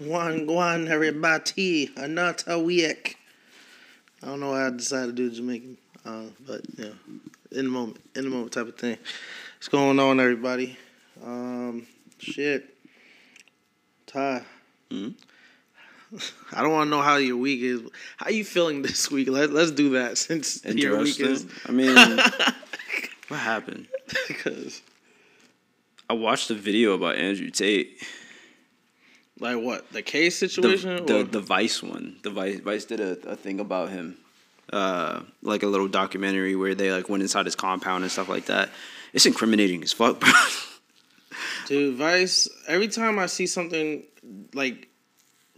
One, one, everybody. Anata week. I don't know why I decided to do Jamaican, uh, but you know, in the moment, in the moment type of thing. What's going on, everybody? Um, shit. Ty. Mhm. I don't want to know how your week is. How you feeling this week? Let, let's do that since your week is. I mean, what happened? Because, I watched a video about Andrew Tate. Like, what? The case situation? the, or- the Vice one. The Vice Vice did a, a thing about him. Uh, like a little documentary where they like went inside his compound and stuff like that. It's incriminating as fuck, bro. Dude, Vice. Every time I see something like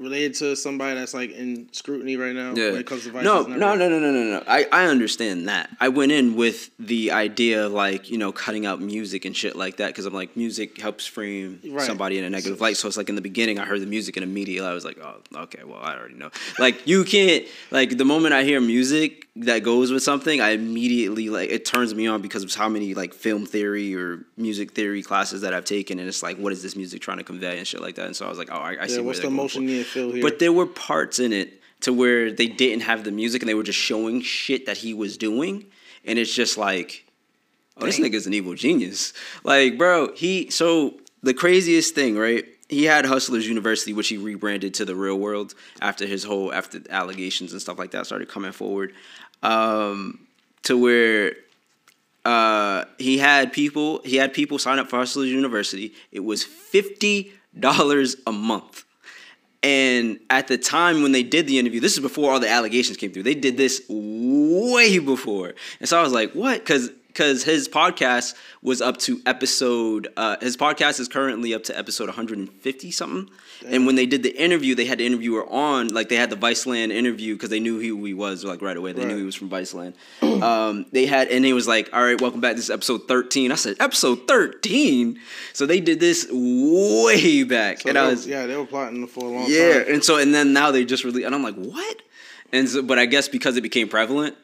related to somebody that's like in scrutiny right now, when it comes to Vice, no, no, no, no, no, no, no. I, I understand that. I went in with the idea of like, you know, cutting out music and shit like that because I'm like, music helps frame Right. somebody in a negative light. So it's like in the beginning, I heard the music and immediately I was like, oh, okay, well, I already know. Like, you can't, like, the moment I hear music that goes with something, I immediately, like, it turns me on because of how many, like, film theory or music theory classes that I've taken. And it's like, what is this music trying to convey and shit like that. And so I was like, oh, I, I see Yeah, where what's they're the going emotion for. Feel here? But there were parts in it to where they didn't have the music and they were just showing shit that he was doing. And it's just like, oh, this nigga's an evil genius. Like, bro, he, so the craziest thing, right? He had Hustlers University, which he rebranded to the real world after his whole, after the allegations and stuff like that started coming forward. Um, to where uh, he had people he had people sign up for Hustlers University. It was fifty dollars a month. And at the time when they did the interview, this is before all the allegations came through. They did this way before, and so I was like, "What?" Because because his podcast was up to episode. Uh, his podcast is currently up to episode one hundred and fifty something. And when they did the interview, they had the interviewer on, like they had the Viceland interview because they knew who he was, like right away. They knew he was from Viceland. um, they had, and he was like, "All right, welcome back. This is episode 13. I said, "Episode 13." So they did this way back, So and I was, yeah, they were plotting for a long yeah, time. and so and then now they just released, and I'm like, what? And so, but I guess because it became prevalent,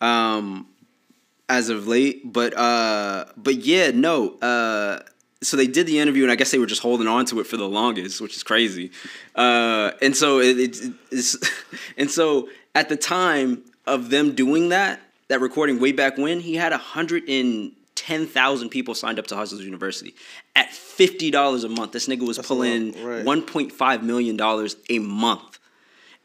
um, as of late. But uh, but yeah, no. Uh, so they did the interview, and I guess they were just holding on to it for the longest, which is crazy. Uh, and so it, it, it's, and so at the time of them doing that, that recording way back when, he had a hundred and ten thousand people signed up to Hustlers University at fifty dollars a month. This nigga was That's pulling right. one point five million dollars a month.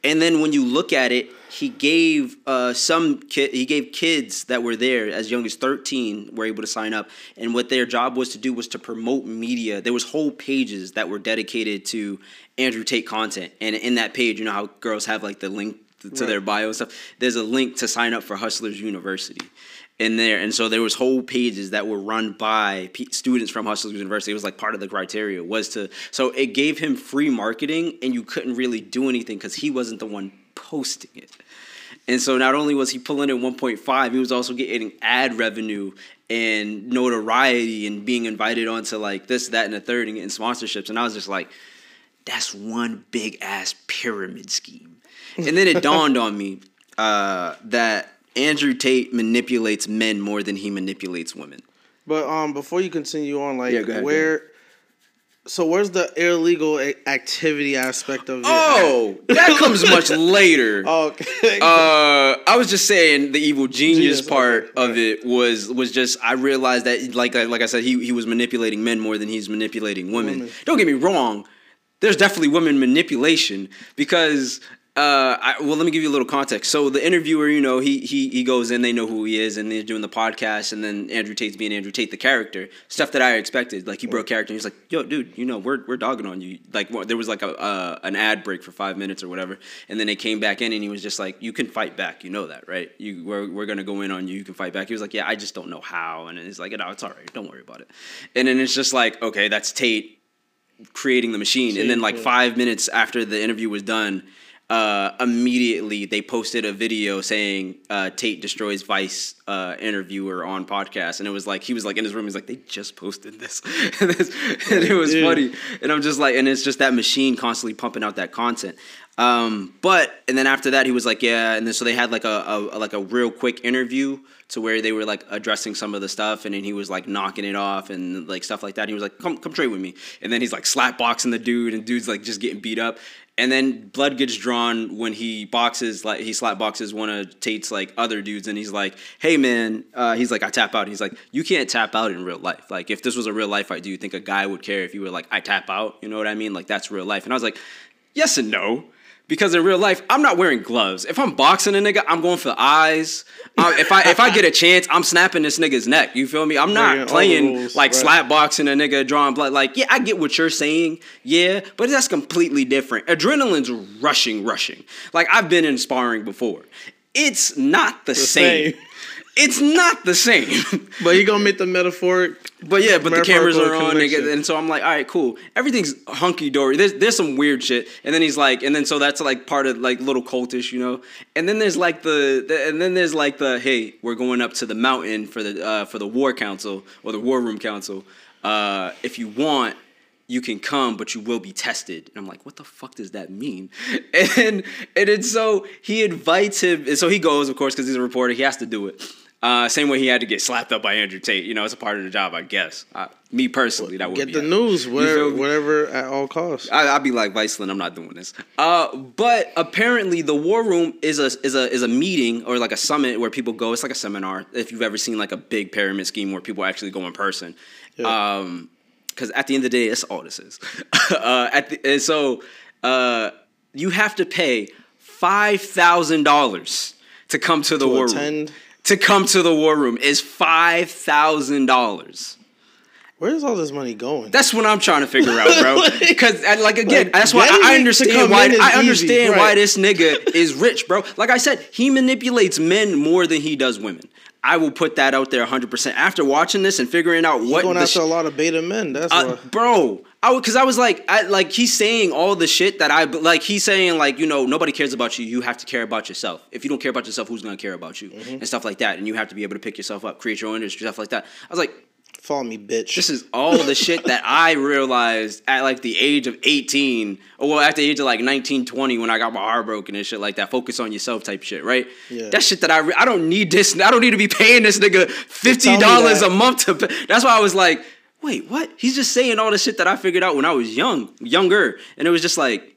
And then when you look at it, he gave uh, some kid, he gave kids that were there as young as 13 were able to sign up. And what their job was to do was to promote media. There was whole pages that were dedicated to Andrew Tate content. And in that page, you know how girls have like the link to Right. their bio and stuff. There's a link to sign up for Hustlers University in there. And so there was whole pages that were run by p- students from Hustlers University. It was like part of the criteria was to so it gave him free marketing and you couldn't really do anything cuz he wasn't the one posting it. And so not only was he pulling in 1.5, he was also getting ad revenue and notoriety and being invited onto like this, that, and the third and getting sponsorships. And I was just like, that's one big ass pyramid scheme. And then it dawned on me uh, that Andrew Tate manipulates men more than he manipulates women. But um, before you continue on, like Yeah, ahead, where, so where's the illegal activity aspect of it? Oh, that comes much later. Oh, okay. Uh, I was just saying the evil genius Genius, part okay, of it was was just I realized that like like I said he he was manipulating men more than he's manipulating women. Women. Don't get me wrong, there's definitely women manipulation because. Uh, I, well, let me give you a little context. So the interviewer, you know, he he he goes in, they know who he is, and they're doing the podcast, and then Andrew Tate's being Andrew Tate, the character, stuff that I expected. Like he broke character. And he's like, "Yo, dude, you know, we're we're dogging on you." Like what- there was like a uh, an ad break for five minutes or whatever, and then they came back in, and he was just like, "You can fight back, you know that, right? You we're we're gonna go in on you. You can fight back." He was like, "Yeah, I just don't know how," and he's like, "No, it's all right. Don't worry about it." And then it's just like, okay, that's Tate creating the machine. and then like five minutes after the interview was done, uh, immediately they posted a video saying uh, Tate destroys Vice uh, interviewer on podcast, and it was like he was like in his room. He's like, they just posted this, and, and it was Yeah. funny. And I'm just like, and it's just that machine constantly pumping out that content. Um, but and then after that, he was like, yeah. And then so they had like a, a like a real quick interview to where they were like addressing some of the stuff, and then he was like knocking it off and like stuff like that. And he was like, come come trade with me. And then he's like slap boxing the dude, and dude's like just getting beat up. And then blood gets drawn when he boxes like he slap boxes one of Tate's like other dudes, and he's like, "Hey man," uh, he's like, "I tap out." And he's like, "You can't tap out in real life. Like if this was a real life fight, do you think a guy would care if you were like, I tap out? You know what I mean? Like that's real life." And I was like, "Yes and no." Because in real life, I'm not wearing gloves. If I'm boxing a nigga, I'm going for the eyes. Uh, if I if I get a chance, I'm snapping this nigga's neck. You feel me? I'm not the playing rules, like right. slap boxing a nigga, drawing blood. Like, yeah, I get what you're saying, yeah, but that's completely different. Adrenaline's rushing, rushing. Like I've been in sparring before. It's not the, same. same. It's not the same. But he gonna make the metaphoric. But yeah, but the cameras are on, connection. and so I'm like, all right, cool. Everything's hunky dory. There's there's some weird shit, and then he's like, and then so that's like part of like little cultish, you know. And then there's like the, the and then there's like the hey, we're going up to the mountain for the uh, for the war council or the war room council. Uh, if you want, you can come, but you will be tested. And I'm like, what the fuck does that mean? And and then so he invites him, and so he goes, of course, because he's a reporter. He has to do it. Uh, same way he had to get slapped up by Andrew Tate. You know, it's a part of the job, I guess. Uh, me personally, that would Get be the news, whatever, whatever at all costs. I, I'd be like Viceland. I'm not doing this. Uh, but apparently, the War Room is a is a is a meeting or like a summit where people go. It's like a seminar. If you've ever seen like a big pyramid scheme where people actually go in person. Yeah. Um, because at the end of the day, that's all this is. uh, at the, and so, uh, you have to pay five thousand dollars to come to the To war attend? room. To come to the war room is five thousand dollars. Where's all this money going? That's what I'm trying to figure out, bro. Because like again, like, that's why I, understand why I easy, understand why right. this nigga is rich, bro. Like I said, he manipulates men more than he does women. I will put that out there 100. percent After watching this and figuring out He's what going after sh- a lot of beta men. That's uh, bro. I because I was like, I like he's saying all the shit that I like. He's saying like, you know, nobody cares about you. You have to care about yourself. If you don't care about yourself, who's gonna care about you Mm-hmm. and stuff like that? And you have to be able to pick yourself up, create your own industry, stuff like that. I was like, Follow me, bitch. this is all the shit that I realized at like the age of 18, or well, at the age of like 19, 20 when I got my heart broken and shit like that. Focus on yourself type shit, right? Yeah. That shit that I, re- I don't need this. I don't need to be paying this nigga $50 a month to pay. That's why I was like, wait, what? He's just saying all the shit that I figured out when I was young, younger. And it was just like,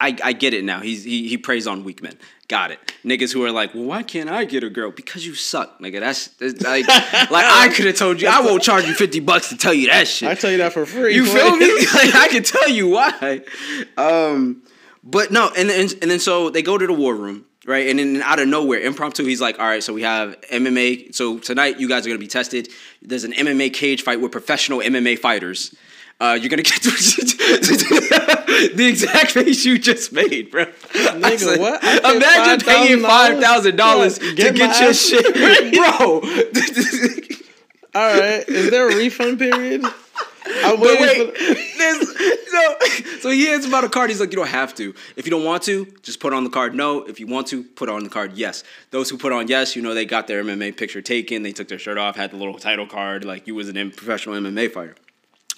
I, I get it now. He's he, he preys on weak men. Got it. Niggas who are like, well, why can't I get a girl? Because you suck, nigga. That's, that's like, like I could have told you. I won't charge you fifty bucks to tell you that shit. I tell you that for free. You feel me? Like, I can tell you why. Um, but no, and then and then so they go to the war room, right? And then out of nowhere, impromptu, he's like, "All right, so we have MMA. So tonight, you guys are gonna be tested. There's an MMA cage fight with professional MMA fighters." Uh, you're gonna get the exact face you just made, bro. I Nigga, what? I paid Imagine paying $5,000 thousand to get your ass- shit, bro. All right. Is there a refund period? I'm waiting wait, so, so he hands him out a card. He's like, you don't have to. If you don't want to, just put on the card no. If you want to, put on the card yes. Those who put on yes, you know, they got their MMA picture taken. They took their shirt off, had the little title card, like you was an professional MMA fighter.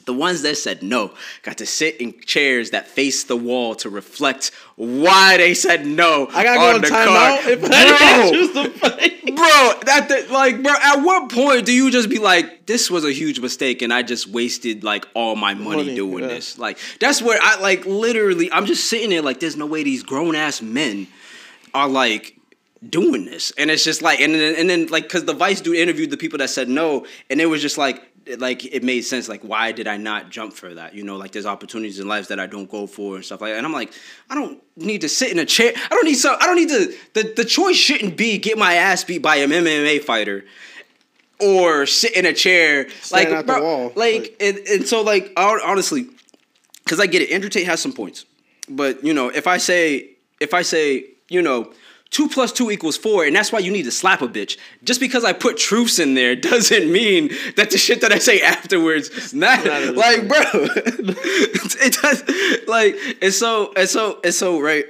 The ones that said no got to sit in chairs that face the wall to reflect why they said no. I gotta go on on the timeout card. if I Bro, choose to fight. bro that the, like bro at what point do you just be like this was a huge mistake and i just wasted like all my money, Money, doing yeah. this like that's where i like literally i'm just sitting there like there's no way these grown-ass men are like doing this and it's just like and then and then like because the vice dude interviewed the people that said no and it was just like like it made sense like why did i not jump for that? You know like there's opportunities in life that i don't go for and stuff like that. And i'm like i don't need to sit in a chair. I don't need so i don't need to the, the choice shouldn't be get my ass beat by an mma fighter or sit in a chair. Stand like bro, wall, like, like- and, and so like honestly because I get it. Andrew Tate has some points, but you know, if I say if I say you know two plus two equals four, and that's why you need to slap a bitch. Just because I put truths in there doesn't mean that the shit that I say afterwards matter. Matters. Like, bro, it does. Like, and so and so and so right.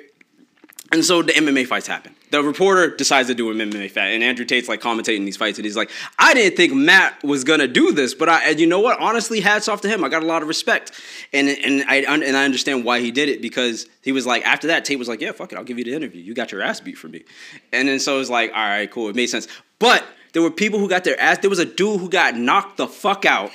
And so the MMA fights happen. The reporter decides to do a MMA fight, and Andrew Tate's like commentating these fights, and he's like, "I didn't think Matt was gonna do this, but I, and you know what? Honestly, hats off to him. I got a lot of respect, and and I and I understand why he did it because he was like, after that, Tate was like, "Yeah, fuck it, I'll give you the interview. You got your ass beat for me," and then so it was like, "All right, cool, it made sense." But there were people who got their ass. There was a dude who got knocked the fuck out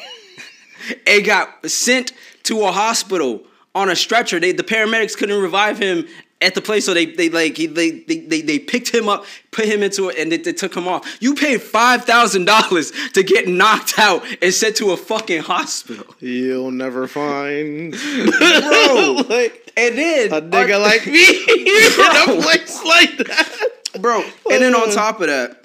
and got sent to a hospital on a stretcher. They the paramedics couldn't revive him at the place, so they they like they, they they they picked him up, put him into it, and they, they took him off. You paid five thousand dollars to get knocked out and sent to a fucking hospital, You'll never find bro. like and then a nigga like me in a place like that. bro. And then on top of that,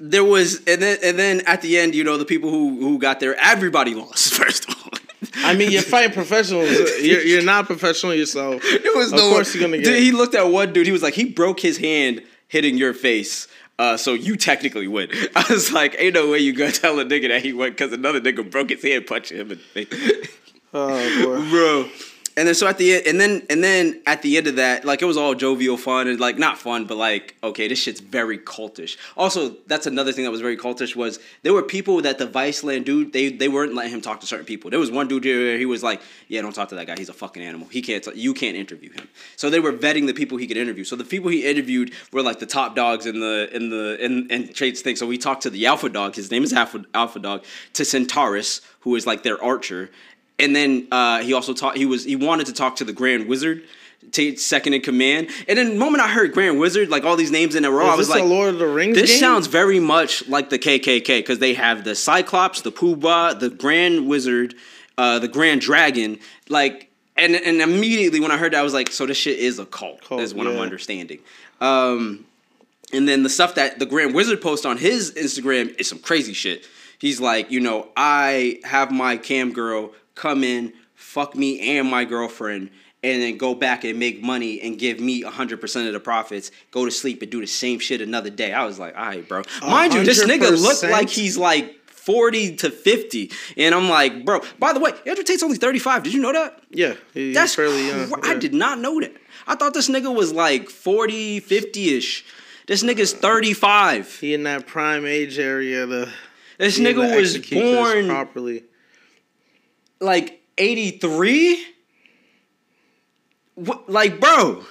there was, and then and then at the end, you know, the people who who got there, everybody lost. First of all, I mean, you're fighting professionals. You're, you're not professional yourself. it was Of no. course you're gonna get- Dude, he looked at one dude. He was like, he broke his hand hitting your face. Uh, so you technically win. I was like, ain't no way you gonna tell a nigga that he won because another nigga broke his hand punching him in the face. Oh boy. bro. And then so at the end, and then and then at the end of that, like it was all jovial fun and like not fun, but like okay, this shit's very cultish. Also, that's another thing that was very cultish was there were people that the Viceland dude they they weren't letting him talk to certain people. There was one dude here he was like, yeah, don't talk to that guy. He's a fucking animal. He can't. T- you can't interview him. So they were vetting the people he could interview. So the people he interviewed were like the top dogs in the in the in in trades thing. So we talked to the alpha dog. His name is Alpha Alpha Dog. To Centaurus, who is like their archer and then uh, he also taught he was he wanted to talk to the Grand Wizard, Tate's second in command. And then the moment I heard Grand Wizard, like all these names in a row, I was like, Lord of the Rings this game? sounds very much like the KKK because they have the Cyclops, the Poobah, the Grand Wizard, uh, the Grand Dragon, like. And, and immediately when I heard that, I was like, so this shit is a cult, Cult, is what I'm understanding. Um, and then the stuff that the Grand Wizard posts on his Instagram is some crazy shit. He's like, you know, I have my cam girl come in, fuck me and my girlfriend, and then go back and make money and give me 100% of the profits, go to sleep and do the same shit another day. I was like, all right, bro. Mind you, this nigga looked like he's like 40 to 50. And I'm like, bro, by the way, Andrew Tate's only 35. Did you know that? Yeah, he- That's fairly young. cra- I did not know that. I thought this nigga was like 40, 50 ish. This nigga's uh, 35. He in that prime age area to This nigga was born properly. Like 83. What, like, bro.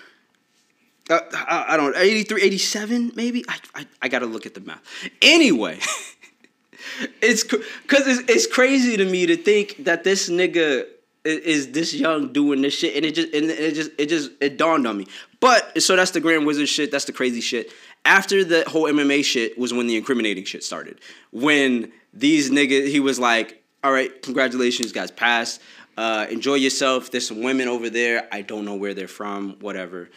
Uh, I, don't 83, 87, maybe? I, I, I gotta look at the math. Anyway. it's because it's, it's crazy to me to think that this nigga i- is this young doing this shit and it just and it just it just it dawned on me but so that's the grand wizard shit that's the crazy shit after the whole mma shit was when the incriminating shit started when these niggas he was like all right congratulations guys. Passed uh, enjoy yourself. There's some women over there. I don't know where they're from. Whatever.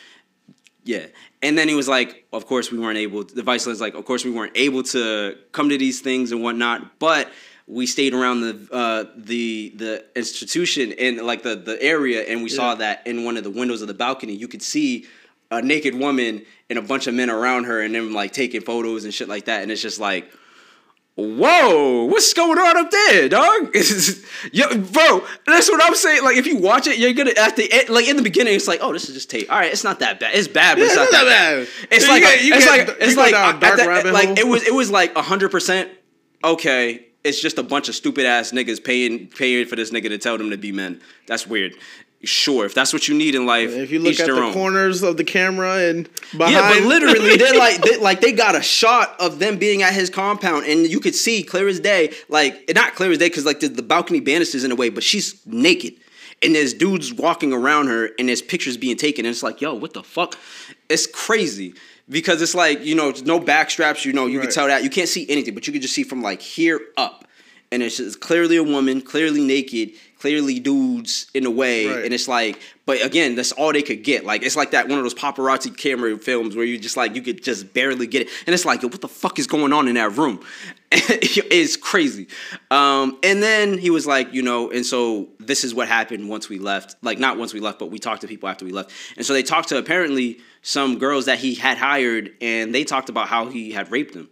Yeah. And then he was like, of course we weren't able, the vice land's like, of course we weren't able to come to these things and whatnot, but we stayed around the uh, the the institution and like the the area and we saw that in one of the windows of the balcony you could see a naked woman and a bunch of men around her and them like taking photos and shit like that and it's just like Whoa, what's going on up there, dog? Yo, bro, that's what I'm saying. Like, if you watch it, you're gonna at the end, like in the beginning, it's like, oh, this is just Tate. All right, it's not that bad. It's bad, but Yeah, it's not that bad. bad. It's like, get- it's get- like, it's like, dark that- rabbit like hole. it was, it was like hundred percent. Okay, it's just a bunch of stupid ass niggas paying, paying for this nigga to tell them to be men. That's weird. Sure, if that's what you need in life, If you look at the own. corners of the camera and behind, Yeah, but literally, they're like, they, like they got a shot of them being at his compound, and you could see clear as day. Like eh, not clear as day because like the, the balcony banisters in a way, but she's naked, and there's dudes walking around her, and there's pictures being taken, and it's like, yo, what the fuck? It's crazy because it's like you know, no back straps. You know, you Right. can tell that you can't see anything, but you can just see from like here up, and it's just clearly a woman, clearly naked. Clearly, dudes in a way, Right. and it's like, but again, that's all they could get. Like, it's like that one of those paparazzi camera films where you just like you could just barely get it, and it's like, yo, what the fuck is going on in that room? it's crazy. Um, and then he was like, you know, and so this is what happened once we left. Like, not once we left, but we talked to people after we left, and so they talked to apparently some girls that he had hired, and they talked about how he had raped them.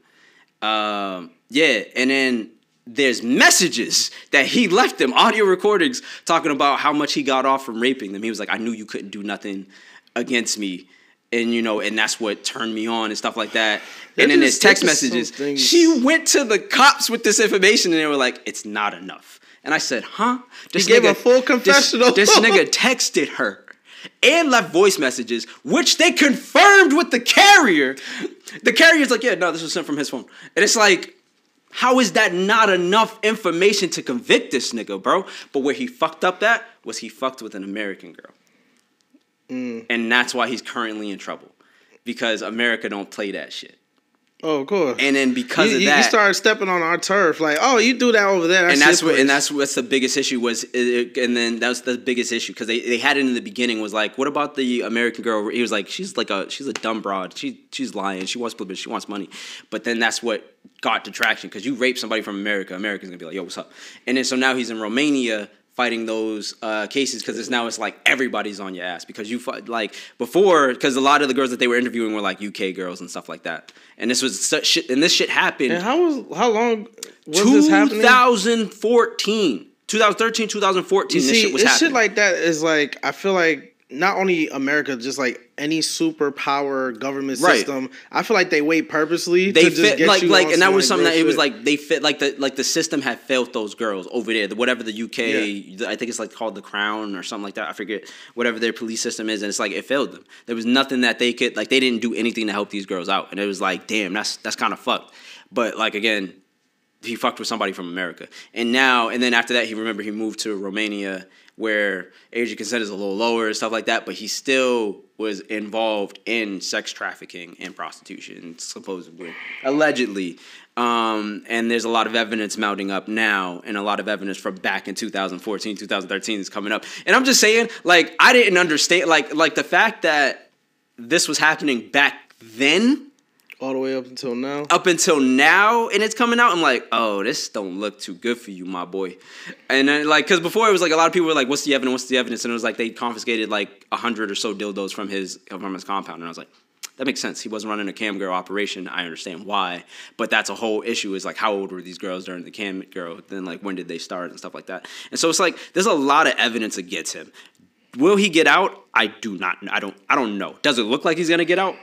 Um, yeah, and then there's messages that he left them, audio recordings talking about how much he got off from raping them. He was like, I knew you couldn't do nothing against me. and you know, and that's what turned me on and stuff like that. They're and in his text messages, she went to the cops with this information, and they were like, "It's not enough." And I said, "Huh?" This gave a full this- confessional. This, nigga texted her and left voice messages, which they confirmed with the carrier. The carrier's like, "Yeah, no, this was sent from his phone," and it's like. How is that not enough information to convict this nigga, bro? But where he fucked up at was he fucked with an American girl. Mm. And that's why he's currently in trouble. Because America don't play that shit. Oh, of course. And then because you, of you- that you started stepping on our turf, like, oh, you do that over there. and that's what plays. and that's what's the biggest issue was it, and then that was the biggest issue because they, they had it in the beginning was like what about the american girl he was like she's like a she's a dumb broad she she's lying she wants she wants money but then that's what got the traction because you rape somebody from america america's gonna be like yo what's up and then so now he's in romania fighting those uh, cases because it's now it's like everybody's on your ass because you fight like before because a lot of the girls that they were interviewing were like UK girls and stuff like that. And this was such shit and this shit happened And how was how long was this happening? 2014 2013 2014 You this see, shit was this happening. shit like that is like I feel like not only America, just like any superpower government Right. system. I feel like they wait purposely they to just fit get like you like and that was something that it was like they fit like the like the system had failed those girls over there the, whatever the UK I think it's like called the Crown or something like that I forget whatever their police system is and it's like it failed them there was nothing that they could like they didn't do anything to help these girls out and it was like damn that's that's kind of fucked but like again he fucked with somebody from America. And now, and then after that, he remember he moved to Romania where age of consent is a little lower and stuff like that, but he still was involved in sex trafficking and prostitution, supposedly, allegedly. Um, and there's a lot of evidence mounting up now, and a lot of evidence from back in 2014, 2013 is coming up. And I'm just saying, like, I didn't understand, like, like the fact that this was happening back then all the way up until now. up until now and it's coming out i'm like oh this don't look too good for you my boy. And then like because before it was like a lot of people were like what's the evidence what's the evidence? And it was like they confiscated like a hundred or so dildos from his from his compound. And i was like that makes sense. He wasn't running a cam girl operation. I understand why. But that's a whole issue is like how old were these girls during the cam girl? Then like when did they start and stuff like that? And so it's like there's a lot of evidence against him. Will he get out? I do not i don't i don't know. Does it look like he's gonna get out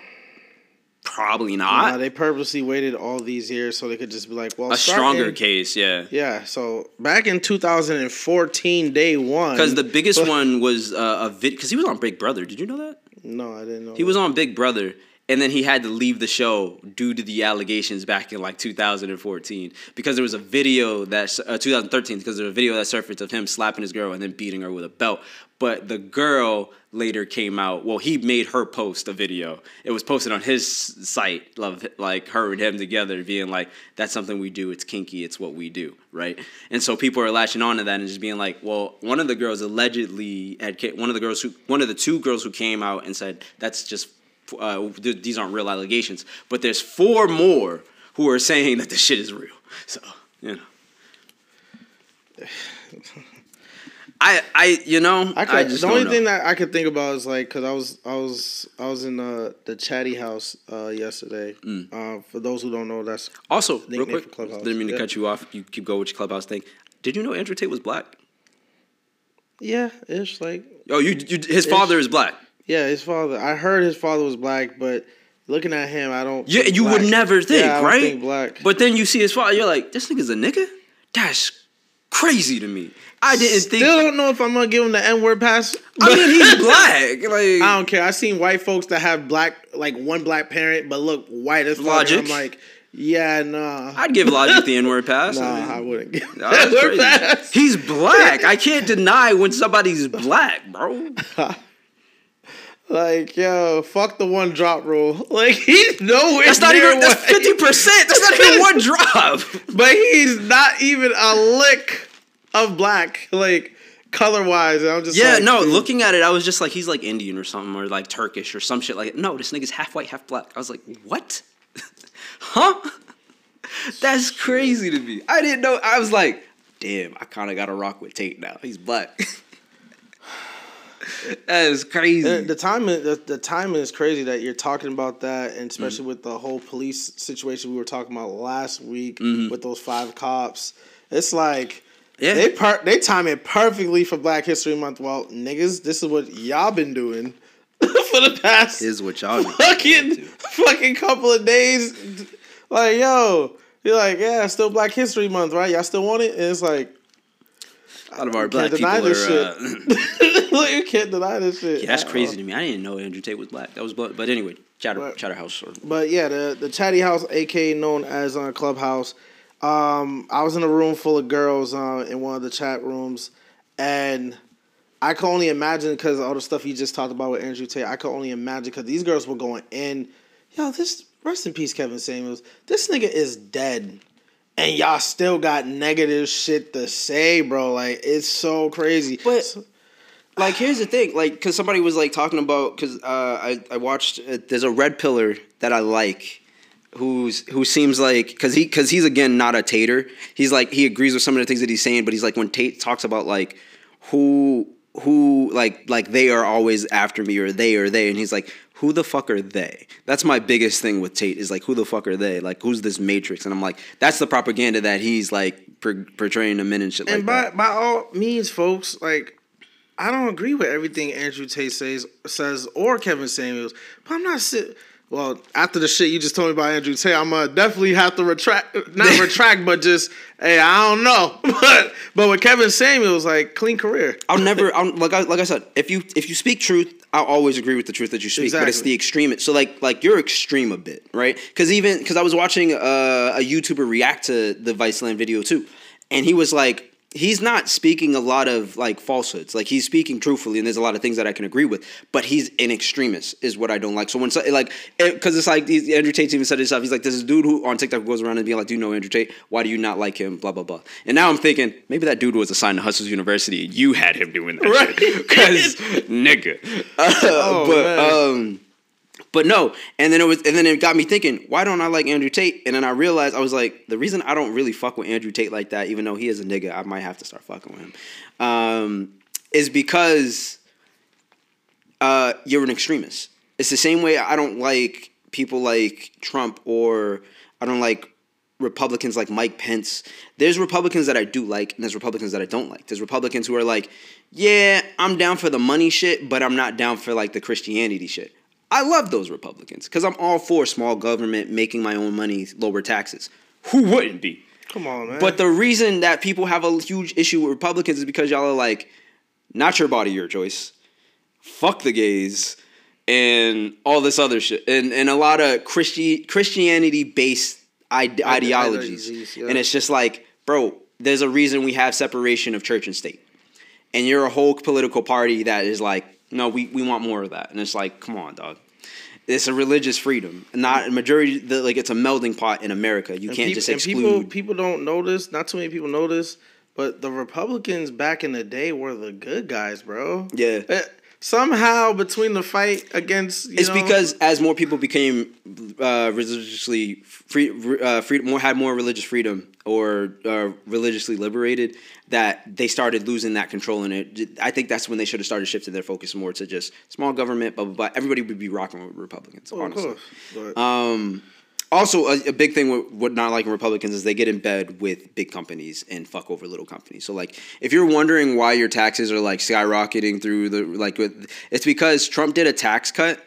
probably not Nah, they purposely waited all these years so they could just be like, well, a stronger starting- case, yeah. Yeah, so back in 2014, day one. Because the biggest one was uh, a vid. Because he was on Big Brother. Did you know that? No, I didn't know. He was on Big Brother, and then he had to leave the show due to the allegations back in like 2014 because there was a video that uh, 2013 because there was a video that surfaced of him slapping his girl and then beating her with a belt. But the girl later came out. Well, he made her post a video. It was posted on his site, love like her and him together, being like, "That's something we do. It's kinky. It's what we do." Right. And so people are latching on to that and just being like, "Well, one of the girls allegedly had one of the girls who one of the two girls who came out and said that's just uh, th- these aren't real allegations, but there's four more who are saying that this shit is real. So you know, I I you know I I, could, just the only know. thing that I could think about is like because I was I was I was in uh, the chatty house uh, yesterday. Mm. Uh, for those who don't know, that's also real quick, didn't mean to Yeah. cut you off. You keep going with your clubhouse thing. Did you know Andrew Tate was black? yeah, it's like Oh, you, you his father is black. yeah, his father. I heard his father was black, but looking at him, I don't. Yeah, you would never think, Yeah, I right? think black. But then you see his father, you're like, this nigga's a nigga. That's crazy to me. I didn't think. Still don't know if I'm gonna give him the N word pass. I mean, he's black. Like I don't care. I've seen white folks that have black, like one black parent, but look white as fuck. Logic. I'm like, yeah, nah, I'd give Logic the N word pass. nah, I mean, I wouldn't give him that's N-word pass. He's black. I can't deny when somebody's black, bro. Like, yo, fuck the one drop rule. Like, he's nowhere. That's not even. That's fifty percent. That's not even one drop. But he's not even a lick of black, like color wise. I'm just Yeah, like, no. dude. Looking at it, I was just like, he's like Indian or something, or like Turkish or some shit like. No, this nigga's half white, half black. I was like, what? huh? That's crazy to me. I didn't know. I was like, damn. I kind of got to rock with Tate now. He's black. that is crazy. The, the timing, the, the timing is crazy that you're talking about that, and Mm. especially with the whole police situation we were talking about last week Mm-hmm. with those five cops. It's like Yeah. they per- they time it perfectly for Black History Month. Well, niggas, this is what y'all been doing for the past Is what y'all fucking fucking couple of days. Like, yo, you're like, yeah, still Black History Month, right? Y'all still want it? And it's like, Lot of our can't black people are. Uh, like, you can't deny this shit. yeah, that's crazy all. to me. I didn't know Andrew Tate was black. That was black. But anyway, Chatter But- Chatterhouse. Or, But yeah, the the Chatty House, aka known as uh, Clubhouse. Um, I was in a room full of girls uh, in one of the chat rooms, and I can only imagine because all the stuff you just talked about with Andrew Tate. I can only imagine because these girls were going in. Yo, this rest in peace, Kevin Samuels. This nigga is dead, and y'all still got negative shit to say, bro. Like it's so crazy. But- like here's the thing like because somebody was like talking about because uh, I, I watched uh, there's a red pillar that i like who's who seems like because he because he's again not a tater he's like he agrees with some of the things that he's saying but he's like when tate talks about like who who like like they are always after me or they or they and he's like who the fuck are they that's my biggest thing with tate is like who the fuck are they like who's this matrix and i'm like that's the propaganda that he's like per- portraying them in and shit like and that by by all means, folks, like I don't agree with everything Andrew Tate says says or Kevin Samuels, but I'm not. Well, after the shit you just told me about Andrew Tate, I'm gonna definitely have to retract, not retract, but just hey, I don't know. But but with Kevin Samuels, like clean career. I'll never. I'm, like I like I said, if you if you speak truth, I'll always agree with the truth that you speak. But it's the extreme. So like like you're extreme a bit, right? Because even because I was watching uh, a YouTuber react to the Viceland video too, and he was like. He's not speaking a lot of like falsehoods. Like he's speaking truthfully, and there's a lot of things that I can agree with. But he's an extremist, is what I don't like. So when so, like, because it's like these- Andrew Tate even said himself. He's like, "There's this dude who on TikTok goes around and being like, do you know Andrew Tate? Why do you not like him? Blah blah blah." And now I'm thinking maybe that dude was assigned to Hustlers University. and You had him doing that, Right. Because nigga. Uh, Oh, but man. um, but no. And then it was, and then it got me thinking, why don't I like Andrew Tate? And then I realized I was like, the reason I don't really fuck with Andrew Tate like that, even though he is a nigga, I might have to start fucking with him, um, is because uh, you're an extremist. It's the same way I don't like people like Trump or I don't like Republicans like Mike Pence. There's Republicans that I do like, and there's Republicans that I don't like. There's Republicans who are like, yeah, I'm down for the money shit, but I'm not down for like the Christianity shit. I love those Republicans because I'm all for small government, making my own money, lower taxes. Who wouldn't be? Come on, man. But the reason that people have a huge issue with Republicans is because y'all are like, not your body, your choice. Fuck the gays and all this other shit, and and a lot of Christi- Christianity based ide- ideologies. ideologies, yeah. And it's just like, bro, there's a reason we have separation of church and state, and you're a whole political party that is like, no, we we want more of that, and it's like, come on, dog. It's a religious freedom, not a majority. The, like it's a melding pot in America. You And can't peop- just exclude. people people don't know this. Not too many people know this, but the Republicans back in the day were the good guys, bro. Yeah. Eh, Eh, Somehow between the fight against you It's know, because as more people became uh, religiously free, uh, free, more had more religious freedom or uh, religiously liberated, that they started losing that control. And it, I think that's when they should have started shifting their focus more to just small government. Blah blah blah. Everybody would be rocking with Republicans. Oh, honestly. Also, a, a big thing with, with not liking Republicans is they get in bed with big companies and fuck over little companies. So, like, if you're wondering why your taxes are like skyrocketing through the like, with, it's because Trump did a tax cut,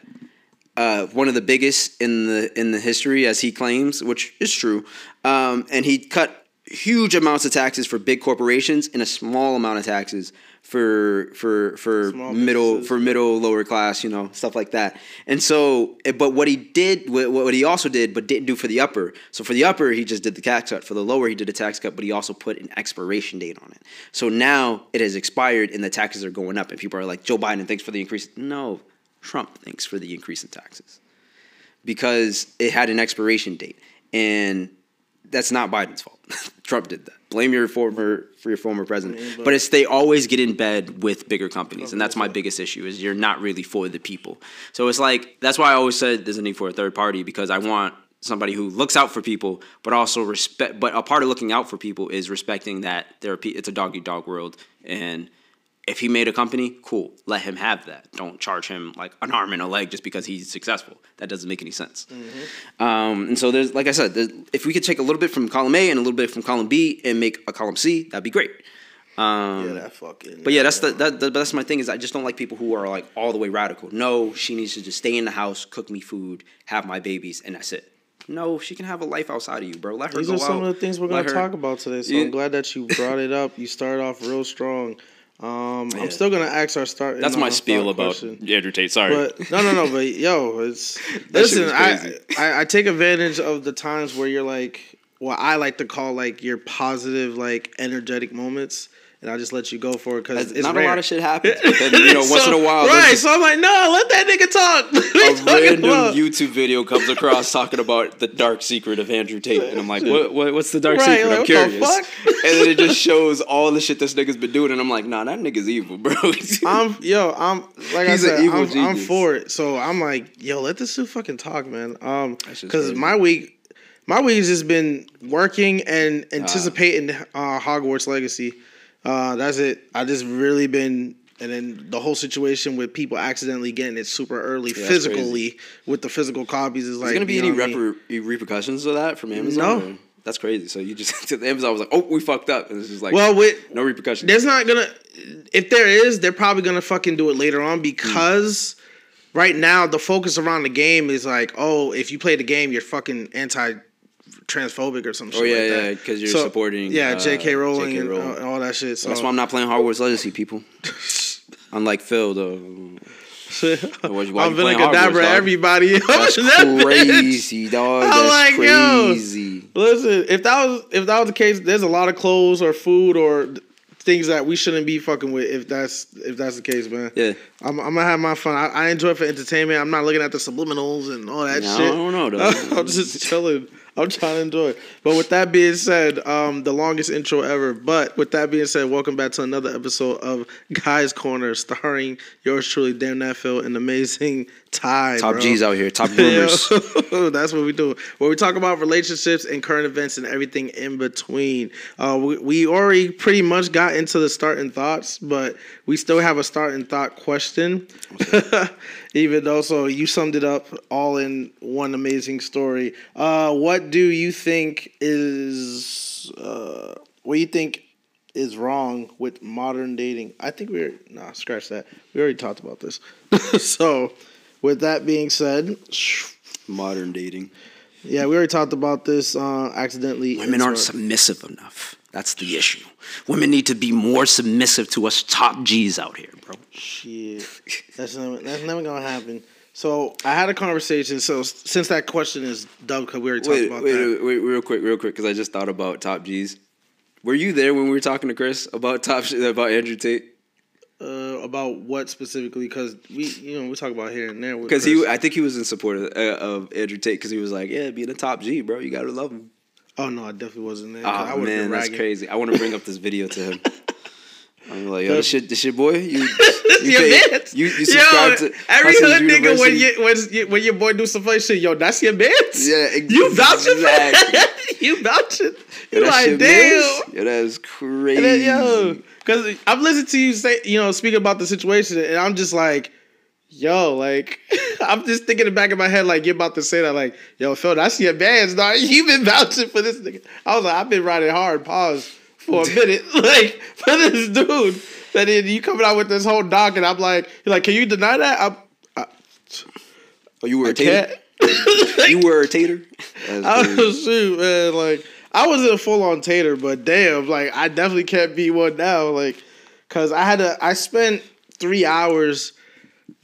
uh, one of the biggest in the in the history, as he claims, which is true. Um, and he cut huge amounts of taxes for big corporations and a small amount of taxes for for for Small middle businesses. for middle lower class you know stuff like that. And so but what he did what what he also did but didn't do for the upper. So for the upper he just did the tax cut. For the lower he did a tax cut but he also put an expiration date on it. So now it has expired and the taxes are going up and people are like joe biden thanks for the increase. No trump thanks for the increase in taxes because it had an expiration date and that's not biden's fault. Trump did that blame your former for your former president. But- it's they always get in bed with bigger companies and that's my biggest issue is you're not really for the people. So it's like that's why i always said there's a need for a third party because i want somebody who looks out for people but also respect but a part of looking out for people is respecting that there are pe- it's a dog eat dog world and if he made a company, cool. Let him have that. Don't charge him like an arm and a leg just because he's successful. That doesn't make any sense. Um, and so there's, like I said, if we could take a little bit from column A and a little bit from column B and make a column C, that'd be great. Um, yeah, that fucking. But yeah, that's the that, that, that's my thing is I just don't like people who are like all the way radical. No, she needs to just stay in the house, cook me food, have my babies, and that's it. No, she can have a life outside of you, bro. Let her These are some out. of the things we're gonna her- talk about today. So You- I'm glad that you brought it up. You started off real strong. Um, Yeah. I'm still gonna ask our start. That's my spiel about question. Andrew Tate. Sorry. But no, no, no. But yo, it's listen. I. I I take advantage of the times where you're like, what I like to call like your positive, like energetic moments, and I just let you go for it because it's not rare. a lot of shit happens. But then, you know, once So- in a while, right? just So I'm like, no, let that nigga talk. What are you a random about? YouTube video comes across talking about the dark secret of Andrew Tate, and I'm like, what, what what's the dark Right, secret? like, I'm the curious. fuck? and then it just shows all the shit this nigga's been doing, and I'm like, nah, that nigga's evil, bro. I'm yo, I'm like He's I said, evil I'm, I'm for it. So I'm like, yo, let this dude fucking talk, man. Um, because my week, my week has just been working and anticipating uh, Hogwarts Legacy. Uh, that's it. I just really been. And then the whole situation with people accidentally getting it super early that's physically with the physical copies is like. Is there gonna be you any I mean? repercussions of that from Amazon? No. or- That's crazy. So you just Amazon was like, oh, we fucked up, and it's just like, Well, with no repercussions. There's not gonna. If there is, they're probably gonna fucking do it later on because right now the focus around the game is like, oh, if you play the game, you're fucking anti transphobic or some shit. Oh, yeah, like yeah, that. 'cause you're supporting, Yeah, uh, J.K. Rowling J.K. and Rowling. uh, all that shit. So That's why I'm not playing Hogwarts Legacy, people. Unlike Phil, though. Why- why I'm playing Vinegar Hogwarts, Dabra everybody. That's crazy, dog. I'm That's like, yo. Listen, if that was if that was the case, there's a lot of clothes or food or things that we shouldn't be fucking with. If that's if that's the case, man. Yeah. I'm, I'm gonna have my fun. I, I enjoy it for entertainment. I'm not looking at the subliminals and all that shit. I don't know, though. I'm just chilling. I'm trying to enjoy it. But with that being said, um, the longest intro ever. But with that being said, welcome back to another episode of Guys Corner, starring yours truly, Dan Natfield, and amazing Ty. Top bro. G's out here. Top groomers. That's what we do. Where we talk about relationships and current events and everything in between. Uh, we, we already pretty much got into the starting thoughts, but we still have a starting thought question. Even though, so you summed it up all in one amazing story. Uh, what do you think is uh, what do you think is wrong with modern dating? I think we're nah, scratch that. We already talked about this. so, with that being said, Modern dating. yeah, we already talked about this uh, accidentally. Women aren't submissive enough. That's the issue. Women need to be more submissive to us top G's out here, bro. Shit, that's never, that's never gonna happen. So I had a conversation. So since that question is dumb, because we already talked Wait, about wait, that. wait, wait, real quick, real quick, because I just thought about top G's. Were you there when we were talking to Chris about top about Andrew Tate? Uh, about what specifically? Because we, you know, we talk about here and there. Because he, I think he was in support of, uh, of Andrew Tate because he was like, "Yeah, being a top G, bro, you gotta love him." Oh no, I definitely wasn't there. Ah, I Oh man, that's crazy. I want to bring up this video to him. I'm like, yo, this shit, this shit, boy. You, you, your man. you, you subscribe yo, to every Hustlers hood nigga when you when, you when your boy do some funny shit, yo, that's your man. Yeah, exactly. you vouching for that? you vouching? Yo, You like damn. mans. Yo, that is crazy. Then, yo, because I've listened to you say, you know, speak about the situation, and I'm just like, yo, like, I'm just thinking in the back of my head, like, you're about to say that, like, yo, Phil, that's your man's, dog. You've been vouching for this nigga. I was like, I've been riding hard, pause for a minute, like, for this dude. And then you coming out with this whole doc, and I'm like, you're like, can you deny that? I'm, I, oh, you were a I tater. You were a tater. I was shoot, man. Like I wasn't a full on tater, but damn, like I definitely can't be one now. Like, cause I had to. I spent three hours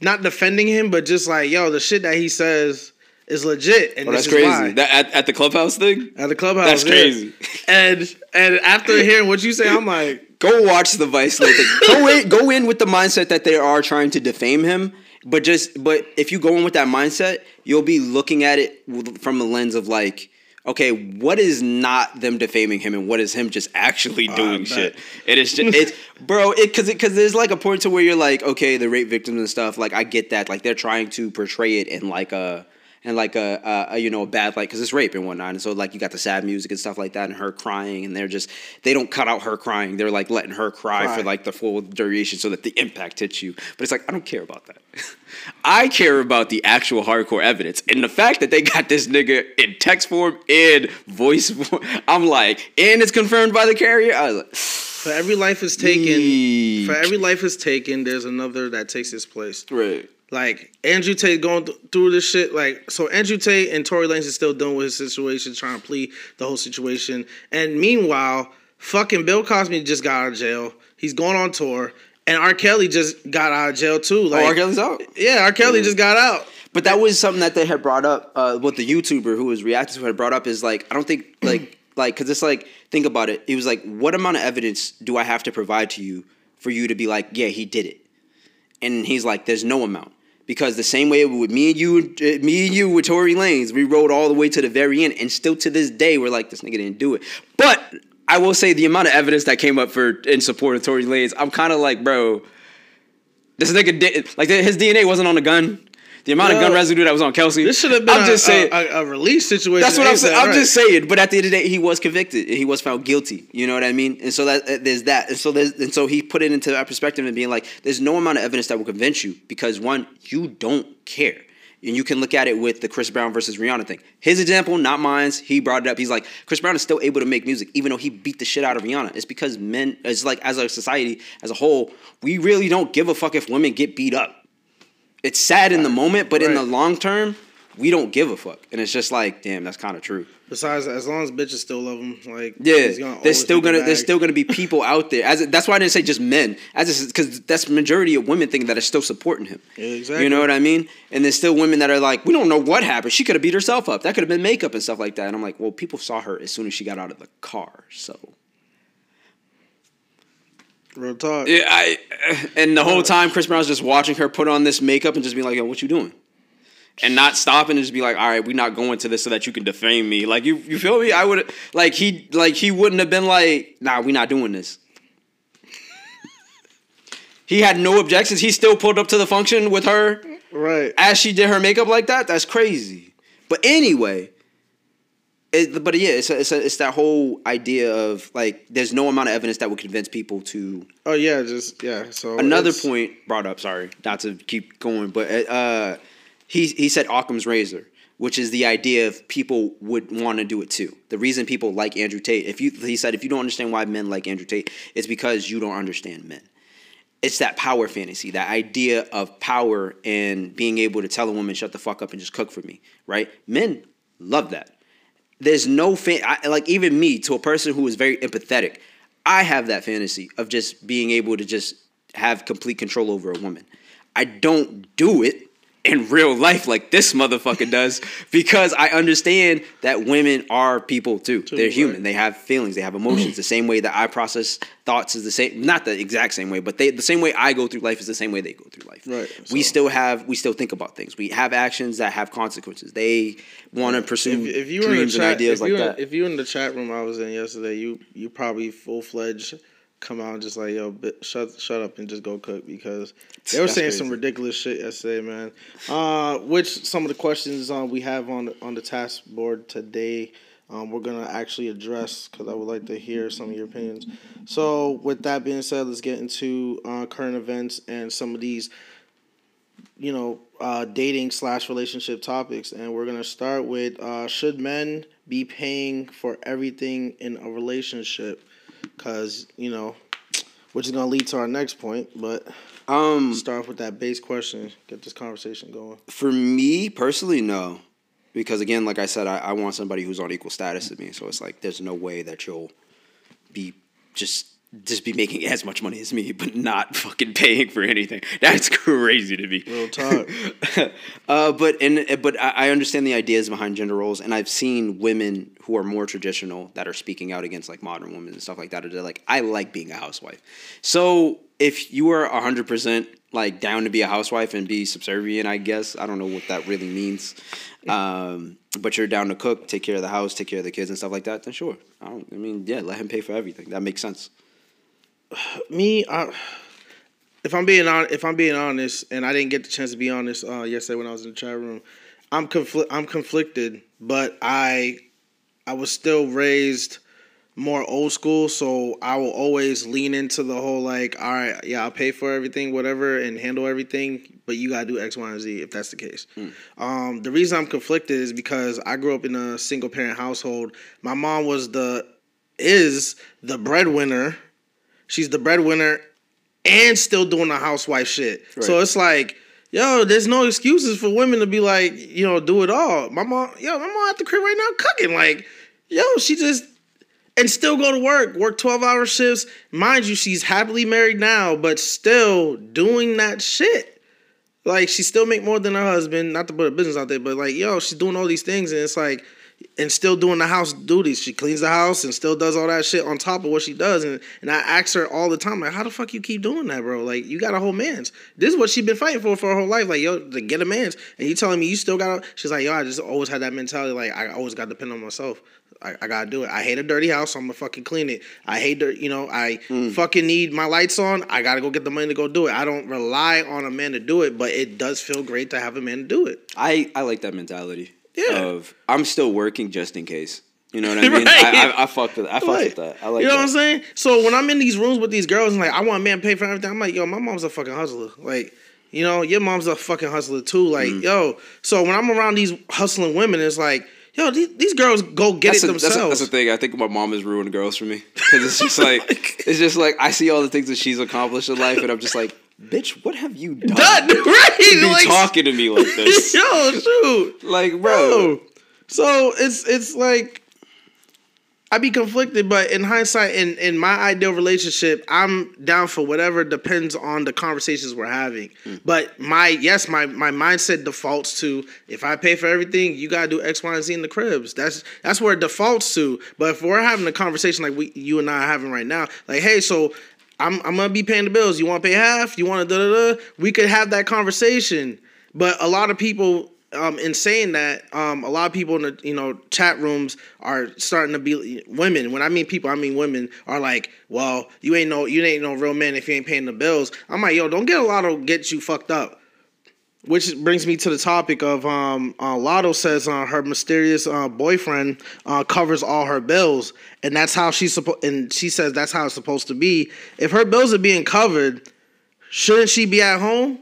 not defending him, but just like, yo, the shit that he says is legit, and Oh, that's crazy. why. That at, at the clubhouse thing. At the clubhouse, That's yeah. crazy. And and after hearing what you say, I'm like, Go watch the Vice thing. Go in, go in with the mindset that they are trying to defame him. But just, but if you go in with that mindset, you'll be looking at it from the lens of like, okay, what is not them defaming him, and what is him just actually doing bet. shit? It is just, it's, bro, it because because there's like a point to where you're like, okay, the rape victims and stuff. Like, I get that. Like, they're trying to portray it in like a and like a, a, a you know a bad like because it's rape and whatnot, and so like you got the sad music and stuff like that, and her crying, and they're just they don't cut out her crying, they're like letting her cry, Cry. for like the full duration so that the impact hits you. But it's like I don't care about that. I care about the actual hardcore evidence and the fact that they got this nigga in text form and voice form. I'm like, and it's confirmed by the carrier. I was like, For every life is taken, Yeek. for every life is taken, there's another that takes its place. right. Like Andrew Tate going th- through this shit. Like so, Andrew Tate and Tory Lanez is still dealing with his situation, trying to plead the whole situation. And meanwhile, fucking Bill Cosby just got out of jail. He's going on tour, and R. Kelly just got out of jail too. Like, Oh, R. Kelly's out. yeah, R. Kelly just got out. But that was something that they had brought up. Uh, what the YouTuber who was reacting to had brought up is like, I don't think like like because it's like think about it. It was like, what amount of evidence do I have to provide to you for you to be like, yeah, he did it? And he's like, there's no amount because the same way with me and you, uh, me and you with Tory Lanez, we rode all the way to the very end, and still to this day, we're like, this nigga didn't do it. But I will say the amount of evidence that came up for in support of Tory Lanez, I'm kind of like, bro, this nigga did like his DNA wasn't on the gun. The amount of gun residue that was on Kelsey. This should have been I'm a, just saying. a, a, release situation. that's what I'm saying. I'm right. just saying. But at the end of the day, he was convicted. and He was found guilty. You know what I mean? And so that uh, there's that. And so there's and so he put it into that perspective and being like, there's no amount of evidence that will convince you because one, you don't care. And you can look at it with the Chris Brown versus Rihanna thing. His example, not mine's. He brought it up. He's like, Chris Brown is still able to make music, even though he beat the shit out of Rihanna. It's because men, it's like as a society, as a whole, we really don't give a fuck if women get beat up it's sad in the moment, but in the long term, we don't give a fuck. And it's just like, damn, that's kind of true. Besides, as long as bitches still love him, like Yeah, he's gonna there's still gonna there's still gonna be people out there. As that's why I didn't say just men, as because that's the majority of women think that are still supporting him. Yeah, exactly. You know what I mean? And there's still women that are like, we don't know what happened. She could have beat herself up. That could have been makeup and stuff like that. And I'm like, well, people saw her as soon as she got out of the car. So real talk. yeah, I and the whole time Chris Brown's just watching her put on this makeup and just be like, yo, what you doing? and not stopping and just be like, all right, we're not going to this so that you can defame me. Like you, you feel me? I would like he like he wouldn't have been like, nah, we're not doing this. he had no objections. He still pulled up to the function with her Right. as she did her makeup like that. That's crazy. But anyway, it, but yeah, it's a, it's a, it's that whole idea of like there's no amount of evidence that would convince people to Oh yeah, just yeah. So another point brought up. Sorry, not to keep going, but uh, he he said Occam's razor, which is the idea of people would want to do it too. The reason people like Andrew Tate, if you he said if you don't understand why men like Andrew Tate, it's because you don't understand men. It's that power fantasy, that idea of power and being able to tell a woman shut the fuck up and just cook for me, right? Men love that there's no fan I, like even me to a person who is very empathetic i have that fantasy of just being able to just have complete control over a woman. I don't do it in real life like this motherfucker does because i understand that women are people too. They're human. right. they have feelings. They have emotions. The same way that i process thoughts is the same not the exact same way but they the same way i go through life is the same way they go through life. Right, we still have we still think about things. We have actions that have consequences. They want to pursue If, if you were in the dreams and chat, ideas if like you were, that. if you were in the chat room I was in yesterday, you you probably full fledged come out and just like yo, shut shut up and just go cook because they were That's saying some ridiculous shit yesterday, man. Uh, which some of the questions um, we have on on the task board today. Um, we're gonna actually address because I would like to hear some of your opinions. So, with that being said, let's get into uh, current events and some of these you know, uh, dating slash relationship topics, and we're gonna start with uh, should men be paying for everything in a relationship? Because you know, which is gonna lead to our next point. But Um, start off with that base question, get this conversation going. for me personally, no, because again, like I said, I, I want somebody who's on equal status to me. So it's like there's no way that you'll be just just be making as much money as me, but not fucking paying for anything. That's crazy to me. Real talk. uh, but and but I I understand the ideas behind gender roles, and I've seen women who are more traditional that are speaking out against like modern women and stuff like that. They're like, I like being a housewife. So if you are hundred percent like down to be a housewife and be subservient, I guess I don't know what that really means. Um, but you're down to cook, take care of the house, take care of the kids and stuff like that. Then sure, I don't. I mean, yeah, let him pay for everything. That makes sense. Me, I, if I'm being on, if I'm being honest, and I didn't get the chance to be honest uh, yesterday when I was in the chat room, I'm I'm conflicted, but I I was still raised more old school, so I will always lean into the whole like, all right, yeah, I'll pay for everything, whatever, and handle everything, but you gotta do X, Y, and Z if that's the case. Um, the reason I'm conflicted is because I grew up in a single parent household. My mom was the is the breadwinner. She's the breadwinner and still doing the housewife shit. So it's like, yo, there's no excuses for women to be like, you know, do it all. My mom, yo, my mom at the crib right now cooking. Like, yo, she just and still go to work, work 12 hour shifts. Mind you, she's happily married now, but still doing that shit. Like, she still make more than her husband, not to put a business out there, but like, yo, she's doing all these things and it's like, and still doing the house duties. She cleans the house and still does all that shit on top of what she does. And and I ask her all the time, like, how the fuck you keep doing that, bro? Like, you got a whole man's. This is what she's been fighting for for her whole life. Like, yo, to get a man's. And you telling me you still got. She's like, yo, I just always had that mentality. Like, I always got to depend on myself. I, I gotta do it. I hate a dirty house, so I'm gonna fucking clean it. I hate dirt, you know. I hmm. fucking need my lights on. I gotta go get the money to go do it. I don't rely on a man to do it, but it does feel great to have a man to do it. I I like that mentality. Yeah. Of I'm still working just in case. You know what I mean? Right. I, I I fucked with I fucked Like, with that. I like you know that. what I'm saying? So when I'm in these rooms with these girls and like I want a man to pay for everything, I'm like, yo, my mom's a fucking hustler. Like, you know, your mom's a fucking hustler too. Like, Mm. yo, so when I'm around these hustling women, it's like, yo, these, these girls go get That's, it a, that's, a, themselves. that's the thing. I think my mom has ruined girls for me because it's just like it's just like I see all the things that she's accomplished in life, and I'm just like, bitch, what have you done? Done, right? to be Like, talking to me like this? yo, shoot. like, bro, Bro. So it's it's like I'd be conflicted, but in hindsight, in in my ideal relationship, I'm down for whatever depends on the conversations we're having. Hmm. But my yes, my my mindset defaults to if I pay for everything, you gotta do X, Y, and Z in the cribs. That's that's where it defaults to. But if we're having a conversation like we you and I are having right now, like, hey, so I'm I'm gonna be paying the bills. You want to pay half? You want to da da da? We could have that conversation. But a lot of people, um, in saying that, um, a lot of people in the you know chat rooms are starting to be women. When I mean people, I mean women are like, well, you ain't no you ain't no real man if you ain't paying the bills. I'm like, yo, don't get a lot of get you fucked up. Which brings me to the topic of um, uh, Latto says uh, her mysterious uh, boyfriend uh, covers all her bills, and that's how she's supposed. And she says that's how it's supposed to be. If her bills are being covered, shouldn't she be at home?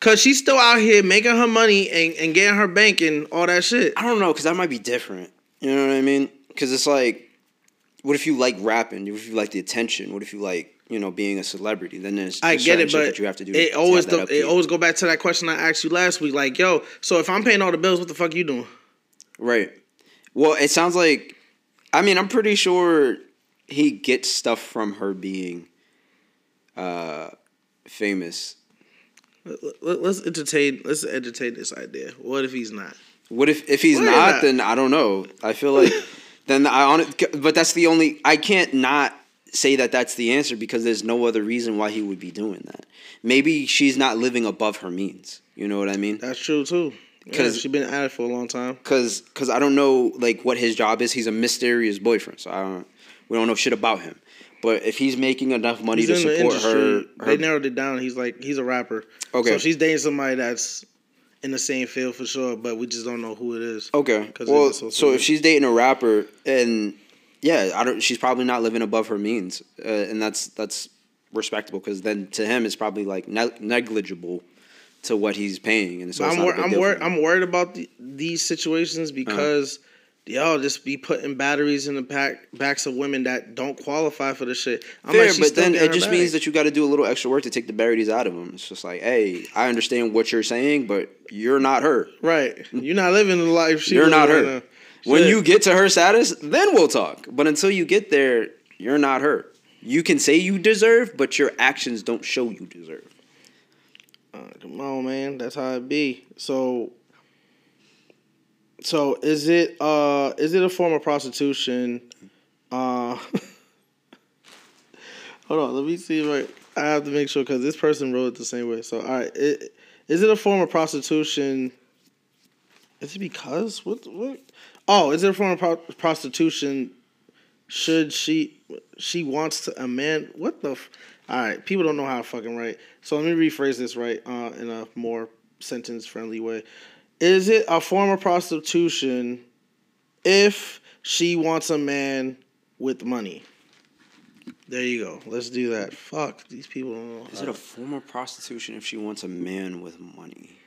Cause she's still out here making her money and, and getting her bank and all that shit. I don't know because that might be different. You know what I mean? Because it's like, what if you like rapping? What if you like the attention? What if you like you know being a celebrity? Then there's, I get it, but that you have to do. it to always the, it always go back to that question I asked you last week. Like, yo, so if I'm paying all the bills, what the fuck are you doing? Right. Well, it sounds like, I mean, I'm pretty sure he gets stuff from her being uh, famous. Let, us entertain. Let's entertain this idea. What if he's not? What if if he's not? not? Then I don't know. I feel like then I on it, but that's the only I can't not say that that's the answer because there's no other reason why he would be doing that. Maybe she's not living above her means. You know what I mean? That's true too. Because 'Cause- she's been at it for a long time. Cause, cause I don't know like what his job is. He's a mysterious boyfriend, so I don't. We don't know shit about him. But if he's making enough money He's to in the support her, her They narrowed it down. He's like he's a rapper. Okay. So she's dating somebody that's in the same field for sure, but we just don't know who it is. Okay, Well, so if she's dating a rapper, and yeah, I don't. She's probably not living above her means, uh, and that's that's respectable. Because then to him, it's probably like ne- negligible to what he's paying, and so I'm wor- I'm worried. I'm worried about the, these situations because y'all just be putting batteries in the back backs of women that don't qualify for the shit. I'm Fair, she's but then it just means that you got to do a little extra work to take the batteries out of them. It's just like, hey, I understand what you're saying, but you're not her. right. You're not living the life she You're not her. right. When you get to her status, then we'll talk. But until you get there, you're not her. You can say you deserve, but your actions don't show you deserve. Uh, come on, man. That's how it be. So, so is it uh is it a form of prostitution? Uh, hold on. Let me see if I I have to make sure because this person wrote it the same way. So, all right, it, is it a form of prostitution? Is it because what what? Oh, is it a form of pro- prostitution? Should she she wants to a man? What the? F- all right, people don't know how to fucking write. So let me rephrase this right uh, in a more sentence friendly way. Is it a form of prostitution if she wants a man with money? There you go. Let's do that. Fuck these people. Is it a form of prostitution if she wants a man with money?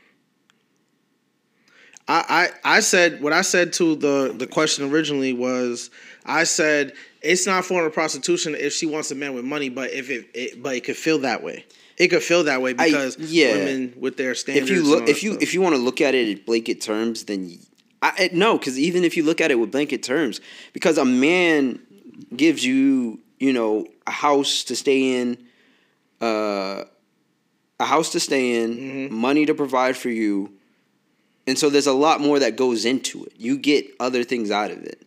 I, I I said what I said to the the question originally was I said it's not form of prostitution if she wants a man with money, but if it, it but it could feel that way. It could feel that way I- because yeah. women with their standards. If you look, if you stuff. if you want to look at it in blanket terms, then I, I- no, because even if you look at it with blanket terms, because a man gives you, you know, a house to stay in, uh, a house to stay in, Mm-hmm. money to provide for you, and so there's a lot more that goes into it. You get other things out of it,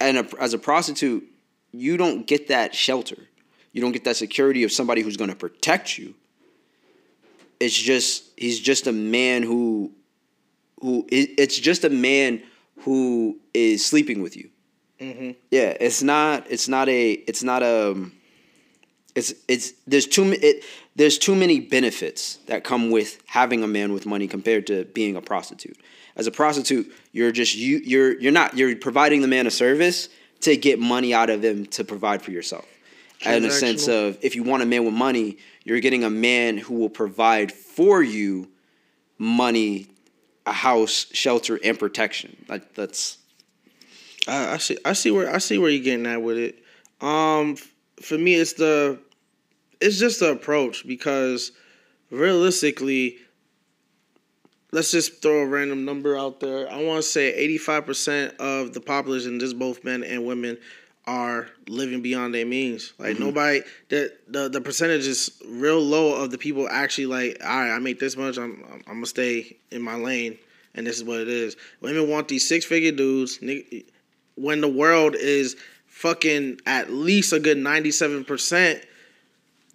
and a, as a prostitute, you don't get that shelter. You don't get that security of somebody who's going to protect you it's just he's just a man who who it's just a man who is sleeping with you mm-hmm. yeah it's not it's not a it's not a it's it's there's too it there's too many benefits that come with having a man with money compared to being a prostitute. As a prostitute you're just you you're you're not you're providing the man a service to get money out of him to provide for yourself. In a sense of if you want a man with money you're getting a man who will provide for you money a house shelter and protection. Like that's I, I see I see where I see where you're getting at with it. Um, for me, it's the it's just the approach because realistically, let's just throw a random number out there. I want to say 85 percent of the population, just both men and women, are living beyond their means. Like mm-hmm. nobody, the, the the percentage is real low of the people actually like, all right, I make this much, I'm I'm, I'm gonna stay in my lane, and this is what it is. Women want these six figure dudes. When the world is fucking at least a good 97%,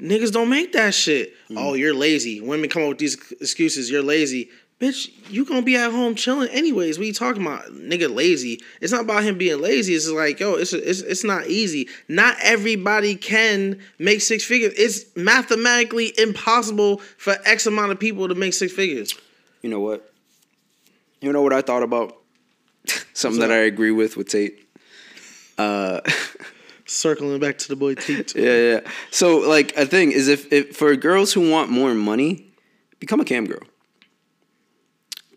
niggas don't make that shit. Oh, you're lazy. Women come up with these excuses. You're lazy. Bitch, you gonna be at home chilling anyways. What you talking about? Nigga lazy. It's not about him being lazy. It's like, yo, it's, it's, it's not easy. Not everybody can make six figures. It's mathematically impossible for X amount of people to make six figures. You know what? You know what I thought about? Something that? I agree with with Tate. Uh, Circling back to the boy T. yeah, yeah. So, like, a thing is if, if for girls who want more money, become a cam girl.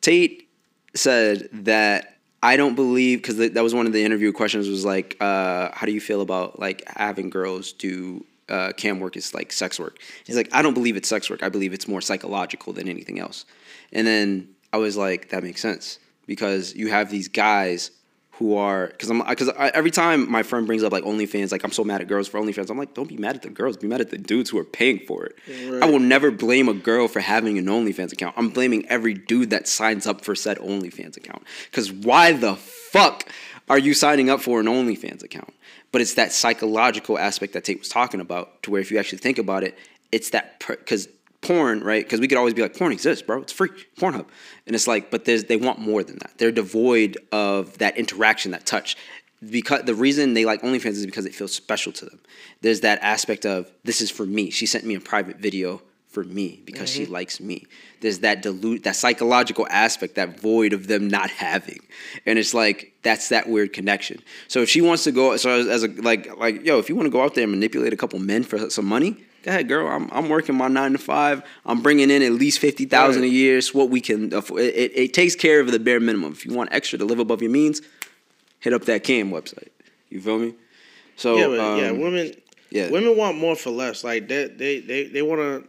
Tate said that I don't believe because that was one of the interview questions was like, uh, how do you feel about like having girls do uh, cam work is like sex work? He's like, I don't believe it's sex work. I believe it's more psychological than anything else. And then I was like, that makes sense because you have these guys who are because I'm because every time my friend brings up like OnlyFans, like I'm so mad at girls for OnlyFans. I'm like, don't be mad at the girls, be mad at the dudes who are paying for it. I will never blame a girl for having an OnlyFans account. I'm blaming every dude that signs up for said OnlyFans account. Because why the fuck are you signing up for an OnlyFans account? But it's that psychological aspect that Tate was talking about, to where if you actually think about it, it's that because porn, right? Because we could always be like, porn exists, bro. It's free, Pornhub, and it's like, but there's they want more than that. They're devoid of that interaction, that touch. Because the reason they like OnlyFans is because it feels special to them. There's that aspect of this is for me. She sent me a private video for me because she mm-hmm. likes me. There's that dilute, that psychological aspect, that void of them not having, and it's like that's that weird connection. So if she wants to go, so as, as a like like yo, if you want to go out there and manipulate a couple men for some money, go ahead, girl. I'm I'm working my nine to five. I'm bringing in at least fifty thousand a year. It's what we can. afford. It, it, it takes care of the bare minimum. If you want extra to live above your means, hit up that Cam website. You feel me? So Yeah, but yeah, um, women. yeah. women want more for less. Like they, they, they, they want to.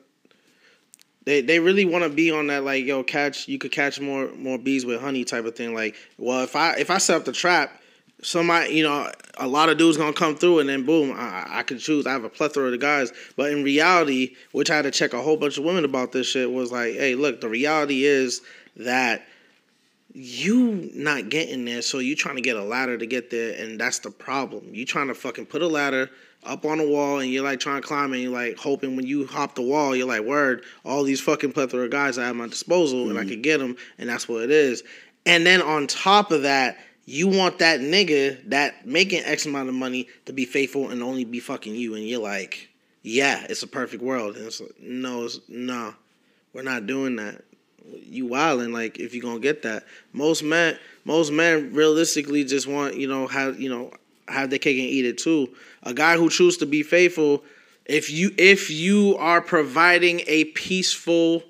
They, they really want to be on that like yo catch you could catch more more bees with honey type of thing like well if I if I set up the trap somebody you know a lot of dudes gonna come through and then boom I, I can choose I have a plethora of guys but in reality which I had to check a whole bunch of women about this shit was like hey look the reality is that you not getting there, so you trying to get a ladder to get there, and that's the problem. You trying to fucking put a ladder up on a wall, and you're like trying to climb, and you're like hoping when you hop the wall, you're like, word, all these fucking plethora of guys I have at my disposal, and I mm-hmm. can get them, and that's what it is. And then on top of that, you want that nigga that making X amount of money to be faithful and only be fucking you, and you're like, yeah, it's a perfect world, and it's like, no, it's, no, we're not doing that. you wilding. Like if you're gonna get that, most men, most men realistically just want you know have you know have their cake and eat it too. A guy who chooses to be faithful, if you if you are providing a peaceful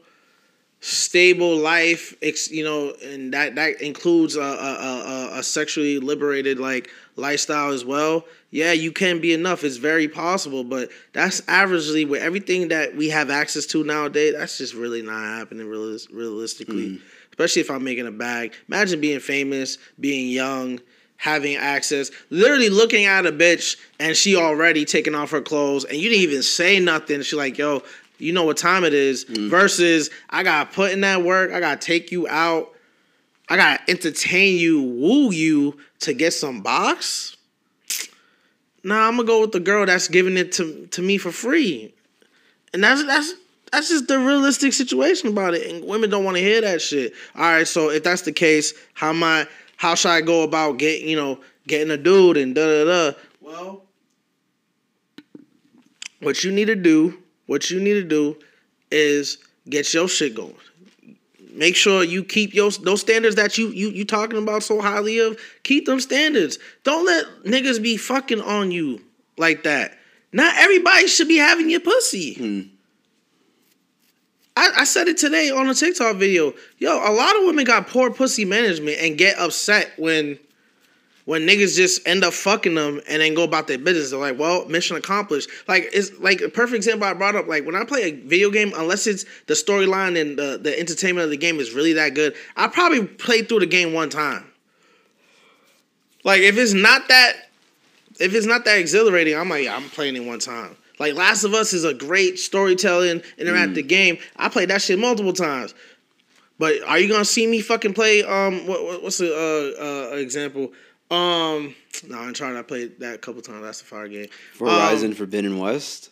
stable life you know and that that includes a, a, a, a, sexually liberated like lifestyle as well. Yeah you can be enough. It's very possible but that's averagely with everything that we have access to nowadays that's just really not happening realis- realistically. Mm. especially if i'm making a bag. Imagine being famous being young having access literally looking at a bitch and she already taking off her clothes and you didn't even say nothing. She's like yo you know what time it is mm. versus I gotta put in that work, I gotta take you out, I gotta entertain you, woo you to get some box. Nah, I'm gonna go with the girl that's giving it to, to me for free. And that's that's that's just the realistic situation about it. And women don't want to hear that shit. All right, so if that's the case, how am I how should I go about getting, you know, getting a dude and da da da? Well, what you need to do what you need to do is get your shit going. Make sure you keep your those standards that you you you talking about so highly of. Keep them standards. Don't let niggas be fucking on you like that. Not everybody should be having your pussy. Mm. I, I said it today on a TikTok video. Yo, a lot of women got poor pussy management and get upset when when niggas just end up fucking them and then go about their business. They're like, well, mission accomplished. Like it's like a perfect example I brought up. Like when I play a video game, unless it's the storyline and the, the entertainment of the game is really that good, I probably play through the game one time. Like if it's not that if it's not that exhilarating, I'm like, yeah, I'm playing it one time. Like Last of Us is a great storytelling interactive mm. game. I played that shit multiple times. But are you gonna see me fucking play? Um, what, what's the uh, uh, example? Um, no, I'm trying. I played that a couple times. That's a fire game. Horizon um, Forbidden West.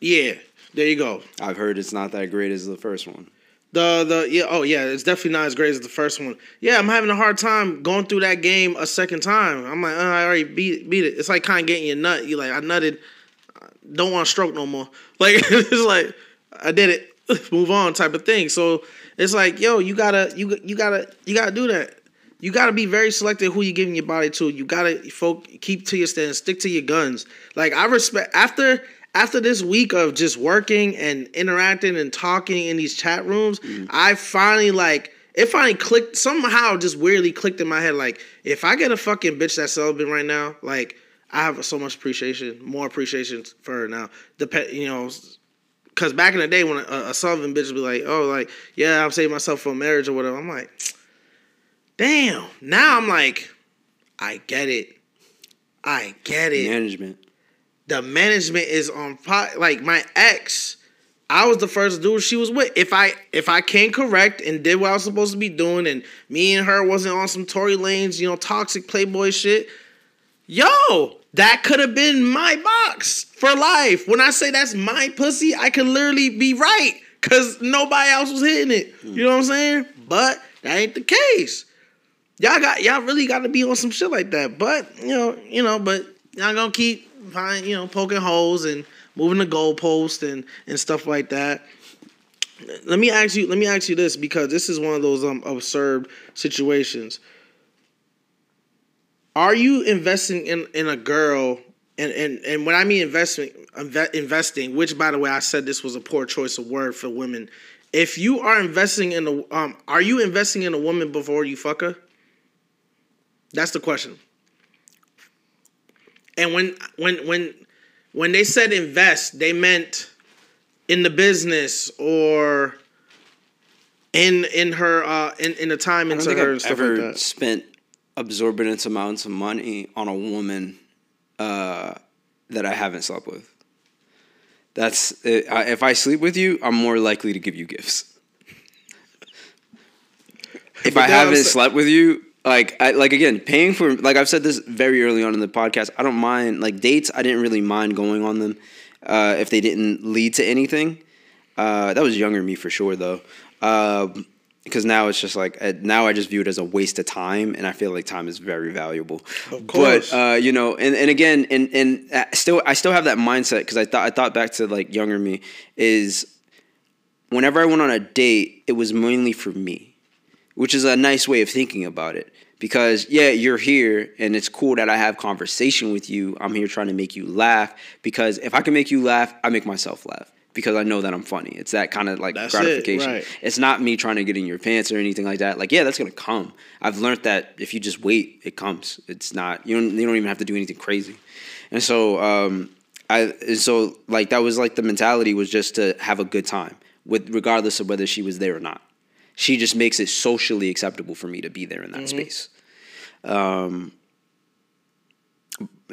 Yeah, there you go. I've heard it's not that great as the first one. The the yeah oh yeah it's definitely not as great as the first one. Yeah, I'm having a hard time going through that game a second time. I'm like, oh, I already beat beat it. It's like kind of getting your nut. You like I nutted. Don't want to stroke no more. Like it's like I did it. Move on type of thing. So it's like yo, you gotta you you gotta you gotta do that you got to be very selective who you're giving your body to. You got to folk keep to your stand, stick to your guns. Like I respect after after this week of just working and interacting and talking in these chat rooms, mm. I finally like it finally clicked somehow just weirdly clicked in my head like if I get a fucking bitch that's celibate right now, like I have so much appreciation, more appreciation for her now. Dep- you know, because back in the day when a, a celibate bitch would be like, oh, like yeah, I'm saving myself for marriage or whatever. I'm like damn. Now I'm like, I get it. I get it. Management. The management is on pot. Like my ex, I was the first dude she was with. If I if I came correct and did what I was supposed to be doing, and me and her wasn't on some Tory Lanez, you know, toxic playboy shit, yo, that could have been my box for life. When I say that's my pussy, I could literally be right. Cause nobody else was hitting it. You know what I'm saying? But that ain't the case y'all got y'all really got to be on some shit like that. But you know, you know, but y'all gonna keep finding, you know, poking holes and moving the goalpost and and stuff like that. Let me ask you. Let me ask you this because this is one of those um, absurd situations. Are you investing in in a girl? And, and, and when I mean investing, investing, which by the way I said this was a poor choice of word for women. If you are investing in a, um, are you investing in a woman before you fuck her? That's the question. And when when when when they said invest, they meant in the business or in in her uh in, in the time into her I've and stuff ever like. Spent absorbent amounts of money on a woman uh, that I haven't slept with. That's if I sleep with you, I'm more likely to give you gifts. if I haven't slept with you, like I like again paying for like I've said this very early on in the podcast. I don't mind like dates. I didn't really mind going on them uh, if they didn't lead to anything. Uh, that was younger me for sure though, because um, now it's just like uh, now I just view it as a waste of time, and I feel like time is very valuable. Of course, but uh, you know, and, and again, and and uh, still I still have that mindset because I thought I thought back to like younger me is whenever I went on a date, it was mainly for me, which is a nice way of thinking about it. Because yeah, you're here, and it's cool that I have conversation with you. I'm here trying to make you laugh. Because if I can make you laugh, I make myself laugh. Because I know that I'm funny. It's that kind of like That's it, gratification. right. It's not me trying to get in your pants or anything like that. Like, yeah, that's gonna come. I've learned that if you just wait, it comes. It's not you don't you don't even have to do anything crazy. And so um I and so like that was like the mentality was just to have a good time with regardless of whether she was there or not. She just makes it socially acceptable for me to be there in that space. Um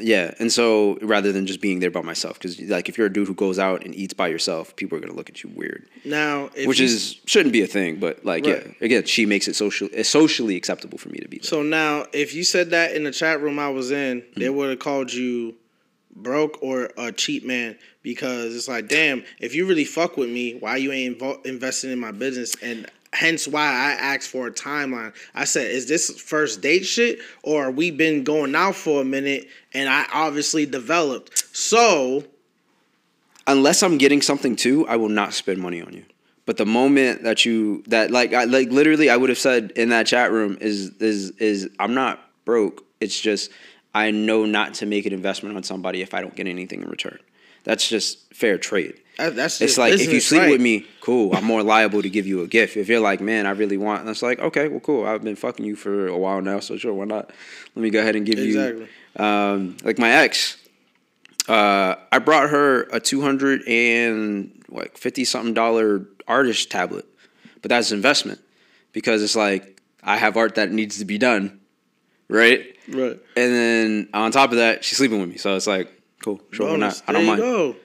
yeah, and so rather than just being there by myself, because like if you're a dude who goes out and eats by yourself, people are gonna look at you weird Now, which is shouldn't be a thing, but like Right. yeah, again, she makes it social socially acceptable for me to be there. So now, if you said that in the chat room I was in, Mm-hmm. they would have called you broke or a cheap man because it's like, damn, if you really fuck with me, why you ain't invo- investing in my business? And hence why I asked for a timeline. I said, is this first date shit or we been going out for a minute and I obviously developed? So Unless I'm getting something too, I will not spend money on you. But the moment that you that like I like literally I would have said in that chat room is is is I'm not broke. It's just I know not to make an investment on somebody if I don't get anything in return. That's just fair trade. That- that's It's like if you sleep right? with me, cool. I'm more liable to give you a gift. If you're like, man, I really want, and it's like, okay, well, cool. I've been fucking you for a while now, so sure, why not? Let me go ahead and give Exactly. you, um, like my ex. Uh, I brought her a two hundred and like fifty something dollar artist tablet, but that's investment because it's like I have art that needs to be done, right? Right. And then on top of that, she's sleeping with me, so it's like, cool, sure, why not? I don't mind. go.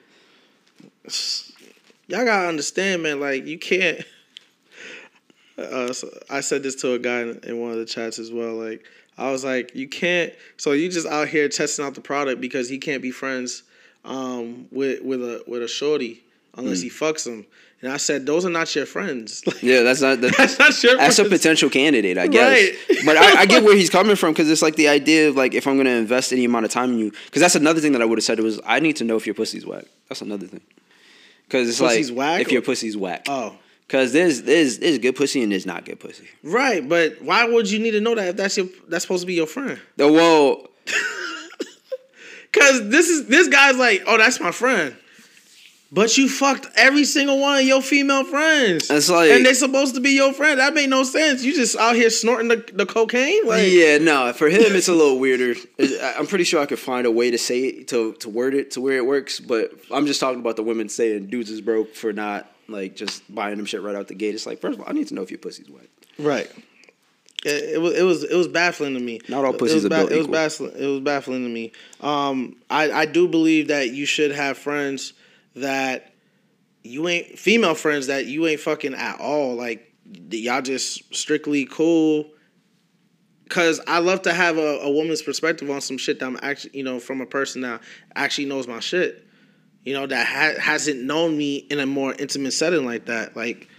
Y'all gotta understand, man. Like you can't. Uh, so I said this to a guy in, one of the chats as well. Like I was like, you can't. So you just out here testing out the product because he can't be friends um, with with a with a shorty unless he fucks him. And I said, those are not your friends. Like, Yeah, that's not that's, That's not your That's a potential candidate, I guess. Right. but I, I get where he's coming from because it's like the idea of like if I'm gonna invest any amount of time in you, because that's another thing that I would have said was I need to know if your pussy's wet. That's another thing. Because it's Pussy's like whack if your pussy's whack. Oh, Because there's there's there's good pussy and there's not good pussy. right. But why would you need to know that if that's your that's supposed to be your friend? The Well, Cause this is this guy's like, oh, that's my friend. But you fucked every single one of your female friends. It's like- and they're supposed to be your friend. That made no sense. You just out here snorting the, the cocaine? Like yeah, no. For him, it's a little weirder. I'm pretty sure I could find a way to say it to to word it to where it works. But I'm just talking about the women saying dudes is broke for not like just buying them shit right out the gate. It's like first of all, I need to know if your pussy's wet. Right. It, it was it was it was baffling to me. Not all It pussies was are built It was equal. baffling. It was baffling to me. Um, I I do believe that you should have friends that you ain't female friends that you ain't fucking at all. Like y'all just strictly cool. Cause I love to have a, a woman's perspective on some shit that I'm actually, you know, from a person that actually knows my shit. You know, that ha- hasn't known me in a more intimate setting like that. Like,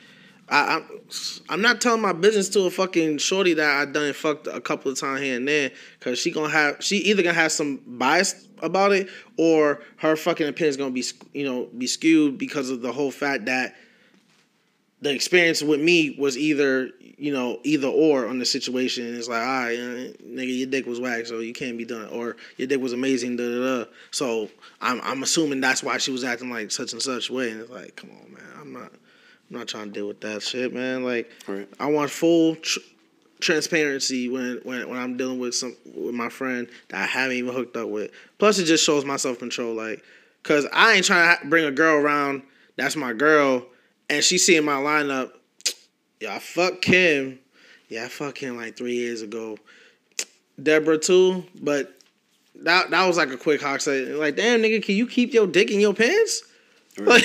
I, I'm, I'm not telling my business to a fucking shorty that I done fucked a couple of times here and there, cause she gonna have, she either gonna have some bias about it, or her fucking opinion's gonna be, you know, be skewed because of the whole fact that the experience with me was either you know either or on the situation. It's like, all right, uh, nigga, your dick was whack, so you can't be done, or your dick was amazing, da da da. So I'm I'm assuming that's why she was acting like such and such way, and it's like, come on, man, I'm not I'm not trying to deal with that shit, man. Like, Right. I want full. Tr- transparency when, when when I'm dealing with some with my friend that I haven't even hooked up with. Plus, it just shows my self control. Like, cause I ain't trying to bring a girl around that's my girl, and she seeing my lineup. Yeah, I fuck Kim. Yeah, I fucked him like three years ago. Deborah too, but that that was like a quick hawk say. Like, damn nigga, can you keep your dick in your pants? Like,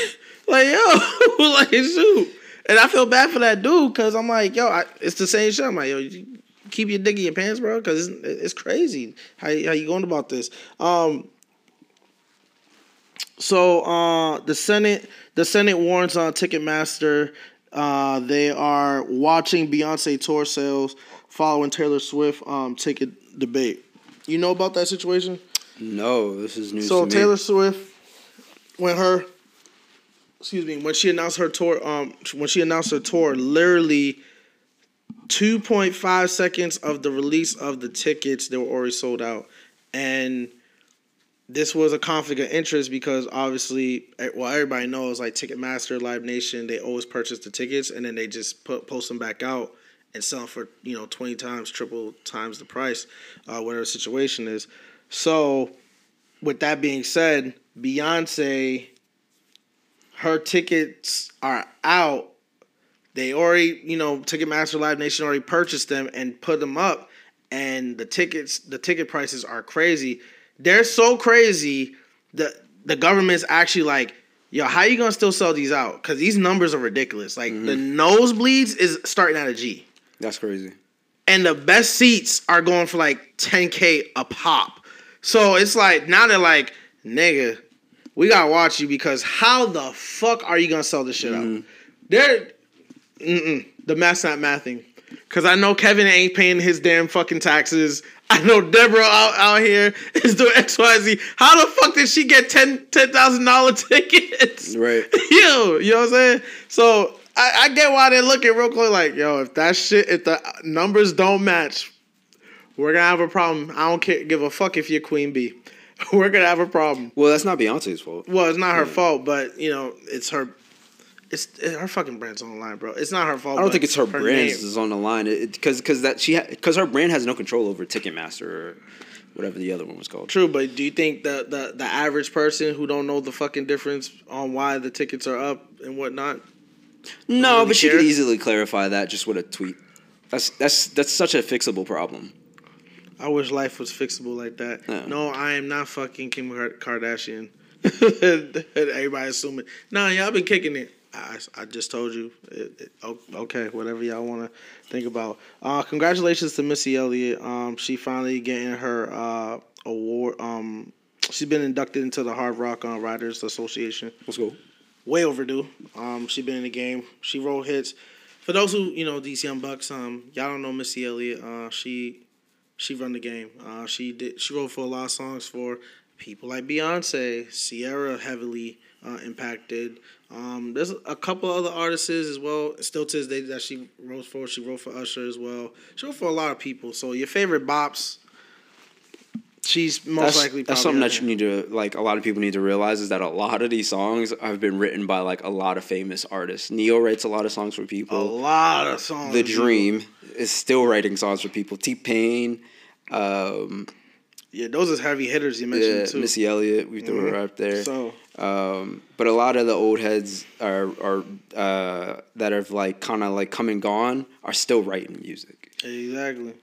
like yo, like shoot. And I feel bad for that dude because I'm like, yo, I, it's the same shit. I'm like, yo, you keep your dick in your pants, bro, because it's, it's crazy how how you going about this. Um. So uh, the Senate the Senate warns on Ticketmaster. Uh, they are watching Beyonce tour sales following Taylor Swift um, ticket debate. You know about that situation? No, this is news So to me. Taylor Swift, when her excuse me, when she announced her tour, um, when she announced her tour, literally 2.5 seconds of the release of the tickets, they were already sold out. And this was a conflict of interest because obviously, eh, well, everybody knows like Ticketmaster, Live Nation, they always purchase the tickets and then they just put post them back out and sell them for you know twenty times, triple times the price, uh, whatever the situation is. So, with that being said, Beyonce, her tickets are out. They already, you know, Ticketmaster, Live Nation already purchased them and put them up, and the tickets, the ticket prices are crazy they're so crazy that the government's actually like, yo, how you gonna still sell these out? Because these numbers are ridiculous. Like the mm-hmm. nosebleeds is starting at a G, That's crazy. and the best seats are going for like 10k a pop. So it's like now they're like, nigga, we gotta watch you because how the fuck are you gonna sell this shit out? Mm-hmm. They're, mm-mm, the math's not mathing. Cause I know Kevin ain't paying his damn fucking taxes. I know Deborah out, out here is doing X Y Z. How the fuck did she get ten ten thousand dollar tickets? Right. Yo, you know what I'm saying? So I, I get why they're looking real close. Like, yo, if that shit, if the numbers don't match, we're gonna have a problem. I don't care, give a fuck if you're Queen Bee. We're gonna have a problem. Well, that's not Beyonce's fault. Well, it's not her fault, but you know, it's her. It's it, her fucking brand's on the line, bro. It's not her fault. I don't think it's her, brand is on the line. Because because that she because her brand has no control over Ticketmaster or whatever the other one was called. True, but do you think the, the the average person who don't know the fucking difference on why the tickets are up and whatnot? No, really but she could easily clarify that just with a tweet. That's that's that's such a fixable problem. I wish life was fixable like that. Yeah. No, I am not fucking Kim Kardashian. everybody assuming, nah, y'all been kicking it. I, I just told you. It, it, okay, whatever y'all want to think about. Uh, congratulations to Missy Elliott. Um, she finally getting her uh, award. Um, she's been inducted into the Hard Rock uh, Writers Association. Let's go. way overdue. Um, she been in the game. She wrote hits. For those who you know these young bucks, um, y'all don't know Missy Elliott. Uh, she she run the game. Uh, she did. She wrote for a lot of songs for people like Beyonce, Ciara, heavily uh, impacted. Um, there's a couple other artists as well. Still to this day that she wrote for. She wrote for Usher as well. She wrote for a lot of people. So your favorite bops. She's most That's, likely. that's something that you need to like. A lot of people need to realize is that a lot of these songs have been written by like a lot of famous artists. Ne-Yo writes a lot of songs for people. A lot of songs. The-Dream is still writing songs for people. T Pain, um, Yeah, those are heavy hitters you mentioned yeah, too. Missy Elliott. We threw her up there. So Um, but a lot of the old heads are are uh, that have like kind of like come and gone are still writing music. exactly,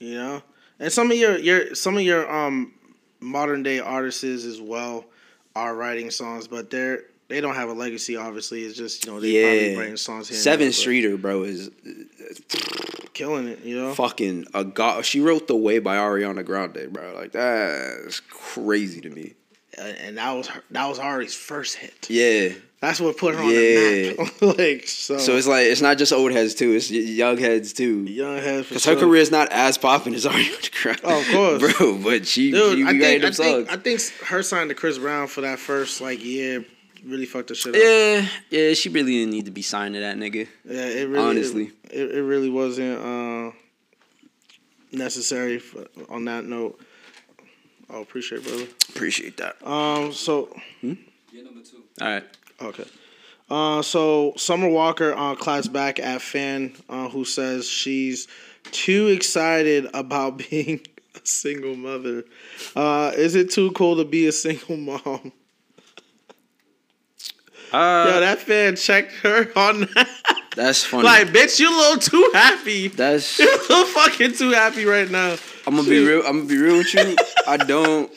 you know, and some of your your some of your um modern day artists as well are writing songs, but they're they don't have a legacy. Obviously, it's just you know they probably Yeah, writing songs here. Sevyn Streeter, bro, is killing it. You know, fucking a god. She wrote "The Way" by Ariana Grande, bro. Like that's crazy to me. and and that was her, that was Ari's first hit. Yeah. That's what put her on Yeah. the map. like so, So it's like it's not just old heads too. It's young heads too. young heads Because sure. her is not as popping as Ariana Grande. Oh, of course. bro. But she, Dude, she I be writing think, I them think. I think her signing to Chris Brown for that first like year really fucked the shit up. yeah, yeah. She really didn't need to be signed to that nigga. Yeah, it really Honestly. it, it, really wasn't uh, necessary for, on that note. Oh, appreciate it, brother. Appreciate that. Um, so Yeah, number two. All right. Okay. Uh, so Summer Walker uh, claps back at fan uh, who says she's too excited about being a single mother. Uh, is it too cool to be a single mom? Uh, Yo, that fan checked her on that. that's funny. like, bitch, you a little too happy. that's. You're a little fucking too happy right now. I'm gonna be real. I'm gonna be real with you. I don't.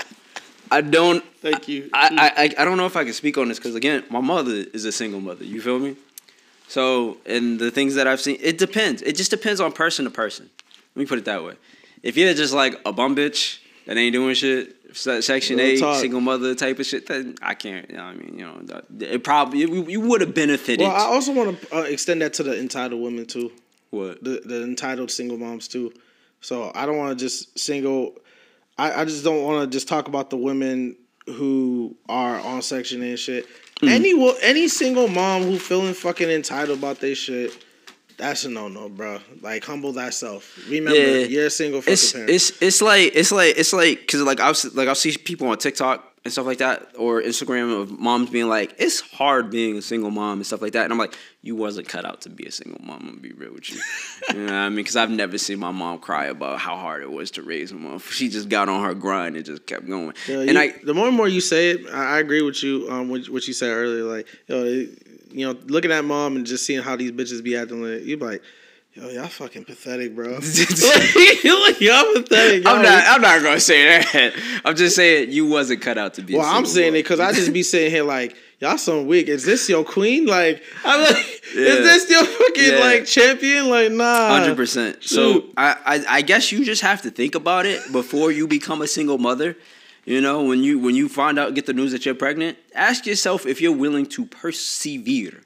I don't. Thank you. I, I, I- don't know if I can speak on this because again, my mother is a single mother. You feel me? So, and the things that I've seen, it depends. It just depends on person to person. Let me put it that way. If you're just like a bum bitch that ain't doing shit, Section Real Eight, talk. single mother type of shit, then I can't. You know, I mean, you know, it probably you, you would have benefited. Well, I also want to uh, extend that to the entitled women too, what? the the entitled single moms too. So I don't want to just single. I, I just don't want to just talk about the women who are on Section and shit. Hmm. Any wo- any single mom who feeling fucking entitled about their shit, that's a no no, bro. Like humble thyself. Remember, Yeah. you're a single fucking it's parent. it's it's like it's like it's like because like s- like I'll see people on TikTok and stuff like that or Instagram of moms being like it's hard being a single mom and stuff like that and I'm like you wasn't cut out to be a single mom. I'm gonna be real with you. you know what I mean? Because I've never seen my mom cry about how hard it was to raise a mom. She just got on her grind and just kept going. Yo, and you- I the more and more you say it, I, I agree with you. Um, what, what you said earlier, like yo, you know, looking at mom and just seeing how these bitches be acting, like you be like, yo, y'all fucking pathetic, bro. y'all pathetic. Y'all I'm not. I'm not gonna say that. I'm just saying you wasn't cut out to be. Well, I'm saying mom. it because I just be sitting here like, y'all some weak. Is this your queen? Like, I'm like, Yeah. is this your fucking Yeah. like champion? Like, nah. Hundred percent. So I, I I guess you just have to think about it before you become a single mother. You know, when you when you find out get the news that you're pregnant, ask yourself if you're willing to persevere.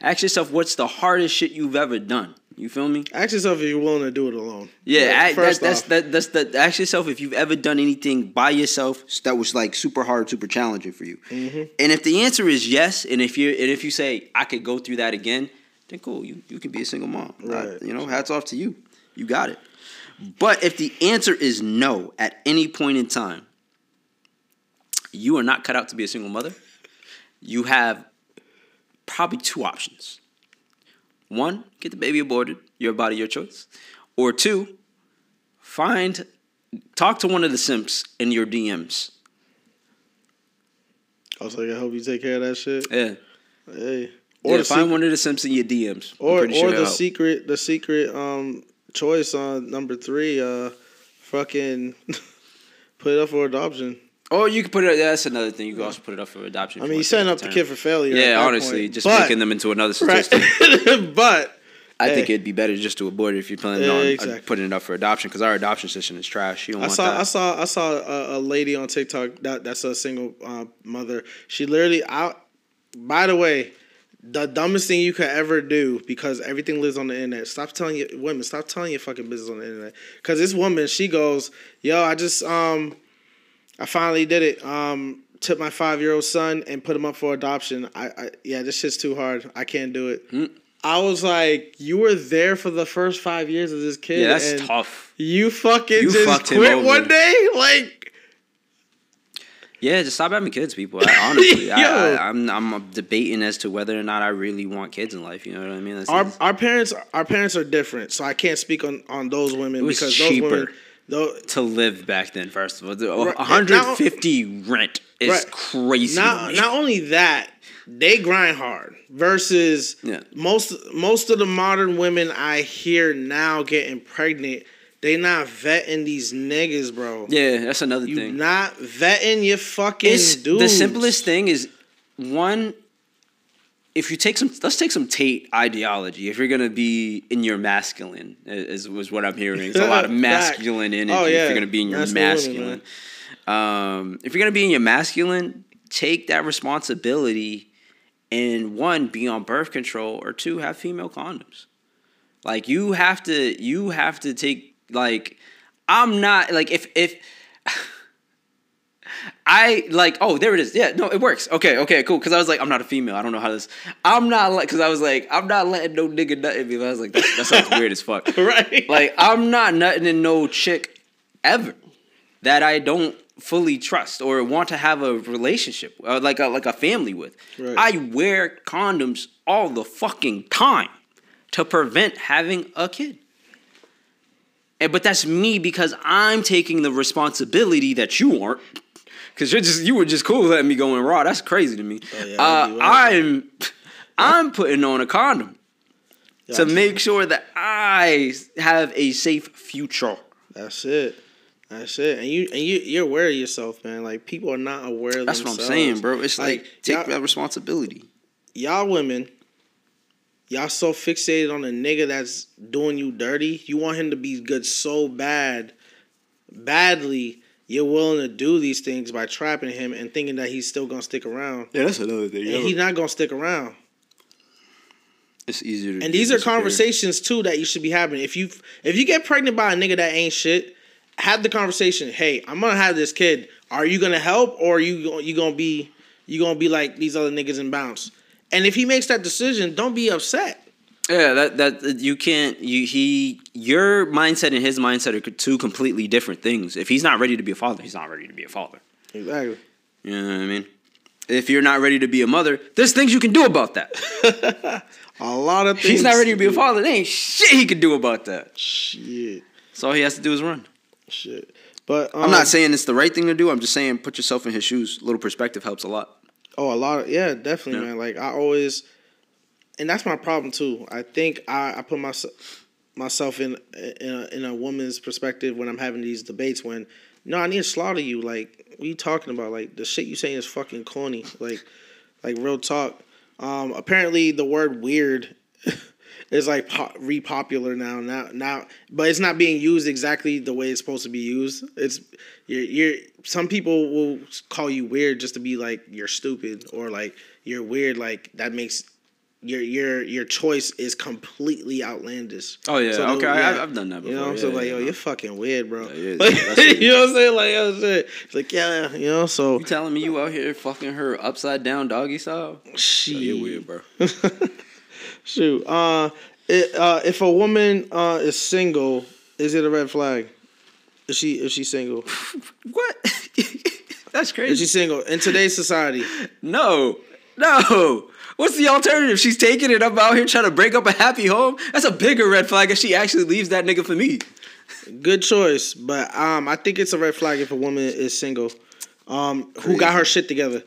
Ask yourself what's the hardest shit you've ever done. You feel me? Ask yourself if you're willing to do it alone. Yeah, Like, I, that, that's off, that, that's the. Ask yourself if you've ever done anything by yourself that was like super hard, super challenging for you. Mm-hmm. And if the answer is yes, and if you and if you say I could go through that again, then cool, you you can be a single mom. Right. you know, hats off to you. You got it. But if the answer is no at any point in time, you are not cut out to be a single mother. You have probably two options. One, get the baby aborted, your body, your choice. Or two, find, talk to one of the simps in your DMs. I was like, I hope you take care of that shit. Yeah. Hey. Or yeah, find secret, one of the simps in your DMs. Or, or sure the they'll secret, the secret um choice on number three. Uh, fucking put it up for adoption. Or you can put it. That's another thing. You can also put it up for adoption. I mean, you setting up the kid for failure. Yeah, honestly, point. just But- making them into another right. statistic. but I think Hey. it'd be better just to abort it if you're planning Yeah, on exactly. putting it up for adoption because our adoption system is trash. You don't I want saw, that. I saw, I saw a, a lady on TikTok that that's a single uh, mother. She literally out. By the way, the dumbest thing you could ever do because everything lives on the internet. Stop telling your women. Stop telling your fucking business on the internet. Because this woman, she goes, "Yo, I just um, I finally did it. Um, took my five year old son and put him up for adoption. I, I yeah, this shit's too hard. I can't do it." Hmm. I was like, "You were there for the first five years of this kid. yeah, that's tough. You fucking You just quit one day, like." Yeah, just stop having kids, people. I, honestly, I. I, I'm I'm debating as to whether or not I really want kids in life. You know what I mean? That's, our our parents our parents are different, so I can't speak on on those women because cheaper. those women. Though, to live back then. First of all, The- Right, 150 rent is Right. crazy. not not only that, they grind hard versus Yeah. most most of the modern women I hear now getting pregnant. They not vetting these niggas, bro. yeah, that's another You thing. not vetting your fucking It's dudes. the simplest thing is one. If you take some, let's take some Tate ideology. If you're gonna be in your masculine, is was what I'm hearing. It's a lot of masculine energy. Oh, yeah. If you're gonna be in your Masculine um, if you're gonna be in your masculine, take that responsibility, and one, be on birth control, or two, have female condoms. Like you have to, you have to take like. I'm not like if if. I like oh there it is. Yeah no it works. Okay okay cool. Because I was like I'm not a female. I don't know how this I'm not like because I was like I'm not letting no nigga nut in me. I was like that, that sounds weird as fuck. Right? like I'm not nutting in no chick ever that I don't fully trust or want to have a relationship uh, like a like a family with. Right. I wear condoms all the fucking time to prevent having a kid. And but that's me because I'm taking the responsibility that you aren't. Cause you're just you were just cool letting me go in raw. That's crazy to me. Oh, yeah, uh, that'd be wild. I'm I'm putting on a condom Yeah, to make sure that I have a safe future. That's it. That's it. And you and you you're aware of yourself, man. Like people are not aware of themselves. That's what I'm saying, bro. It's like, take that responsibility. y'all women, y'all so fixated on a nigga that's doing you dirty. You want him to be good so bad, badly. You're willing to do these things by trapping him and thinking that he's still gonna stick around. Yeah, that's another thing. And he's not gonna stick around. It's easier to And these are conversations too that you should be having. If you if you get pregnant by a nigga that ain't shit, have the conversation. Hey, I'm gonna have this kid. Are you gonna help or are you you gonna be you gonna be like these other niggas and bounce. And if he makes that decision, don't be upset. Yeah, that that you can't. You he your mindset and his mindset are two completely different things. If he's not ready to be a father, he's not ready to be a father. Exactly. You know what I mean? If you're not ready to be a mother, there's things you can do about that. A lot of If things. he's not ready to be a father, there ain't shit he can do about that. Shit. So all he has to do is run. Shit. But um, I'm not saying it's the right thing to do. I'm just saying put yourself in his shoes. A little perspective helps a lot. Oh, a lot of yeah, definitely, Yeah. man. Like I always, and that's my problem too. I think I, I put myself myself in in a, in a woman's perspective when I'm having these debates. When no, I need to slaughter you. Like, what you talking about? Like the shit you saying is fucking corny. Like, like real talk. Um, apparently the word weird is like po- repopular now. Now, now, but it's not being used exactly the way it's supposed to be used. It's you're, you're some people will call you weird just to be like you're stupid or like you're weird. Like that makes your your your choice is completely outlandish. Oh yeah, So, okay. yeah. I, I've done that before. You know, Yeah, so like, yeah, yo, you're fucking weird, bro. Yeah, yeah, Like, you know what I'm saying? Like, oh shit. It's like, yeah, you know. So You telling me you out here fucking her upside down doggy style? she, Oh, you're weird, bro. Shoot. Uh, it, uh, if a woman uh is single, is it a red flag? Is she is she single? what? That's crazy. Is she single in today's society? No, no. What's the alternative? She's taking it up out here trying to break up a happy home. That's a bigger red flag if she actually leaves that nigga for me. Good choice, but um, I think it's a red flag if a woman is single, um, who got her shit together.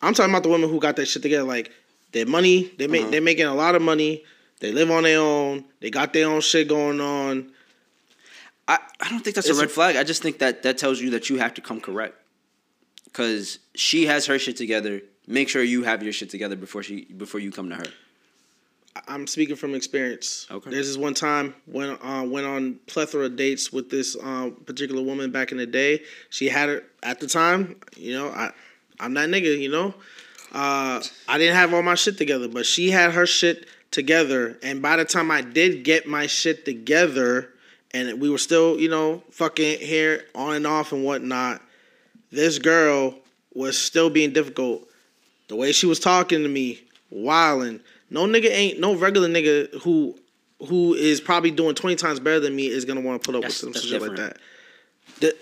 I'm talking about the women who got that shit together. Like their money, they make Uh-huh. they're making a lot of money. They live on their own. They got their own shit going on. I, I don't think that's It's a a- red flag. I just think that that tells you that you have to come correct. Cause she has her shit together. Make sure you have your shit together before she before you come to her. I'm speaking from experience. Okay. There's this one time when uh, went on plethora of dates with this um, particular woman back in the day. She had her at the time. You know, I I'm that nigga. You know, uh, I didn't have all my shit together, but she had her shit together. And by the time I did get my shit together, and we were still, you know, fucking here on and off and whatnot, this girl was still being difficult. The way she was talking to me, wilding. No nigga ain't no regular nigga who who is probably doing twenty times better than me is gonna want to put up That's- with some shit like that. The-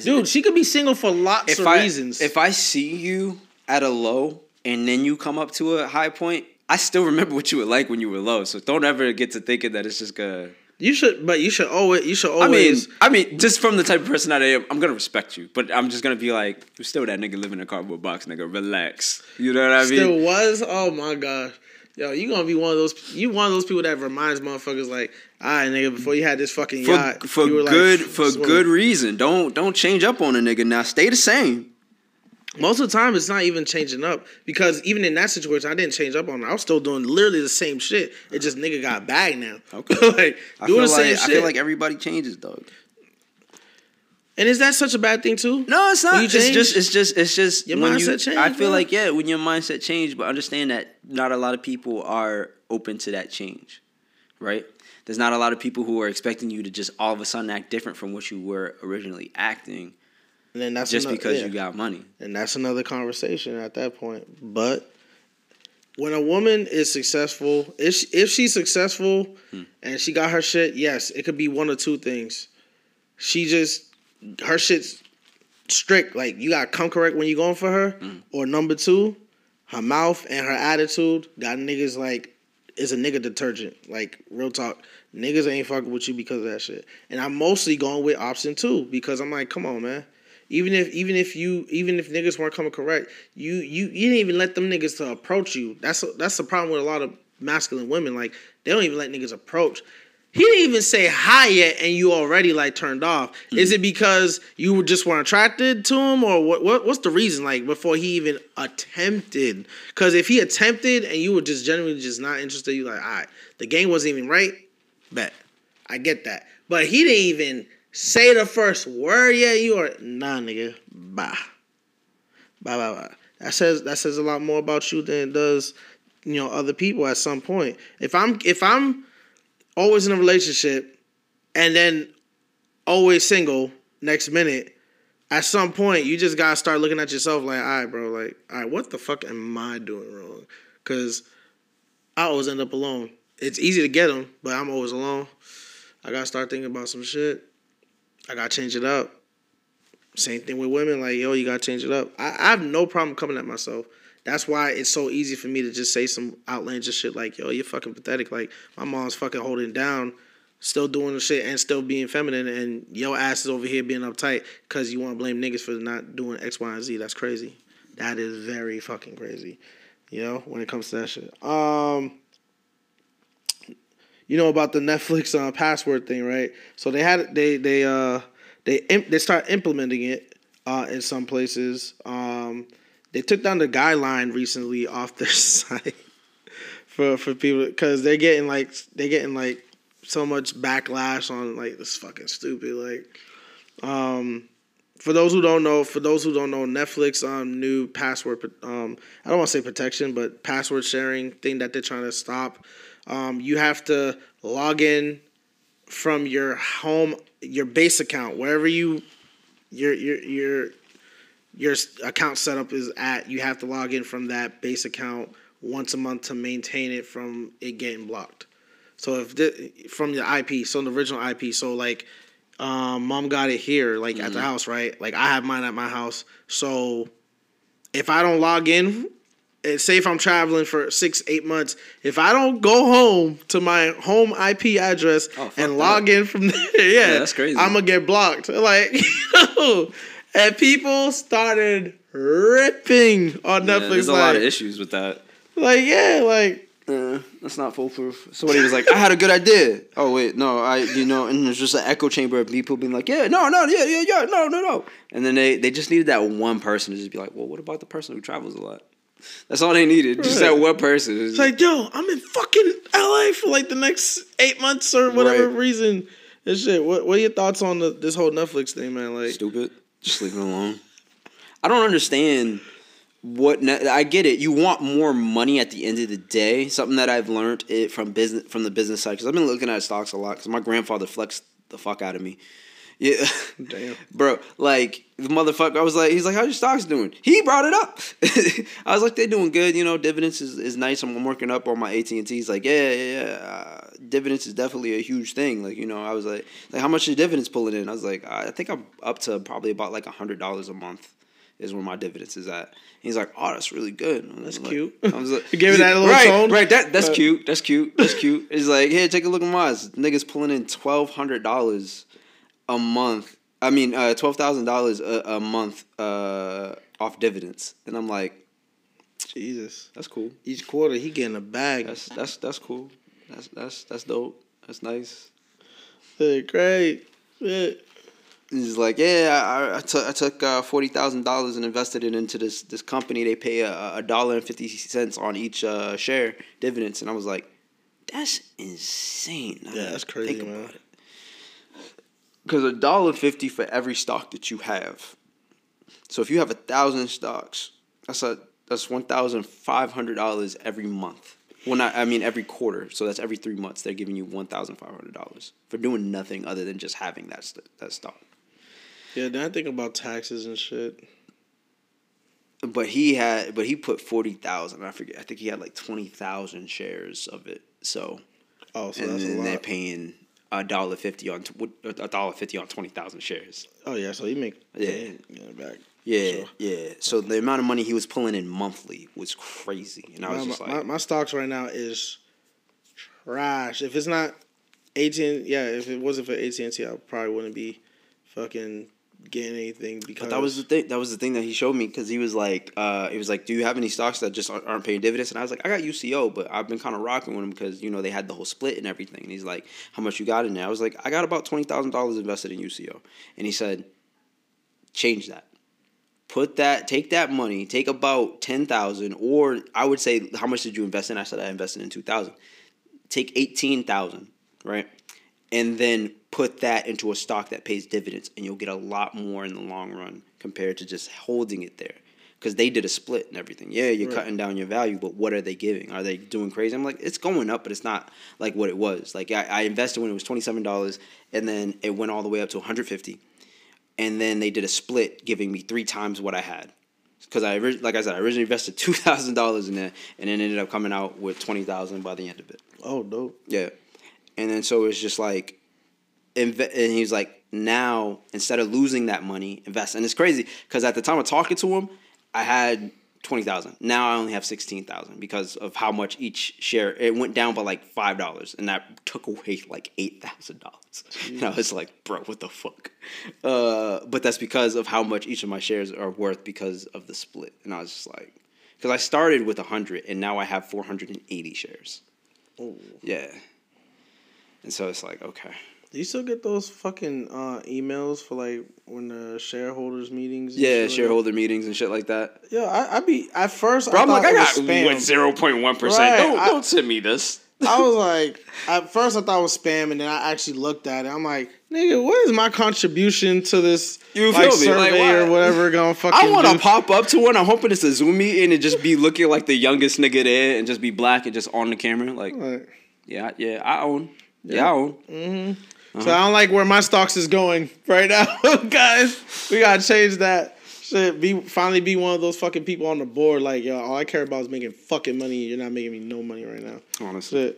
dude, she could be single for lots if of I, reasons. If I see you at a low and then you come up to a high point, I still remember what you were like when you were low. So don't ever get to thinking that it's just gonna. You should, but you should always, you should always. I mean. I mean, just from the type of person that I am, I'm gonna respect you, but I'm just gonna be like, you're still that nigga living in a cardboard box, nigga. Relax. You know what I mean? still was. Oh my gosh, yo, you gonna be one of those. You one of those people that reminds motherfuckers like, all right, nigga, before you had this fucking for yacht, for you were, like, good for good reason. Don't don't change up on a nigga now. Stay the same. Most of the time, it's not even changing up because even in that situation, I didn't change up on her. I was still doing literally the same shit. It just nigga got bagged now. Okay. like I doing the same like shit. I feel like everybody changes, dog. and is that such a bad thing too? No, it's not. You It's just it's just it's just Your when you, mindset change, I feel bro. like yeah, when your mindset changed, but understand that not a lot of people are open to that change, right? There's not a lot of people who are expecting you to just all of a sudden act different from what you were originally acting and then that's just ano- because yeah. you got money. and that's another conversation at that point. But when a woman is successful, if she, if she's successful Hmm. and she got her shit, yes, it could be one or two things. She just her shit's strict. Like you got to come correct when you going for her. Hmm. Or number two, her mouth and her attitude got niggas like is a nigga detergent. Like real talk, niggas ain't fucking with you because of that shit. And I'm mostly going with option two because I'm like, come on, man. Even if even if you even if niggas weren't coming correct, you you you didn't even let them niggas to approach you. That's that's the problem with a lot of masculine women. Like they don't even let niggas approach. He didn't even say hi yet, and you already like turned off. Mm. Is it because you were just weren't attracted to him, or what? what what's the reason? Like before he even attempted? Because if he attempted and you were just genuinely just not interested, you like, all right, the game wasn't even right. Bet I get that, but he didn't even say the first word yeah, You are nah, nigga. Bye, bye, bye, bye. That says that says a lot more about you than it does, you know, other people. At some point, if I'm if I'm always in a relationship and then always single next minute at some point you just gotta start looking at yourself like, all right, bro, like, all right, what the fuck am I doing wrong? Because I always end up alone. It's easy to get them, but I'm always alone. I gotta start thinking about some shit. I gotta change it up. Same thing with women, like, yo, you gotta change it up. I, I have no problem coming at myself. That's why it's so easy for me to just say some outlandish shit like, yo, you're fucking pathetic. Like, my mom's fucking holding down still doing the shit and still being feminine, and your ass is over here being uptight because you want to blame niggas for not doing X, Y, and Z. That's crazy. That is very fucking crazy. You know, when it comes to that shit. Um, you know about the Netflix uh, password thing, right? So they had they they uh they they start implementing it uh in some places. Um, they took down the guideline recently off their site for for people because they're getting like they're getting like so much backlash on like this fucking stupid like um for those who don't know for those who don't know netflix um new password um i don't want to say protection but password sharing thing that they're trying to stop um you have to log in from your home your base account wherever you your your your your account setup is at you have to log in from that base account once a month to maintain it from it getting blocked so if the, from the IP, so the original IP, so like um, mom got it here, like mm-hmm. at the mm-hmm. house, right? Like I have mine at my house. So if I don't log in, and say if I'm traveling for six, eight months, if I don't go home to my home IP address oh, and log that. in from there, yeah, yeah, that's crazy. I'm gonna get blocked. Like, and people started ripping on yeah, Netflix. There's a lot of issues with that. Like, yeah, like uh, that's not foolproof. Somebody was like, I had a good idea. Oh wait, no, I you know, and there's just an echo chamber of people being like, yeah, no, no, yeah, yeah, yeah, no, no, no. And then they they just needed that one person to just be like, well, what about the person who travels a lot? That's all they needed. Right. Just that one person. It's like, yo, I'm in fucking LA for like the next eight months or whatever right. reason. And shit. What what are your thoughts on the, this whole Netflix thing, man? Like stupid. Just leave it alone. I don't understand what I get it. You want more money at the end of the day. Something that I've learned it from business from the business side because I've been looking at stocks a lot because my grandfather flexed the fuck out of me. Yeah, damn, bro. Like the motherfucker, I was like, he's like, "How's your stocks doing?" He brought it up. I was like, "They're doing good. You know, dividends is, is nice. I'm working up on my AT and T." He's like, "Yeah, yeah, yeah. Uh, dividends is definitely a huge thing." Like, you know, I was like, "Like, how much are dividends pulling in?" I was like, "I think I'm up to probably about like a hundred dollars a month." is where my dividends is at. He's like, oh, that's really good. That's like, cute. I was like, you gave it that little right, tone. Right, that that's uh, cute. That's cute. That's cute. He's like, here, take a look at mine. Niggas pulling in twelve hundred dollars a month. I mean, uh, twelve thousand dollars a month uh, off dividends, and I'm like, Jesus, that's cool. Each quarter, he getting a bag. That's that's that's cool. That's that's that's dope. That's nice. Hey, great. Yeah. He's like, yeah, I, I took I took uh, forty thousand dollars and invested it into this this company. They pay a dollar and fifty cents on each uh, share dividends, and I was like, that's insane. Yeah, that's crazy, man. Because a dollar fifty for every stock that you have. So if you have a thousand stocks, that's a that's one thousand five hundred dollars every month. Well, not I mean every quarter. So that's every three months. They're giving you one thousand five hundred dollars for doing nothing other than just having that st- that stock. Yeah, then I think about taxes and shit. But he had, but he put forty thousand. I forget. I think he had like twenty thousand shares of it. So, oh, so and that's then a lot. they're paying a dollar fifty on a dollar fifty on twenty thousand shares. Oh yeah, so he make yeah back. Yeah, sure. yeah. So the amount of money he was pulling in monthly was crazy, and I was my, just like, my, my stocks right now is trash. If it's not AT, yeah, if it wasn't for AT and T, I probably wouldn't be fucking getting anything because but that was the thing. That was the thing that he showed me because he was like, uh, he was like, "Do you have any stocks that just aren't paying dividends?" And I was like, "I got UCO, but I've been kind of rocking with them because you know they had the whole split and everything." And he's like, "How much you got in there?" I was like, "I got about twenty thousand dollars invested in UCO," and he said, "Change that." Put that, take that money, take about ten thousand, or I would say, how much did you invest in? I said I invested in two thousand. Take eighteen thousand, right? and then put that into a stock that pays dividends and you'll get a lot more in the long run compared to just holding it there because they did a split and everything yeah you're right. cutting down your value but what are they giving are they doing crazy i'm like it's going up but it's not like what it was like i, I invested when it was $27 and then it went all the way up to 150 and then they did a split, giving me three times what I had. Because I, like I said, I originally invested two thousand dollars in it, and then ended up coming out with twenty thousand by the end of it. Oh, dope. Yeah, and then so it's just like, and he's like, now instead of losing that money, invest. And it's crazy because at the time of talking to him, I had twenty thousand. Now I only have sixteen thousand because of how much each share. It went down by like five dollars, and that took away like eight thousand dollars. And I was like, bro, what the fuck? Uh, but that's because of how much each of my shares are worth because of the split. And I was just like, because I started with hundred, and now I have four hundred and eighty shares. Oh. Yeah. And so it's like, okay. Do you still get those fucking uh, emails for like when the shareholders meetings? Yeah, shit like shareholder meetings and shit like that. Yeah, I, I be at first. Bro, I I'm like, I got what zero point one percent. Don't I- don't send me this. I was like, at first I thought it was spam, and then I actually looked at it. I'm like, nigga, what is my contribution to this You like, feel me? Like, survey or whatever? Gonna fucking. I want to pop up to one. I'm hoping it's a Zoom meeting and just be looking like the youngest nigga there and just be black and just on the camera. Like, Like, yeah, yeah, I own. Yeah, I own. So I don't like where my stocks is going right now, guys. We gotta change that. Shit, be finally be one of those fucking people on the board. Like, yo, all I care about is making fucking money. You're not making me no money right now. Honestly.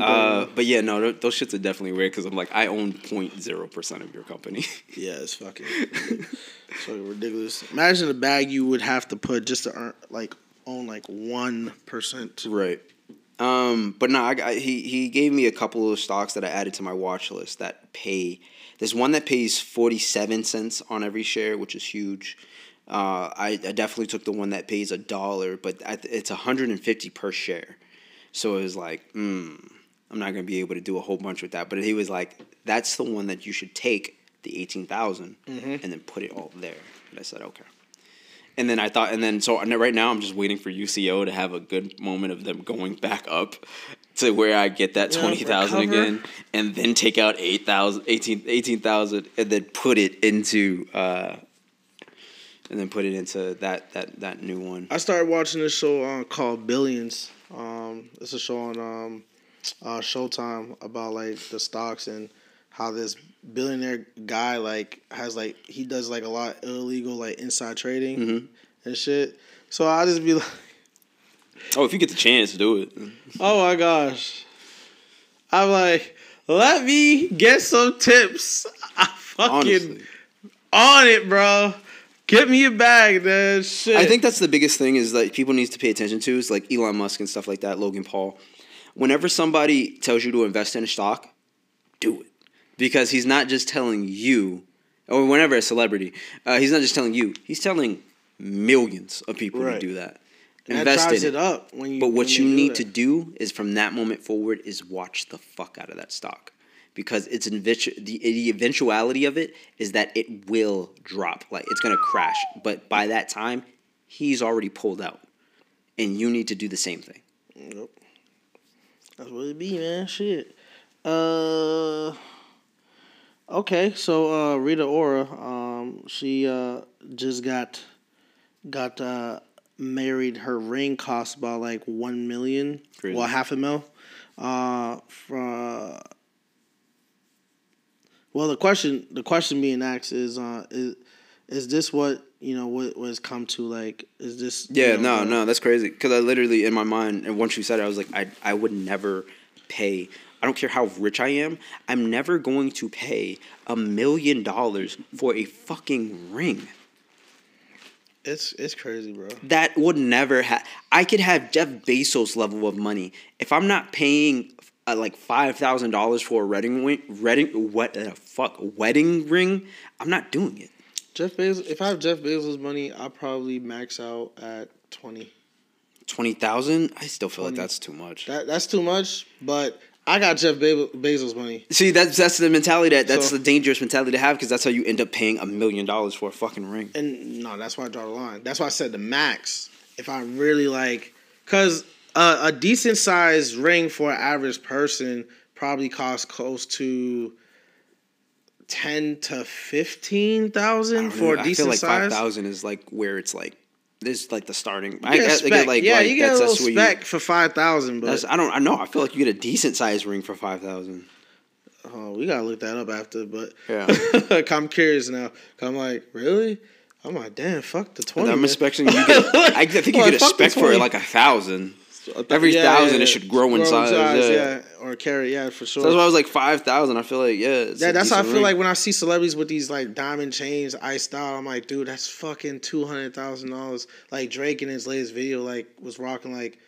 Uh, but yeah, no, tho- those shits are definitely weird because I'm like, I own 0.0 percent of your company. yeah, it's fucking, it's fucking ridiculous. Imagine the bag you would have to put just to earn like own like one percent. Right. Um, but no, I, got- he he gave me a couple of stocks that I added to my watch list that pay. There's one that pays forty seven cents on every share, which is huge. Uh, I, I definitely took the one that pays a dollar, but I, it's hundred and fifty per share. So it was like, mm, I'm not gonna be able to do a whole bunch with that. But he was like, that's the one that you should take the eighteen and then put it all there. And I said, okay. And then I thought, and then so right now I'm just waiting for UCO to have a good moment of them going back up to where I get that Yeah, twenty thousand again, and then take out 8,000, 18 18,000 and then put it into, uh, and then put it into that that that new one. I started watching this show uh, called Billions. Um, it's a show on um, uh, Showtime about like the stocks and how this billionaire guy like has like he does like a lot of illegal like inside trading Mhm. and shit. So I just be like, Oh, if you get the chance, do it. oh my gosh, I'm like, let me get some tips. I fucking Honestly. on it, bro. Get me a bag, man. Shit. I think that's the biggest thing is that people need to pay attention to is like Elon Musk and stuff like that, Logan Paul. Whenever somebody tells you to invest in a stock, do it because he's not just telling you, or whenever a celebrity, uh, he's not just telling you, he's telling millions of people Right. to do that. And that Invest drives in it it. up when you. But what you need that. to do is from that moment forward is watch the fuck out of that stock. Because it's eventu- the, the eventuality of it is that it will drop. Like it's gonna crash. But by that time, he's already pulled out. And you need to do the same thing. Yep. That's what it be, man. Shit. Uh. Okay, so uh, Rita Ora, um, she uh, just got got uh, married. Her ring cost about like one million, Crazy. well, half a mil. Uh, for, well, the question the question being asked is uh, is is this what you know what was come to like? Is this you Yeah, know, no, no, that's crazy. Because I literally in my mind, and once you said it, I was like, I, I would never pay. I don't care how rich I am. I'm never going to pay a million dollars for a fucking ring. It's it's crazy, bro. That would never have. I could have Jeff Bezos level of money if I'm not paying uh, like five thousand dollars for a wedding ring. Wedding what the fuck wedding ring? I'm not doing it. Jeff Bezos. If I have Jeff Bezos' money, I'll probably max out at twenty. Twenty thousand? I still feel like that's too much. That that's too much. But I got Jeff Be- Bezos' money. See, that's that's the mentality that that's So- the dangerous mentality to have because that's how you end up paying a million dollars for a fucking ring. And no, that's why I draw the line. That's why I said the max. If I really like, cause uh, a decent sized ring for an average person probably costs close to ten to fifteen I thousand for know, a I decent feel like five size. thousand is like where it's like this is like the starting. I, You get I, a I spec. get like yeah, like you get a little spec for five thousand, but I don't. I know. I feel like you get a decent sized ring for five thousand. Oh, we gotta look that up after, but Yeah. I'm curious now. I'm like, really? I'm like, damn, fuck the twenty. I'm expecting you get. I think you Well, get a spec for like a thousand. Every thousand, it should grow in size, yeah. Or carry, yeah, for sure. So that's why I was like five thousand. I feel like yeah. Yeah, that's how I feel ring. like when I see celebrities with these like diamond chains, iced out. I'm like, dude, that's fucking two hundred thousand dollars. Like Drake in his latest video, like was rocking like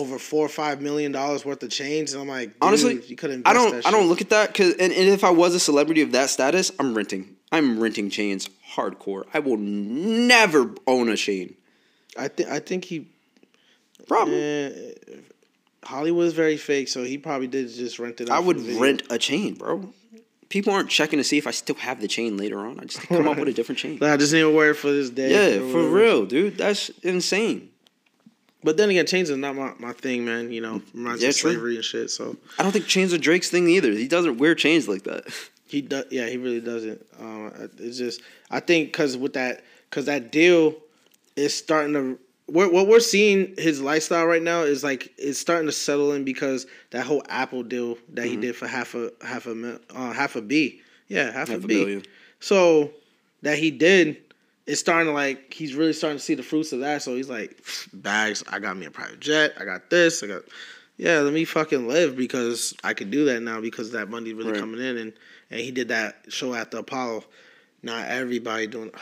over four or five million dollars worth of chains, and I'm like, Honestly, you couldn't. I don't. I don't look at that because, and, and if I was a celebrity of that status, I'm renting. I'm renting chains hardcore. I will never own a chain. I think I think he. Probably. Eh, Hollywood's very fake, so he probably did just rent it. out I would rent a chain, bro. People aren't checking to see if I still have the chain later on. I just come up with a different chain. Like, I just need to wear it for this day. Yeah, for real, dude. That's insane. But then again, chains is not my, my thing, man. You know, reminds me of slavery and shit. So I don't think chains are Drake's thing either. He doesn't wear chains like that. He does, yeah, he really doesn't. Um, it's just, I think, because with that, because that deal is starting to, we're, what we're seeing his lifestyle right now is like it's starting to settle in because that whole Apple deal that Mm-hmm. he did for half a half a uh, half a B, yeah, half, Half a a B. billion. So that he did, it's starting to like he's really starting to see the fruits of that. So he's like, bags, I got me a private jet, I got this, I got, yeah, let me fucking live because I can do that now because that money's really Right. coming in and and he did that show at the Apollo. Not everybody doing.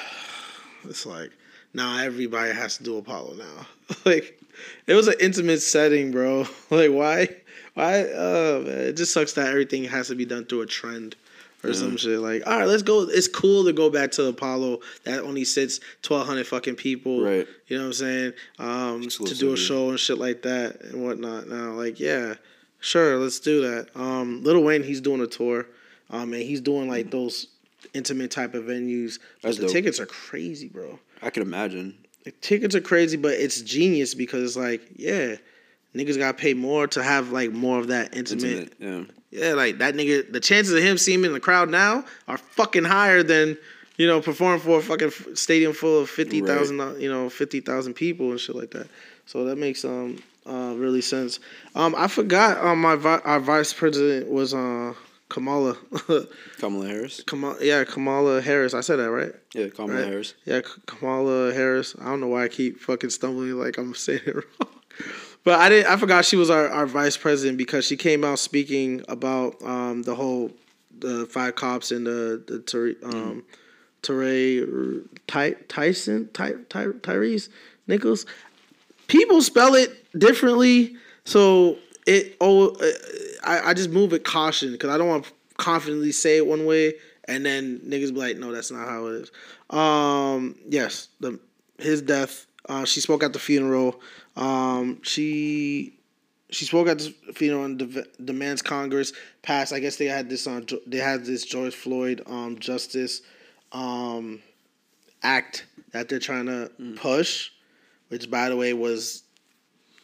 It's like now everybody has to do Apollo now. like it was an intimate setting, bro. like why? Why? Uh, man, it just sucks that everything has to be done through a trend or some shit. Like all right, let's go. It's cool to go back to Apollo that only sits twelve hundred fucking people. Right. You know what I'm saying? Um, to do a show and shit like that and whatnot. Now, like yeah, sure, let's do that. Um, Lil Wayne, he's doing a tour. Um, and he's doing like those intimate type of venues. But That's the dope. tickets are crazy, bro. I can imagine. The tickets are crazy, but it's genius because it's like, yeah, niggas gotta pay more to have like more of that intimate. Intimate, yeah. Yeah, like that nigga. The chances of him seeing me in the crowd now are fucking higher than you know performing for a fucking stadium full of fifty thousand, you know, fifty thousand people and shit like that. So that makes um uh really sense. Um, I forgot um my vi- our vice president was uh Kamala. Kamala Harris. Kamala, yeah, Kamala Harris. I said that right. Yeah, Kamala Right. Harris. Yeah, Kamala Harris. I don't know why I keep fucking stumbling like I'm saying it wrong. But I didn't. I forgot she was our, our vice president because she came out speaking about um, the whole the five cops and the the um, Tyree Ty, Tyson Ty, Ty, Tyrese Nichols. People spell it differently, so it oh uh, I, I just move with caution because I don't want to confidently say it one way and then niggas be like, no, that's not how it is. Um, yes, the his death. Uh, she spoke at the funeral. Um, she she spoke at the funeral and de- demands Congress pass. I guess they had this on. they had this George Floyd um justice um act that they're trying to push, which by the way was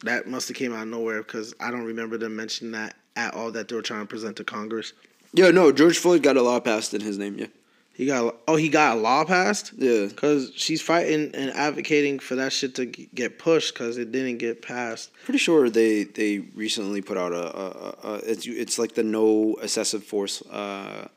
that must have came out of nowhere because I don't remember them mentioning that at all that they were trying to present to Congress. Yeah, no, George Floyd got a law passed in his name. Yeah, He got oh he got a law passed yeah. because she's fighting and advocating for that shit to get pushed because it didn't get passed. Pretty sure they they recently put out a, a, a, it's it's like the no excessive force uh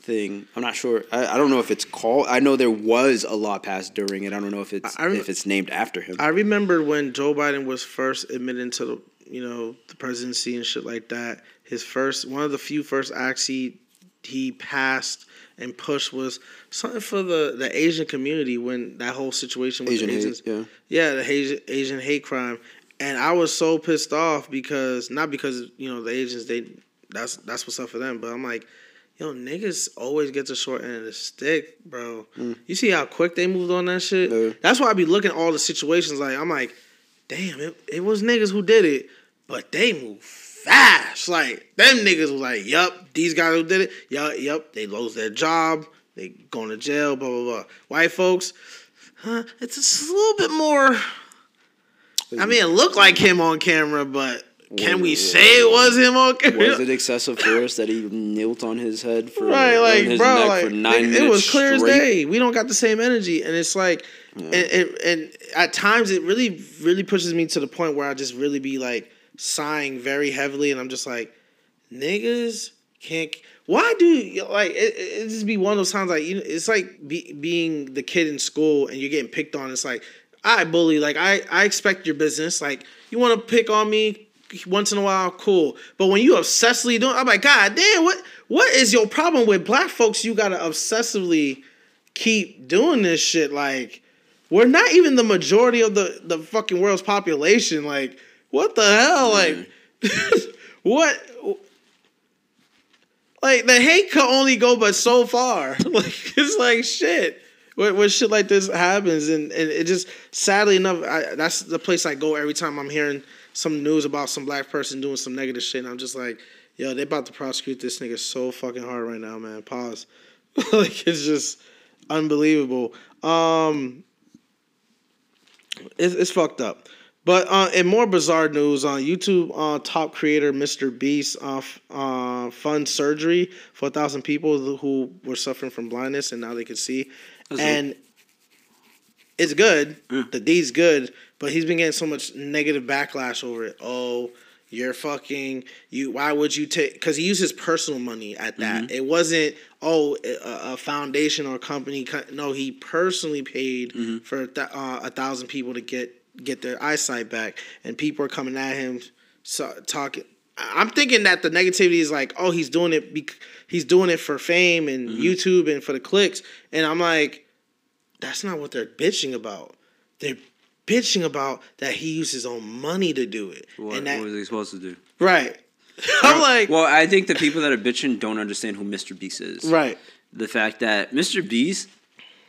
thing. I'm not sure. I, I don't know if it's called. I know there was a law passed during it. I don't know if it's I- I if it's named after him. I remember when Joe Biden was first admitted to the you know the presidency and shit like that. His first one of the few first acts he he passed and pushed was something for the the Asian community when that whole situation with Asian the hate, Asians. yeah. Yeah, the Asian Asian hate crime, and I was so pissed off because not because you know the Asians they that's that's what's up for them, but I'm like, yo niggas always get the short end of the stick, bro. Mm. You see how quick they moved on that shit. Yeah. That's why I be looking at all the situations like I'm like, damn it, it was niggas who did it, but they move fast. Like them niggas was like, yup, these guys who did it, yup, yup, they lost their job, they going to jail, blah blah blah. White folks, huh? It's just a little bit more. I mean, it looked like him on camera, but can we say it was him on camera? Was it excessive force that he knelt on his head for right, like his bro, neck like for nine it, minutes it was clear straight? as day. We don't got the same energy, and it's like, and, and and at times it really really pushes me to the point where I just really be like sighing very heavily, and I'm just like, niggas can't. Why do like it? It just be one of those times like you. know, It's like be, being the kid in school and you're getting picked on. It's like I bully. Like I I expect your business. Like you want to pick on me once in a while, cool. But when you obsessively doing, I'm like, God damn, what what is your problem with black folks? You gotta obsessively keep doing this shit. Like we're not even the majority of the the fucking world's population. Like what the hell? Like what? Like the hate could only go but so far. Like it's like shit. When, when shit like this happens, and, and it just sadly enough, I, that's the place I go every time I'm hearing some news about some black person doing some negative shit. And I'm just like, yo, they about to prosecute this nigga so fucking hard right now, man. Pause. like it's just unbelievable. Um, it's, it's fucked up. But uh, in more bizarre news, on uh, YouTube, uh, top creator Mr. Beast uh, uh, funds surgery for a thousand people who were suffering from blindness and now they can see. That's and it's good. The deed's good, but he's been getting so much negative backlash over it. Oh, you're fucking you. Why would you take? Because he used his personal money at that. It wasn't oh a, a foundation or a company. No, he personally paid for a th- uh, a thousand people to get get their eyesight back, and people are coming at him, so, talking. I'm thinking that the negativity is like, oh, he's doing it. Bec- he's doing it for fame and mm-hmm. YouTube and for the clicks, and I'm like, that's not what they're bitching about. They're bitching about that he used his own money to do it, What, and that what was he supposed to do? right. I'm like, well, I think the people that are bitching don't understand who Mr. Beast is. right, The fact that Mr. Beast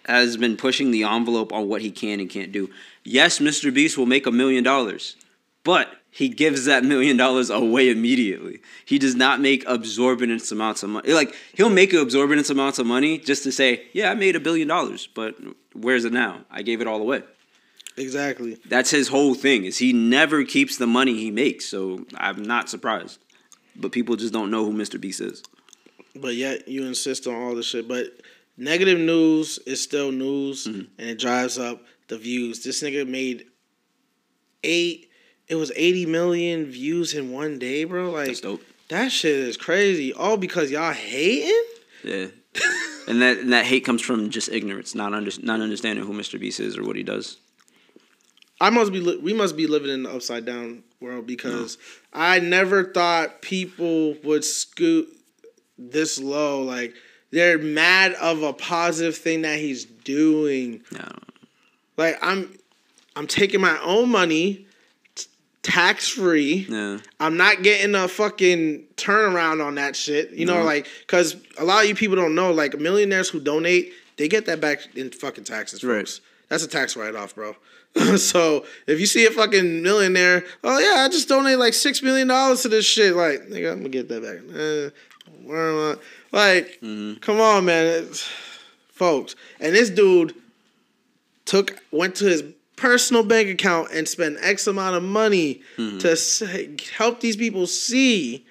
has been pushing the envelope on what he can and can't do. Yes, Mr. Beast will make a million dollars, but he gives that million dollars away immediately. He does not make absorbent amounts of money. Like he'll make absorbent amounts of money just to say, "Yeah, I made a billion dollars," but where's it now? I gave it all away. exactly. That's his whole thing. Is he never keeps the money he makes. So I'm not surprised. But people just don't know who Mr. Beast is. But yet you insist on all this shit. But negative news is still news, Mm-hmm. and it drives up the views. This nigga made eight. It was eighty million views in one day, bro. Like That's dope. that shit is crazy. All because y'all hating. Yeah. and that and that hate comes from just ignorance, not under, not understanding who Mr. Beast is or what he does. I must be. li- We must be living in the upside down world because I never thought people would scoot this low. Like they're mad of a positive thing that he's doing. No. Like I'm, I'm taking my own money, tax free. Yeah. I'm not getting a fucking turnaround on that shit. You know, like because a lot of you people don't know. Like millionaires who donate, they get that back in fucking taxes, Right. folks. That's a tax write off, bro. so if you see a fucking millionaire, oh yeah, I just donated like six million dollars to this shit. Like, nigga, I'm gonna get that back. Eh, where am I? Like, mm-hmm. come on, man, It's- folks. And this dude took went to his personal bank account and spent X amount of money mm-hmm. to say, help these people see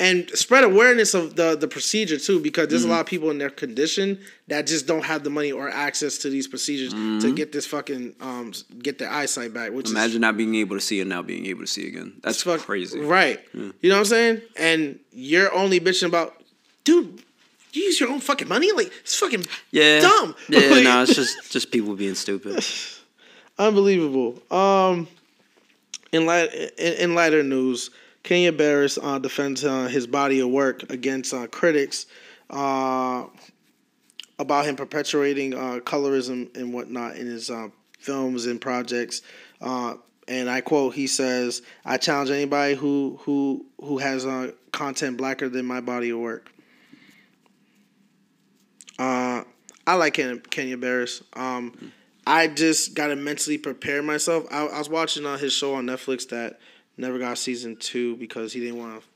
and spread awareness of the the procedure too because there's a mm-hmm. lot of people in their condition that just don't have the money or access to these procedures to get this fucking um get their eyesight back which is Imagine not being able to see and now being able to see again. That's fuck crazy. right. You know what i'm saying? And you're only bitching about dude you use your own fucking money like it's fucking Yeah. dumb Yeah, Like- no, it's just just people being stupid. Unbelievable. Um, in light in, in lighter news, Kenya Barris uh, defends uh, his body of work against uh, critics uh, about him perpetuating uh, colorism and whatnot in his uh, films and projects. Uh, and I quote: He says, "I challenge anybody who who who has uh, content blacker than my body of work." Uh, I like Ken- Kenya Barris. Um, I just got to mentally prepare myself. I, I was watching uh, his show on Netflix that never got season two because he didn't want to.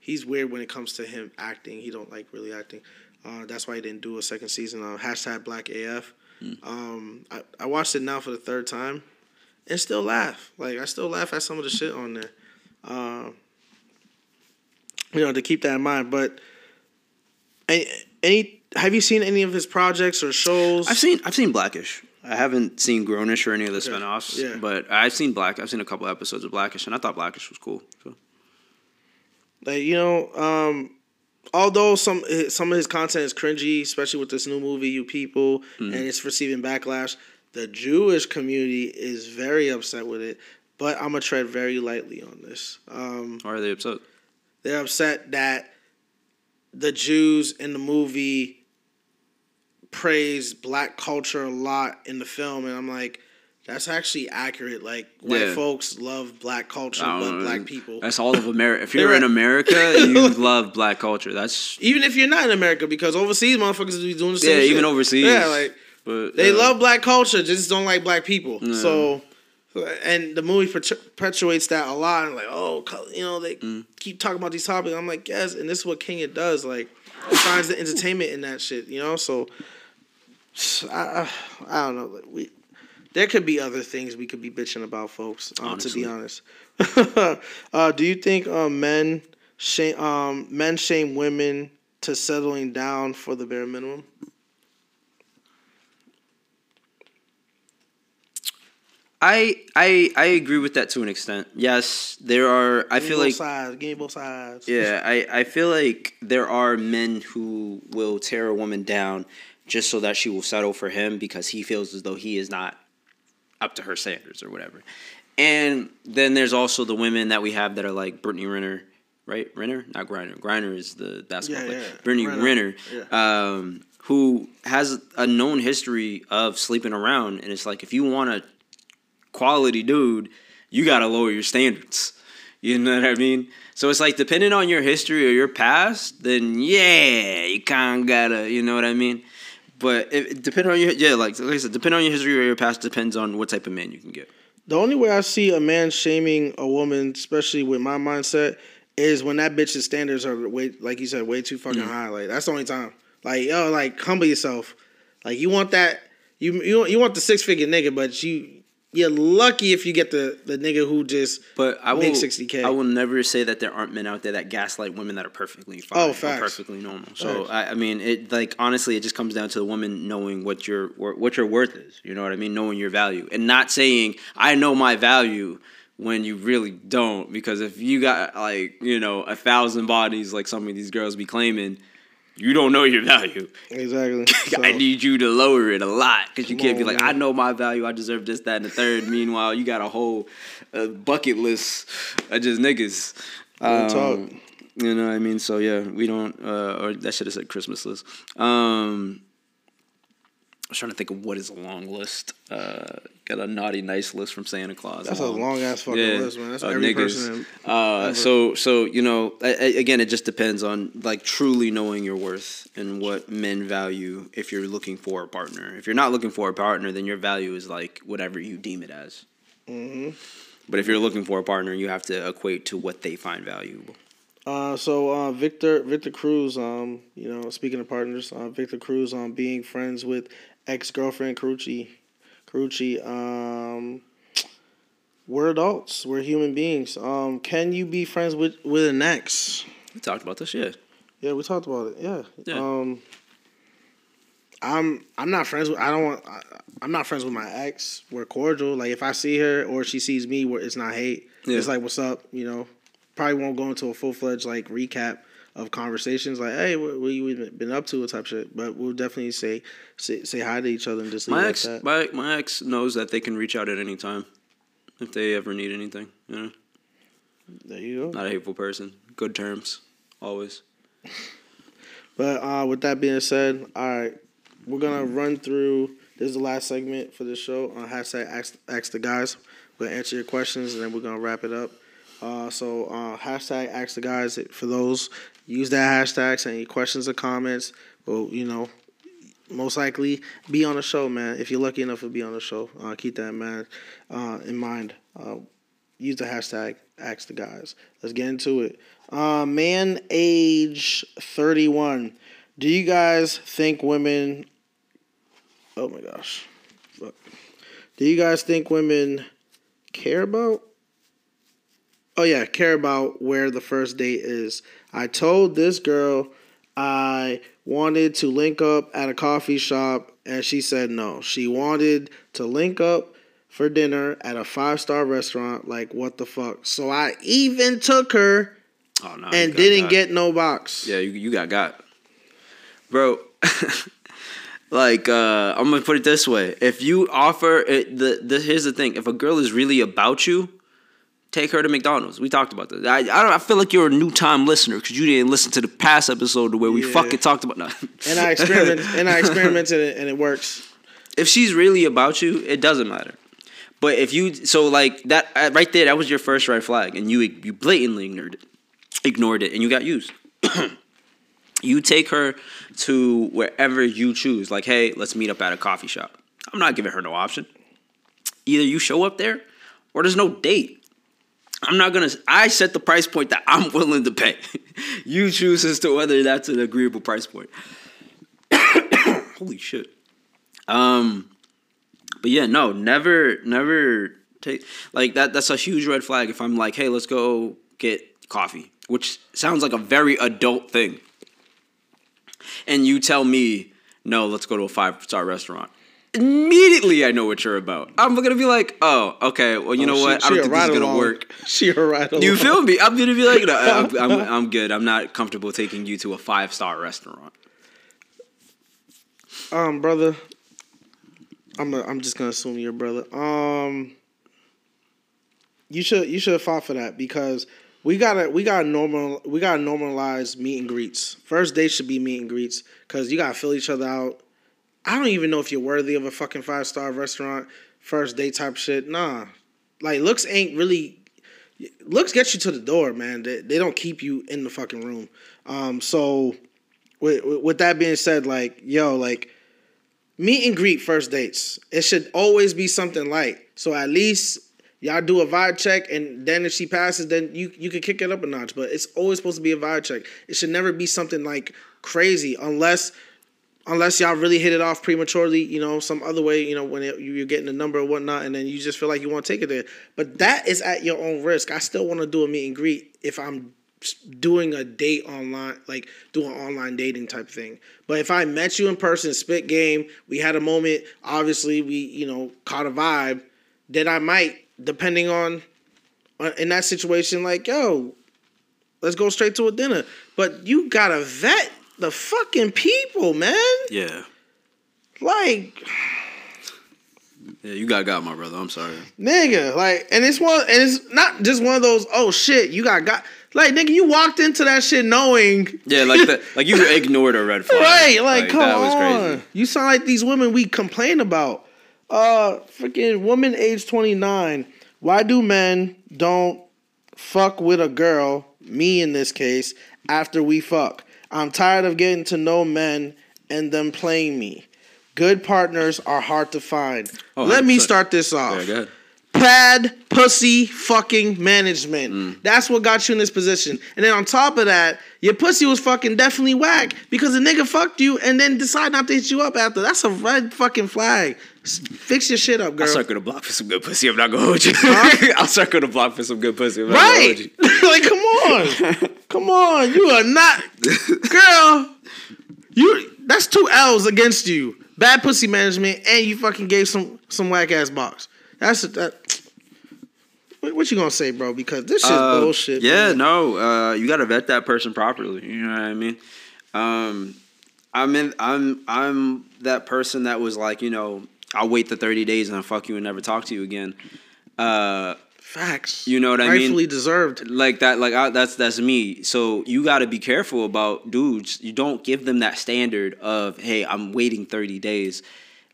He's weird when it comes to him acting. He don't like really acting. Uh, that's why he didn't do a second season. Uh, hashtag Black AF. Um, I, I watched it now for the third time, and still laugh. Like I still laugh at some of the shit on there. Uh, you know to keep that in mind. But any, any have you seen any of his projects or shows? I've seen I've seen Blackish. I haven't seen Grownish or any of the spinoffs, Yeah. but I've seen Black. I've seen a couple episodes of Blackish, and I thought Blackish was cool. So Like you know, um, although some some of his content is cringy, especially with this new movie, You People, Mm-hmm. and it's receiving backlash. The Jewish community is very upset with it, but I'm gonna tread very lightly on this. Um, Why are they upset? they're upset that the Jews in the movie praise black culture a lot in the film, and I'm like, that's actually accurate. Like white Yeah. folks love black culture, but know. black people. That's all of America. If you're in America, you love black culture. That's Even if you're not in America, because overseas motherfuckers be doing the same yeah. shit. Even overseas. Yeah, like but they uh, love black culture, just don't like black people. So, and the movie perpetuates that a lot. And like, oh, you know, they Mm. keep talking about these topics. I'm like, yes, and this is what Kenya does. Like, finds the entertainment in that shit. You know, so I, I, don't know. We there could be other things we could be bitching about, folks. Um, to be honest, uh, do you think um, men shame um, men shame women to settling down for the bare minimum? I I I agree with that to an extent. Yes, there are. I Give me feel both like sides. Give me both sides. yeah. I I feel like there are men who will tear a woman down just so that she will settle for him because he feels as though he is not up to her standards or whatever. And then there's also the women that we have that are like Brittany Renner, right? Renner, not Griner. Griner is the basketball Yeah, player. yeah. Brittany Renner. Renner, um, who has a known history of sleeping around, and it's like if you want a quality dude, you gotta lower your standards. You know what I mean? So it's like depending on your history or your past, then yeah, you kind of gotta, you know what I mean? But it, depending on your yeah, like, like I said, depending on your history or your past depends on what type of man you can get. The only way I see a man shaming a woman, especially with my mindset, is when that bitch's standards are way, like you said, way too fucking Mm. high. Like that's the only time. Like yo, like humble yourself. Like you want that, you you you want the six figure nigga, but you you're lucky if you get the the nigga who just But I will Make 60K. I will never say that there aren't men out there that gaslight women that are perfectly fine, Oh, or facts. perfectly normal. So I, I mean, it like honestly, it just comes down to the woman knowing what your what your worth is. You know what I mean? Knowing your value and not saying I know my value when you really don't. Because if you got like you know a thousand bodies like some of these girls be claiming, you don't know your value. exactly. So, I need you to lower it a lot because you Come can't be like, man. I know my value, I deserve this, that, and the third. Meanwhile, you got a whole uh, bucket list of just niggas. Real talk. Um, You know what I mean? So yeah, we don't. Uh, or that should have said Christmas list. Um, I was trying to think of what is a long list. Uh, got a naughty nice list from Santa Claus. that's a long ass fucking list, man. That's uh, every niggas. person. Uh, so so you know, I, I- again, it just depends on like truly knowing your worth and what men value. If you're looking for a partner, if you're not looking for a partner, then your value is like whatever you deem it as. hmm But if you're looking for a partner, you have to equate to what they find valuable. Uh, so uh, Victor Victor Cruz, um, you know, speaking of partners, uh, Victor Cruz, um, being friends with ex girlfriend Karrueche, Karrueche, um, we're adults, we're human beings. Um, can you be friends with with an ex? We talked about this, yeah. Yeah, we talked about it. Yeah. Yeah. Um, I'm I'm not friends with. I don't want. I, I'm not friends with my ex. We're cordial. Like if I see her or she sees me, where it's not hate. Yeah. It's like what's up. You know, probably won't go into a full fledged like recap of conversations. Like hey, what, what you been up to? Type shit. But we'll definitely say say, say hi to each other and just leave My ex, that. my my ex knows that they can reach out at any time if they ever need anything. You know, There you go. not a hateful person. Good terms, always. But uh, with that being said, all right, we're gonna run through. This is the last segment for the show on hashtag ask, ask the guys. We're gonna answer your questions and then we're gonna wrap it up. Uh, so uh, hashtag ask the guys. For those use that hashtag. Send any questions or comments. Well, you know, most likely be on the show, man. If you're lucky enough to be on the show, uh, keep that man. Uh, in mind. Uh, use the hashtag ask the guys. Let's get into it. Uh, man age 31. Do you guys think women Oh my gosh. Do you guys think women care about Oh yeah, care about where the first date is. I told this girl I wanted to link up at a coffee shop and she said no. She wanted to link up for dinner at a five star restaurant. Like what the fuck? So I even took her Oh no. and didn't get no box. Yeah, you you got got, bro. like uh, I'm gonna put it this way: if you offer it, the the here's the thing: if a girl is really about you, take her to McDonald's. We talked about this. I I, don't, I feel like you're a new time listener because you didn't listen to the past episode where we Yeah. fucking talked about. No. And I experimented and I experimented it and it works. if she's really about you, it doesn't matter. But if you so like that uh, right there, that was your first red flag, and you you blatantly ignored it, ignored it, and you got used. you take her to wherever you choose. Like, hey, let's meet up at a coffee shop. I'm not giving her no option. Either you show up there, or there's no date. I'm not gonna. I set the price point that I'm willing to pay. you choose as to whether that's an agreeable price point. Holy shit. Um, but yeah, no, never, never take like that. That's a huge red flag. If I'm like, hey, let's go get coffee, which sounds like a very adult thing, and you tell me, no, let's go to a five star restaurant. Immediately, I know what you're about. I'm gonna be like, oh, okay. Well, you know Oh, what? she- I she don't think this is gonna along. work. She a ride along. You feel me? I'm gonna be like, no, I'm, I'm, I'm good. I'm not comfortable taking you to a five star restaurant. Um, brother. I'm a, I'm just gonna assume you're brother. Um, you should you should have fought for that because we gotta we gotta normal we gotta normalize meet and greets. First date should be meet and greets because you gotta fill each other out. I don't even know if you're worthy of a fucking five star restaurant first date type shit. Nah, like looks ain't really looks get you to the door, man. They, they don't keep you in the fucking room. Um, so with, with that being said, like yo, like meet and greet first dates. It should always be something light. So at least y'all do a vibe check, and then if she passes, then you you can kick it up a notch. But it's always supposed to be a vibe check. It should never be something like crazy, unless unless y'all really hit it off prematurely. You know, some other way. You know, when it, you're getting a number or whatnot, and then you just feel like you want to take it there. But that is at your own risk. I still want to do a meet and greet if I'm doing a date online, like doing online dating type thing. But if I met you in person, spit game, we had a moment, obviously we, you know, caught a vibe, then I might, depending on, on in that situation, like, yo, let's go straight to a dinner. But you gotta vet the fucking people, man. Yeah, Like, yeah, you got got my brother. I'm sorry. nigga, like, and it's one, and it's not just one of those, oh shit, you got got, like, nigga, you walked into that shit knowing Yeah, like the, like you ignored a red flag. Right, like, come that was on. crazy. You sound like these women we complain about. Uh, freaking woman age 29. Why do men don't fuck with a girl, me in this case, after we fuck? I'm tired of getting to know men and them playing me. Good partners are hard to find. Oh, Let me 100%. start this off. Yeah. Pad pussy fucking management. Mm. That's what got you in this position. And then on top of that, your pussy was fucking definitely whack because the nigga fucked you and then decide not to hit you up after. That's a red fucking flag. S- Fix your shit up, girl. I'll circle the block for some good pussy. I'm not gonna hold you. Huh? I'll circle the block for some good pussy. I'm not right? Gonna hold you. like, come on, come on. You are not, girl. You. That's two L's against you. Bad pussy management, and you fucking gave some some whack ass box. That's that. What, what you gonna say, bro? Because this shit's Uh, bullshit. Yeah, man. no, uh, you gotta vet that person properly. You know what I mean? Um, I'm in. I'm I'm that person that was like, you know, I'll wait the 30 days and I'll fuck you and never talk to you again. Uh, Facts. You know what I mean? Rightfully deserved. like that like I, that's that's me so you got to be careful about dudes you don't give them that standard of hey i'm waiting 30 days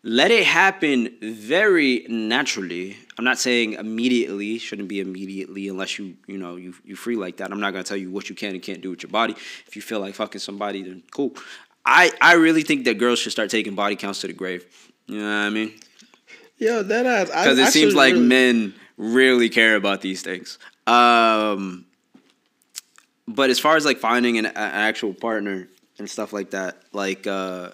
let it happen very naturally i'm not saying immediately shouldn't be immediately unless you you know you you free like that i'm not going to tell you what you can and can't do with your body if you feel like fucking somebody then cool i i really think that girls should start taking body counts to the grave you know what i mean Yo, that ass. I- because I it seems like really- men really care about these things. Um, but as far as like finding an, an actual partner and stuff like that, like uh,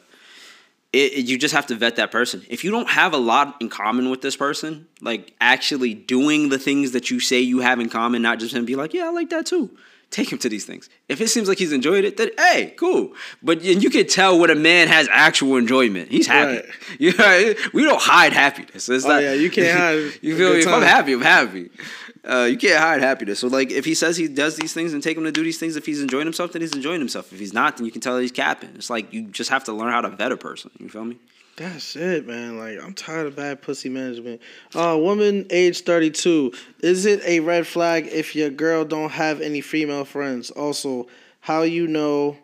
it, it- you just have to vet that person. If you don't have a lot in common with this person, like actually doing the things that you say you have in common, not just him be like, yeah, I like that too. Take him to these things. If it seems like he's enjoyed it, then hey, cool. But and you can tell when a man has actual enjoyment. He's happy. Right. You know, we don't hide happiness. It's Oh, not, yeah, you can't hide you feel me? If I'm happy, I'm happy. Uh, you can't hide happiness. So like, if he says he does these things and take him to do these things, if he's enjoying himself, then he's enjoying himself. If he's not, then you can tell he's capping. It's like you just have to learn how to vet a person. You feel me? That's it, man. Like I'm tired of bad pussy management. Uh, woman age 32. Is it a red flag if your girl don't have any female friends? Also, how you know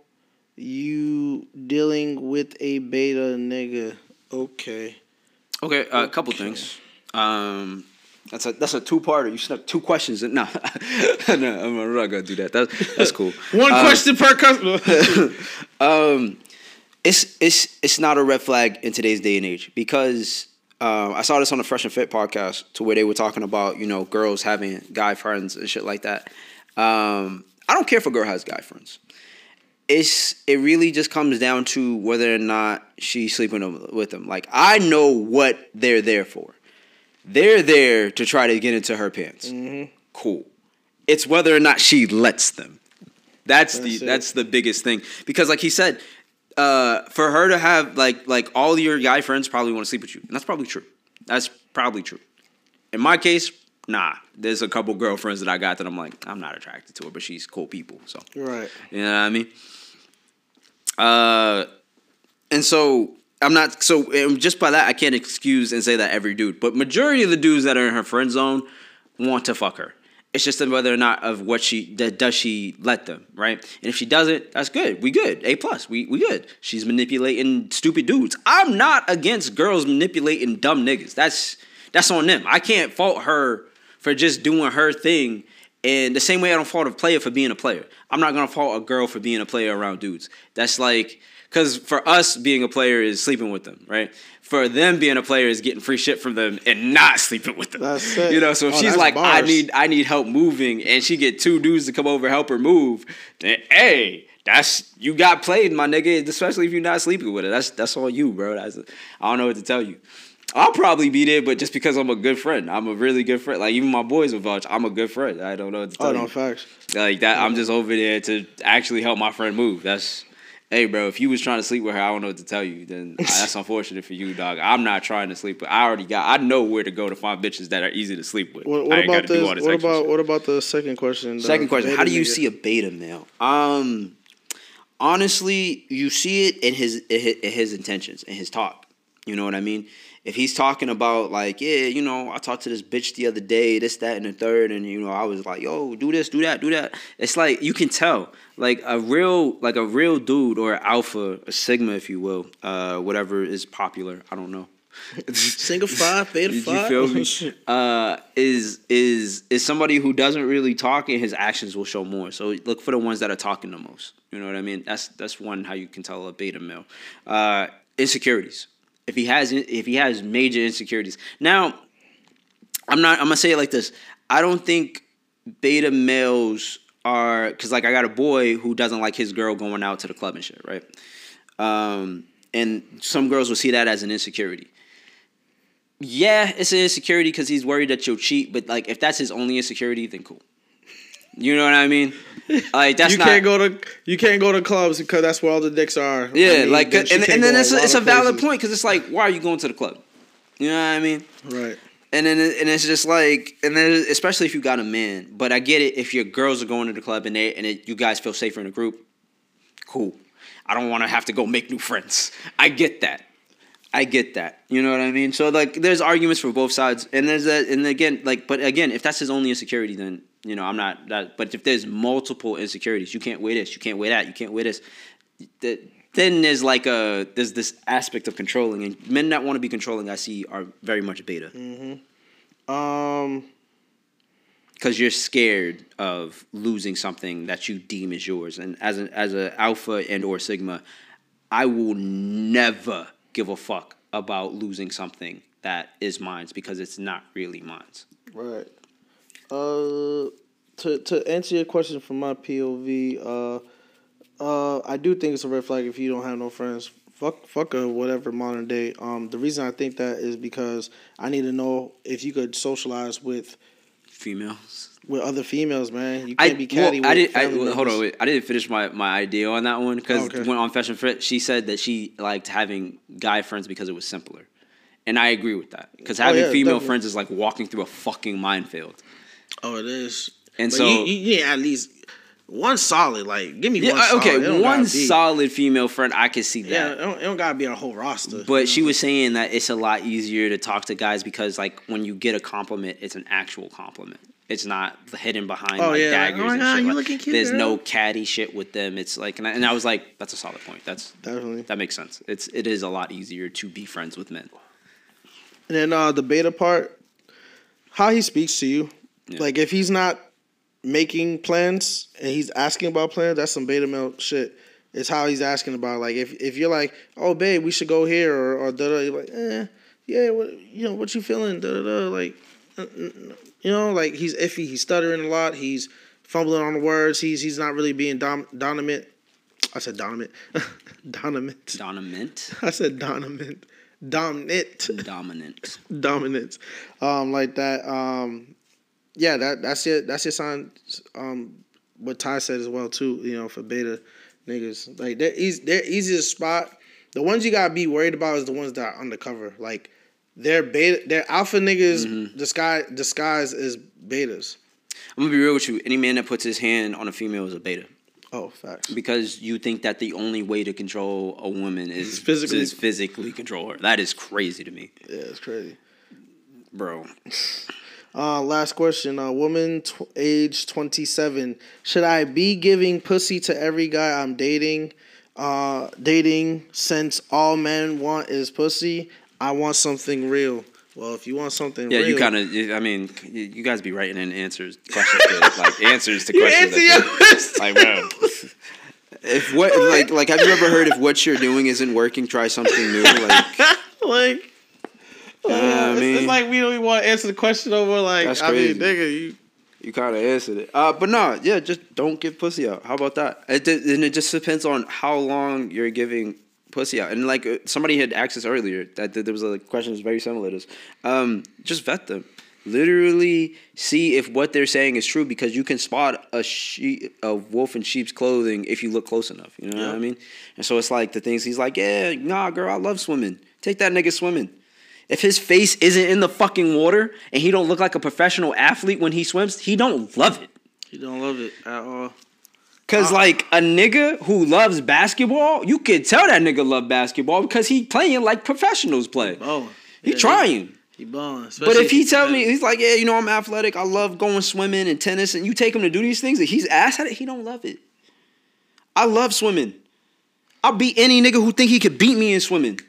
you dealing with a beta nigga? Okay. Okay, uh, a couple things. Um, that's a that's a two parter. You snuck two questions in. No, no, I'm not gonna do that. That's that's cool. One Uh, question per customer. um, it's it's it's not a red flag in today's day and age because um, I saw this on the Fresh and Fit podcast to where they were talking about you know girls having guy friends and shit like that. Um, I don't care if a girl has guy friends. It's it really just comes down to whether or not she's sleeping with them. Like I know what they're there for. They're there to try to get into her pants. Cool. It's whether or not she lets them. That's, That's the it. that's the biggest thing because like he said, uh, for her to have like like all your guy friends probably want to sleep with you, and that's probably true. That's probably true. In my case, nah. There's a couple girlfriends that I got that I'm like I'm not attracted to her, but she's cool people. So right. you know what I mean? Uh, and so I'm not so just by that I can't excuse and say that every dude, but majority of the dudes that are in her friend zone want to fuck her. It's just whether or not of what she that does she let them right, and if she doesn't, that's good. We good. A plus. We we good. She's manipulating stupid dudes. I'm not against girls manipulating dumb niggas. That's that's on them. I can't fault her for just doing her thing. And the same way I don't fault a player for being a player. I'm not gonna fault a girl for being a player around dudes. That's like because for us being a player is sleeping with them, right? For them being a player is getting free shit from them and not sleeping with them. That's it. You know, so if Oh, she's like, I need I need help moving, and she get two dudes to come over help her move, then hey, that's you got played, my nigga. Especially if you're not sleeping with her. That's that's all you, bro. That's I don't know what to tell you. I'll probably be there, but just because I'm a good friend, I'm a really good friend. Like even my boys will vouch, I'm a good friend. I don't know what to oh, tell Oh you. no, facts. Like that, I'm just over there to actually help my friend move. That's, hey, bro. If you was trying to sleep with her, I don't know what to tell you. Then uh, that's unfortunate for you, dog. I'm not trying to sleep with. I already got. I know where to go to find bitches that are easy to sleep with. What, what about this? this What about shit. what about the second question? the Second question: How do you nigga? see a beta male? Um, honestly, you see it in his, in his intentions in his talk. You know what I mean? If he's talking about like, yeah, you know, I talked to this bitch the other day, this, that, and the third, and you know, I was like, yo, do this, do that, do that. It's like you can tell, like a real, like a real dude or alpha, a sigma, if you will, uh, whatever is popular. I don't know. Single five, beta You five. feel me? Uh, is is is somebody who doesn't really talk and his actions will show more. So look for the ones that are talking the most. You know what I mean? That's that's one how you can tell a beta male. Uh, insecurities. If he has if he has major insecurities. Now, I'm not. I'm gonna say it like this. I don't think beta males are because like I got a boy who doesn't like his girl going out to the club and shit, right? Um, and some girls will see that as an insecurity yeah, it's an insecurity because he's worried that you'll cheat. But like, if that's his only insecurity, then cool. You know what I mean? Like that's you not. can't go to you can't go to clubs because that's where all the dicks are. I yeah, mean, like, and, and then it's a it's a valid places. point because it's like, why are you going to the club? You know what I mean? Right. And then and it's just like, and then especially if you got a man. But I get it if your girls are going to the club and they and it, you guys feel safer in a group. Cool. I don't want to have to go make new friends. I get that. I get that. You know what I mean? So like, there's arguments for both sides, and there's that, and again, like, but again, if that's his only insecurity, then you know I'm not that. But if there's multiple insecurities, you can't wear this, you can't wear that, you can't wear this. That then there's like a there's this aspect of controlling, and men that want to be controlling, I see, are very much beta Um. because you're scared of losing something that you deem is yours. And as an as a alpha and or sigma, I will never give a fuck about losing something that is mine because it's not really mine. Right. Uh, to to answer your question from my POV, uh, uh, I do think it's a red flag if you don't have no friends. Fuck, fuck a whatever modern day. Um, the reason I think that is because I need to know if you could socialize with Females. with other females, man. You I, can't be catty. well, I did. I, well, hold on, wait. I didn't finish my, my idea on that one because Okay. when on Fresh and Fit, she said that she liked having guy friends because it was simpler, and I agree with that because having Oh, yeah, female definitely. friends is like walking through a fucking minefield. Oh, it is. And But so- you, you need at least one solid. Like, give me Yeah, one. uh, solid. Okay, one solid female friend, I could see that. Yeah, it don't, it don't gotta be a whole roster. But she was saying that it's a lot easier to talk to guys because like when you get a compliment, it's an actual compliment. It's not hidden behind Oh, like yeah, like, daggers oh and God, shit. Like, looking cute, there's no girl. catty shit with them. It's like, and I, and I was like, that's a solid point. That's definitely. that makes sense. It's it is a lot easier to be friends with men. And then uh, the beta part, how he speaks to you. Yeah. Like if he's not making plans and he's asking about plans, that's some beta male shit. It's how he's asking about like if if you're like, oh babe, we should go here or or da da. You're like, eh, yeah, what you know, what you feeling? Da da da. Like, you know, like he's iffy. He's stuttering a lot. He's fumbling on the words. He's he's not really being dom- dominant. I said dominant. dominant. Dominant, I said dominant. Dominant dominant. dominance, um, like that. Um, yeah, that that's it. That's your sign. Um, what Ty said as well too. You know, for beta niggas, like they're easy. They're easy to spot. The ones you gotta be worried about is the ones that are undercover. Like they're beta. They're alpha niggas. Mm-hmm. Disguise disguise as betas. I'm gonna be real with you. Any man that puts his hand on a female is a beta. Oh, facts. because you think that the only way to control a woman is Physically. is physically control her. That is crazy to me, Yeah, it's crazy. bro. Uh, last question. Uh, woman, tw- age 27. Should I be giving pussy to every guy I'm dating? Uh, dating since all men want is pussy. I want something real. Well, if you want something Yeah, real, you kind of. I mean, you you guys be writing in answers, questions, to, like answers to You questions. answer that your question. like, bro. If what like like have you ever heard if what you're doing isn't working, try something new? Like like, Yeah, I it's, mean- it's like we don't even want to answer the question over. Like, That's I mean, nigga, you. you kind of answered it. Uh, but no, yeah, just don't give pussy out. How about that? It, and it just depends on how long you're giving pussy out. And like uh, somebody had asked us earlier that that there was a question that's very similar to this. Um, just vet them. Literally see if what they're saying is true because you can spot a sheep, a wolf in sheep's clothing if you look close enough. You know what I mean? And so it's like the things he's like, yeah, nah, girl, I love swimming. Take that nigga swimming. If his face isn't in the fucking water and he don't look like a professional athlete when he swims, he don't love it. He don't love it at all. Cause uh, like a nigga who loves basketball, you could tell that nigga love basketball because he playing like professionals play. Oh, He trying. He balling. But if he tell me he's like, yeah, you know, I'm athletic, I love going swimming and tennis, and you take him to do these things, and he's ass at it, he don't love it. I love swimming. I'll beat any nigga who think he could beat me in swimming.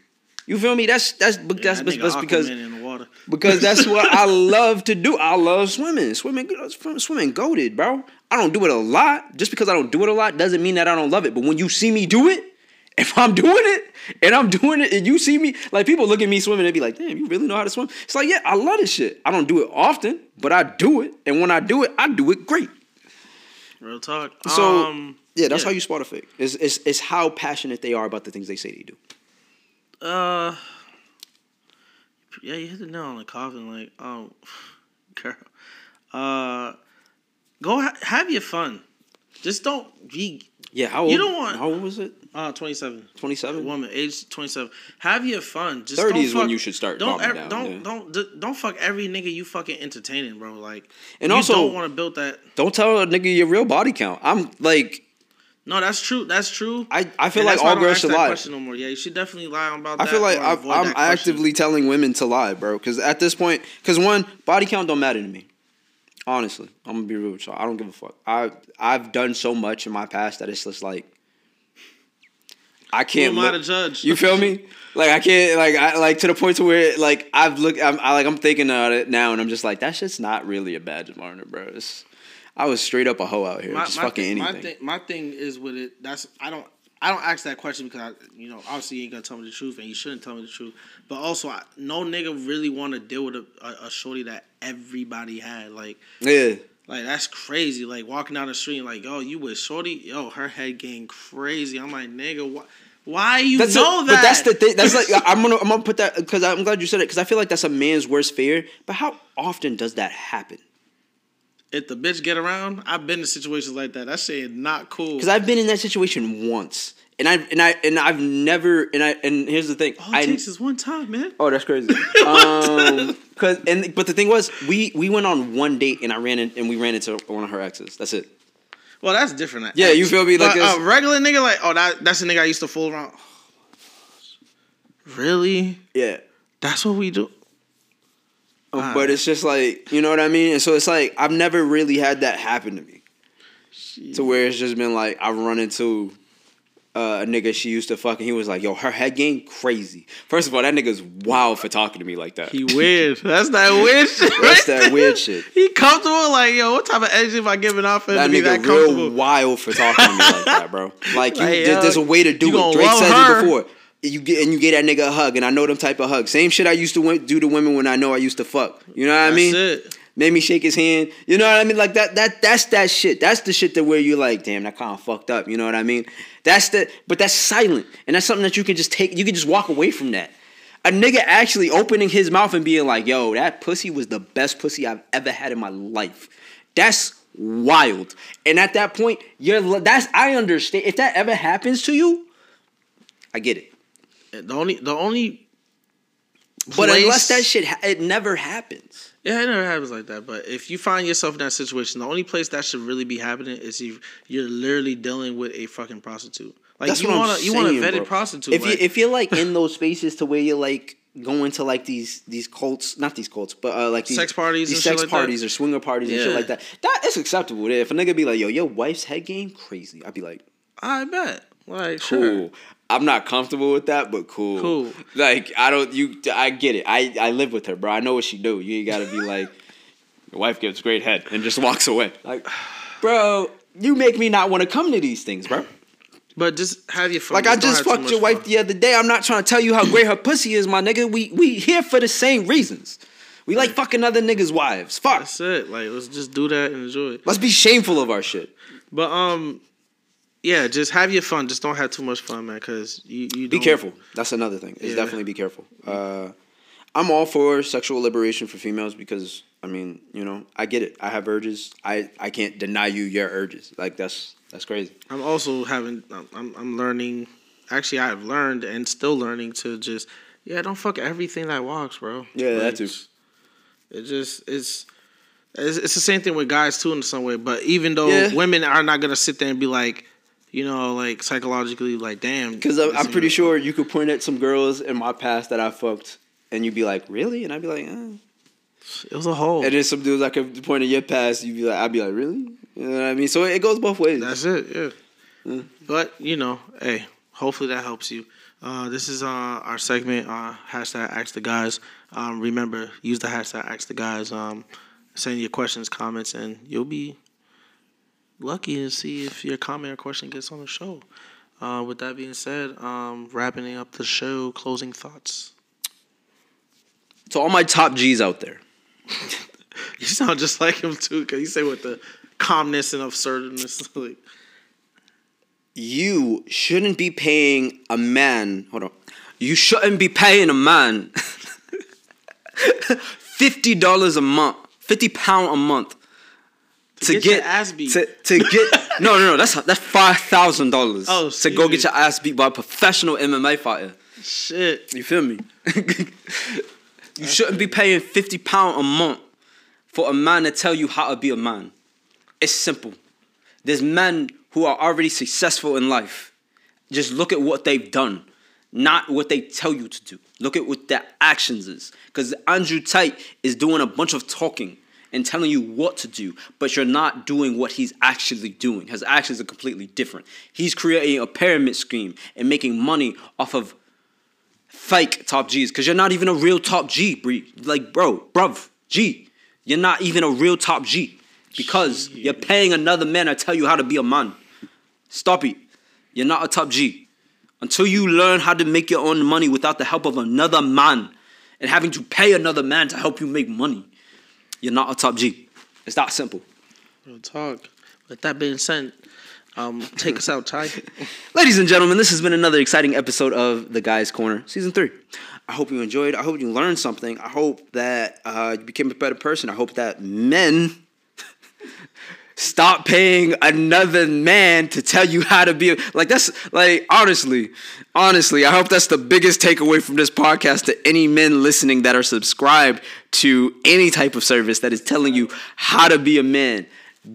You feel me? That's that's that's, that's, that's because in the water. because that's what I love to do. I love swimming. Swimming, swimming, goaded, bro. I don't do it a lot. Just because I don't do it a lot doesn't mean that I don't love it. But when you see me do it, if I'm doing it and I'm doing it and you see me, like people look at me swimming, and be like, damn, you really know how to swim? It's like, yeah, I love this shit. I don't do it often, but I do it. And when I do it, I do it great. Real talk. So um, yeah, that's how you spot a fake. It's, it's, it's how passionate they are about the things they say they do. Uh, yeah, you hit the nail on the coffin. Like, oh, girl, uh, go ha- have your fun. Just don't be Yeah, how old? You don't want- How old was it? uh twenty seven. 27? Woman, age twenty seven. Have your fun. Just 30 don't is when you should start Don't ever, down, don't yeah. don't d- don't fuck every nigga you fucking entertaining, bro. Like, And you also- don't want to build that. Don't tell a nigga your real body count. I'm like, No, that's true. That's true. I, I feel And like I all girls should lie. Question no more. Yeah, you should definitely lie about I feel like I'm, I'm actively telling women to lie, bro. Because at this point, because one, body count don't matter to me. Honestly, I'm gonna be real with y'all. I don't give a fuck. I I've done so much in my past that it's just like I can't. Who am I look- to judge? You feel me? Like I can't. Like I like to the point to where like I've looked. I'm I, like I'm thinking about it now, and I'm just like that shit's not really a badge of honor, bro. It's, I was straight up a hoe out here, just fucking thing, anything. My thing, my thing is with it. That's I don't. I don't ask that question because I, you know, obviously you ain't gonna tell me the truth, and you shouldn't tell me the truth. But also, I, no nigga really want to deal with a, a, a shorty that everybody had. Like, yeah. like that's crazy. Like walking down the street, and like, yo, you with shorty? Yo, her head getting crazy. I'm like, nigga, why? Why you That's know a- that? But that's the thing. That's like I'm gonna I'm gonna put that because I'm glad you said it because I feel like that's a man's worst fear. But how often does that happen? If the bitch get around, I've been in situations like that. That shit not cool. Because I've been in that situation once, and I and I and I've never and I and here's the thing. All I, takes is one time, man. Oh, that's crazy. um, cause and but the thing was, we we went on one date and I ran in and we ran into one of her exes. That's it. Well, that's different. Yeah, you feel me? Like a regular nigga, like, oh, that that's the nigga I used to fool around. Really? Yeah. That's what we do. Um, but it's just like you know what I mean, and so it's like I've never really had that happen to me. To where it's just been like I've run into uh, a nigga she used to fuck, and he was like, "Yo, her head game crazy." First of all, that nigga's wild for talking to me like that. He weird. That's that weird shit. That's that weird shit. He comfortable? Like, yo, what type of energy am I giving off for That to be nigga that real wild for talking to me like that, bro. Like, you, Like, yo, there's a way to do it. Drake said her. it before. You get and you get that nigga a hug, and I know them type of hugs. Same shit I used to do to women when I know I used to fuck. You know what I mean? it. Made me shake his hand. You know what I mean? Like that. That that's that shit. That's the shit that where you like, damn, that kind of fucked up. You know what I mean? That's the. But that's silent, and that's something that you can just take. You can just walk away from that. A nigga actually opening his mouth and being like, "Yo, that pussy was the best pussy I've ever had in my life." That's wild. And at that point, you're that's I understand. If that ever happens to you, I get it. The only, the only. But place- unless that shit, ha- it never happens. Yeah, it never happens like that. But if you find yourself in that situation, the only place that should really be happening is if you're literally dealing with a fucking prostitute. Like That's you want a you want a vetted bro. prostitute. If like, you if you're like in those spaces to where you're like going to like these these cults, not these cults, but uh, like these Sex parties these sex like parties or swinger parties and shit like that. That is acceptable. If a nigga be like, "Yo, your wife's head game crazy," I'd be like, I bet. Like "Cool." sure. I'm not comfortable with that, but cool. Cool. Like I don't you. I get it. I I live with her, bro. I know what she do. You ain't gotta be like, your wife gives great head and just walks away. Like, bro, you make me not want to come to these things, bro. But just have your fun. Like I just fucked your wife fun. the other day. I'm not trying to tell you how great her pussy is, my nigga. We we here for the same reasons. We like fucking other niggas' wives. Fuck. That's it. Like let's just do that and enjoy it. Let's be shameful of our shit. But um, yeah, just have your fun. Just don't have too much fun, man. Because you you Be careful. That's another thing. Is Yeah. definitely be careful. Uh, I'm all for sexual liberation for females because I mean, you know, I get it. I have urges. I I can't deny you your urges. Like that's that's crazy. I'm also having. I'm- I'm learning. Actually, I've learned and still learning to just yeah, don't fuck everything that walks, bro. Yeah, that too. It just it's. It's, it's the same thing with guys too in some way, but even though Yeah. women are not gonna sit there and be like, you know, like psychologically, like, damn. Because I'm, I'm pretty sure you could point at some girls in my past that I fucked, and you'd be like, "Really?" And I'd be like, eh. it was a hole. And then some dudes I could point at your past, you'd be like, I'd be like, really? You know what I mean? So it goes both ways. That's it, yeah. But you know, hey, hopefully that helps you. Uh, this is uh, our segment. Uh, hashtag Ask the Guys. Um, remember, use the hashtag Ask the Guys. Um, send your questions, comments, and you'll be lucky to see if your comment or question gets on the show. Uh, with that being said, um, wrapping up the show, closing thoughts. to all my top G's out there. You sound just like him too, cause you say with the calmness and absurdness. Like, You shouldn't be paying a man. Hold on. You shouldn't be paying a man fifty dollars a month, fifty pound a month to, get your ass beat. To, to get no no no that's that's five thousand dollars Oh, to go get your ass beat by a professional MMA fighter. shit. You feel me? you shouldn't be paying 50 pound a month for a man to tell you how to be a man. It's simple. There's men who are already successful in life. Just look at what they've done, not what they tell you to do. Look at what their actions is. Because Andrew Tate is doing a bunch of talking and telling you what to do, but you're not doing what he's actually doing. His actions are completely different. He's creating a pyramid scheme and making money off of fake top G's because you're not even a real top G, Bree. Like, bro, bruv, G. You're not even a real top G because you're paying another man to tell you how to be a man. Stop it. You're not a top G. Until you learn how to make your own money without the help of another man and having to pay another man to help you make money, you're not a top G. It's that simple. Real talk. With that being said, um, take us out, Ty. Ladies and gentlemen, this has been another exciting episode of The Guys Corner, Season 3. I hope you enjoyed. I hope you learned something. I hope that uh, you became a better person. I hope that men stop paying another man to tell you how to be like that's like honestly honestly i hope that's the biggest takeaway from this podcast to any men listening that are subscribed to any type of service that is telling you how to be a man.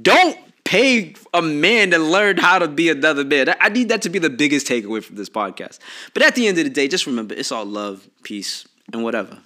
Don't pay a man to learn how to be another man. I need that to be the biggest takeaway from this podcast. But at the end of the day just remember it's all love peace and whatever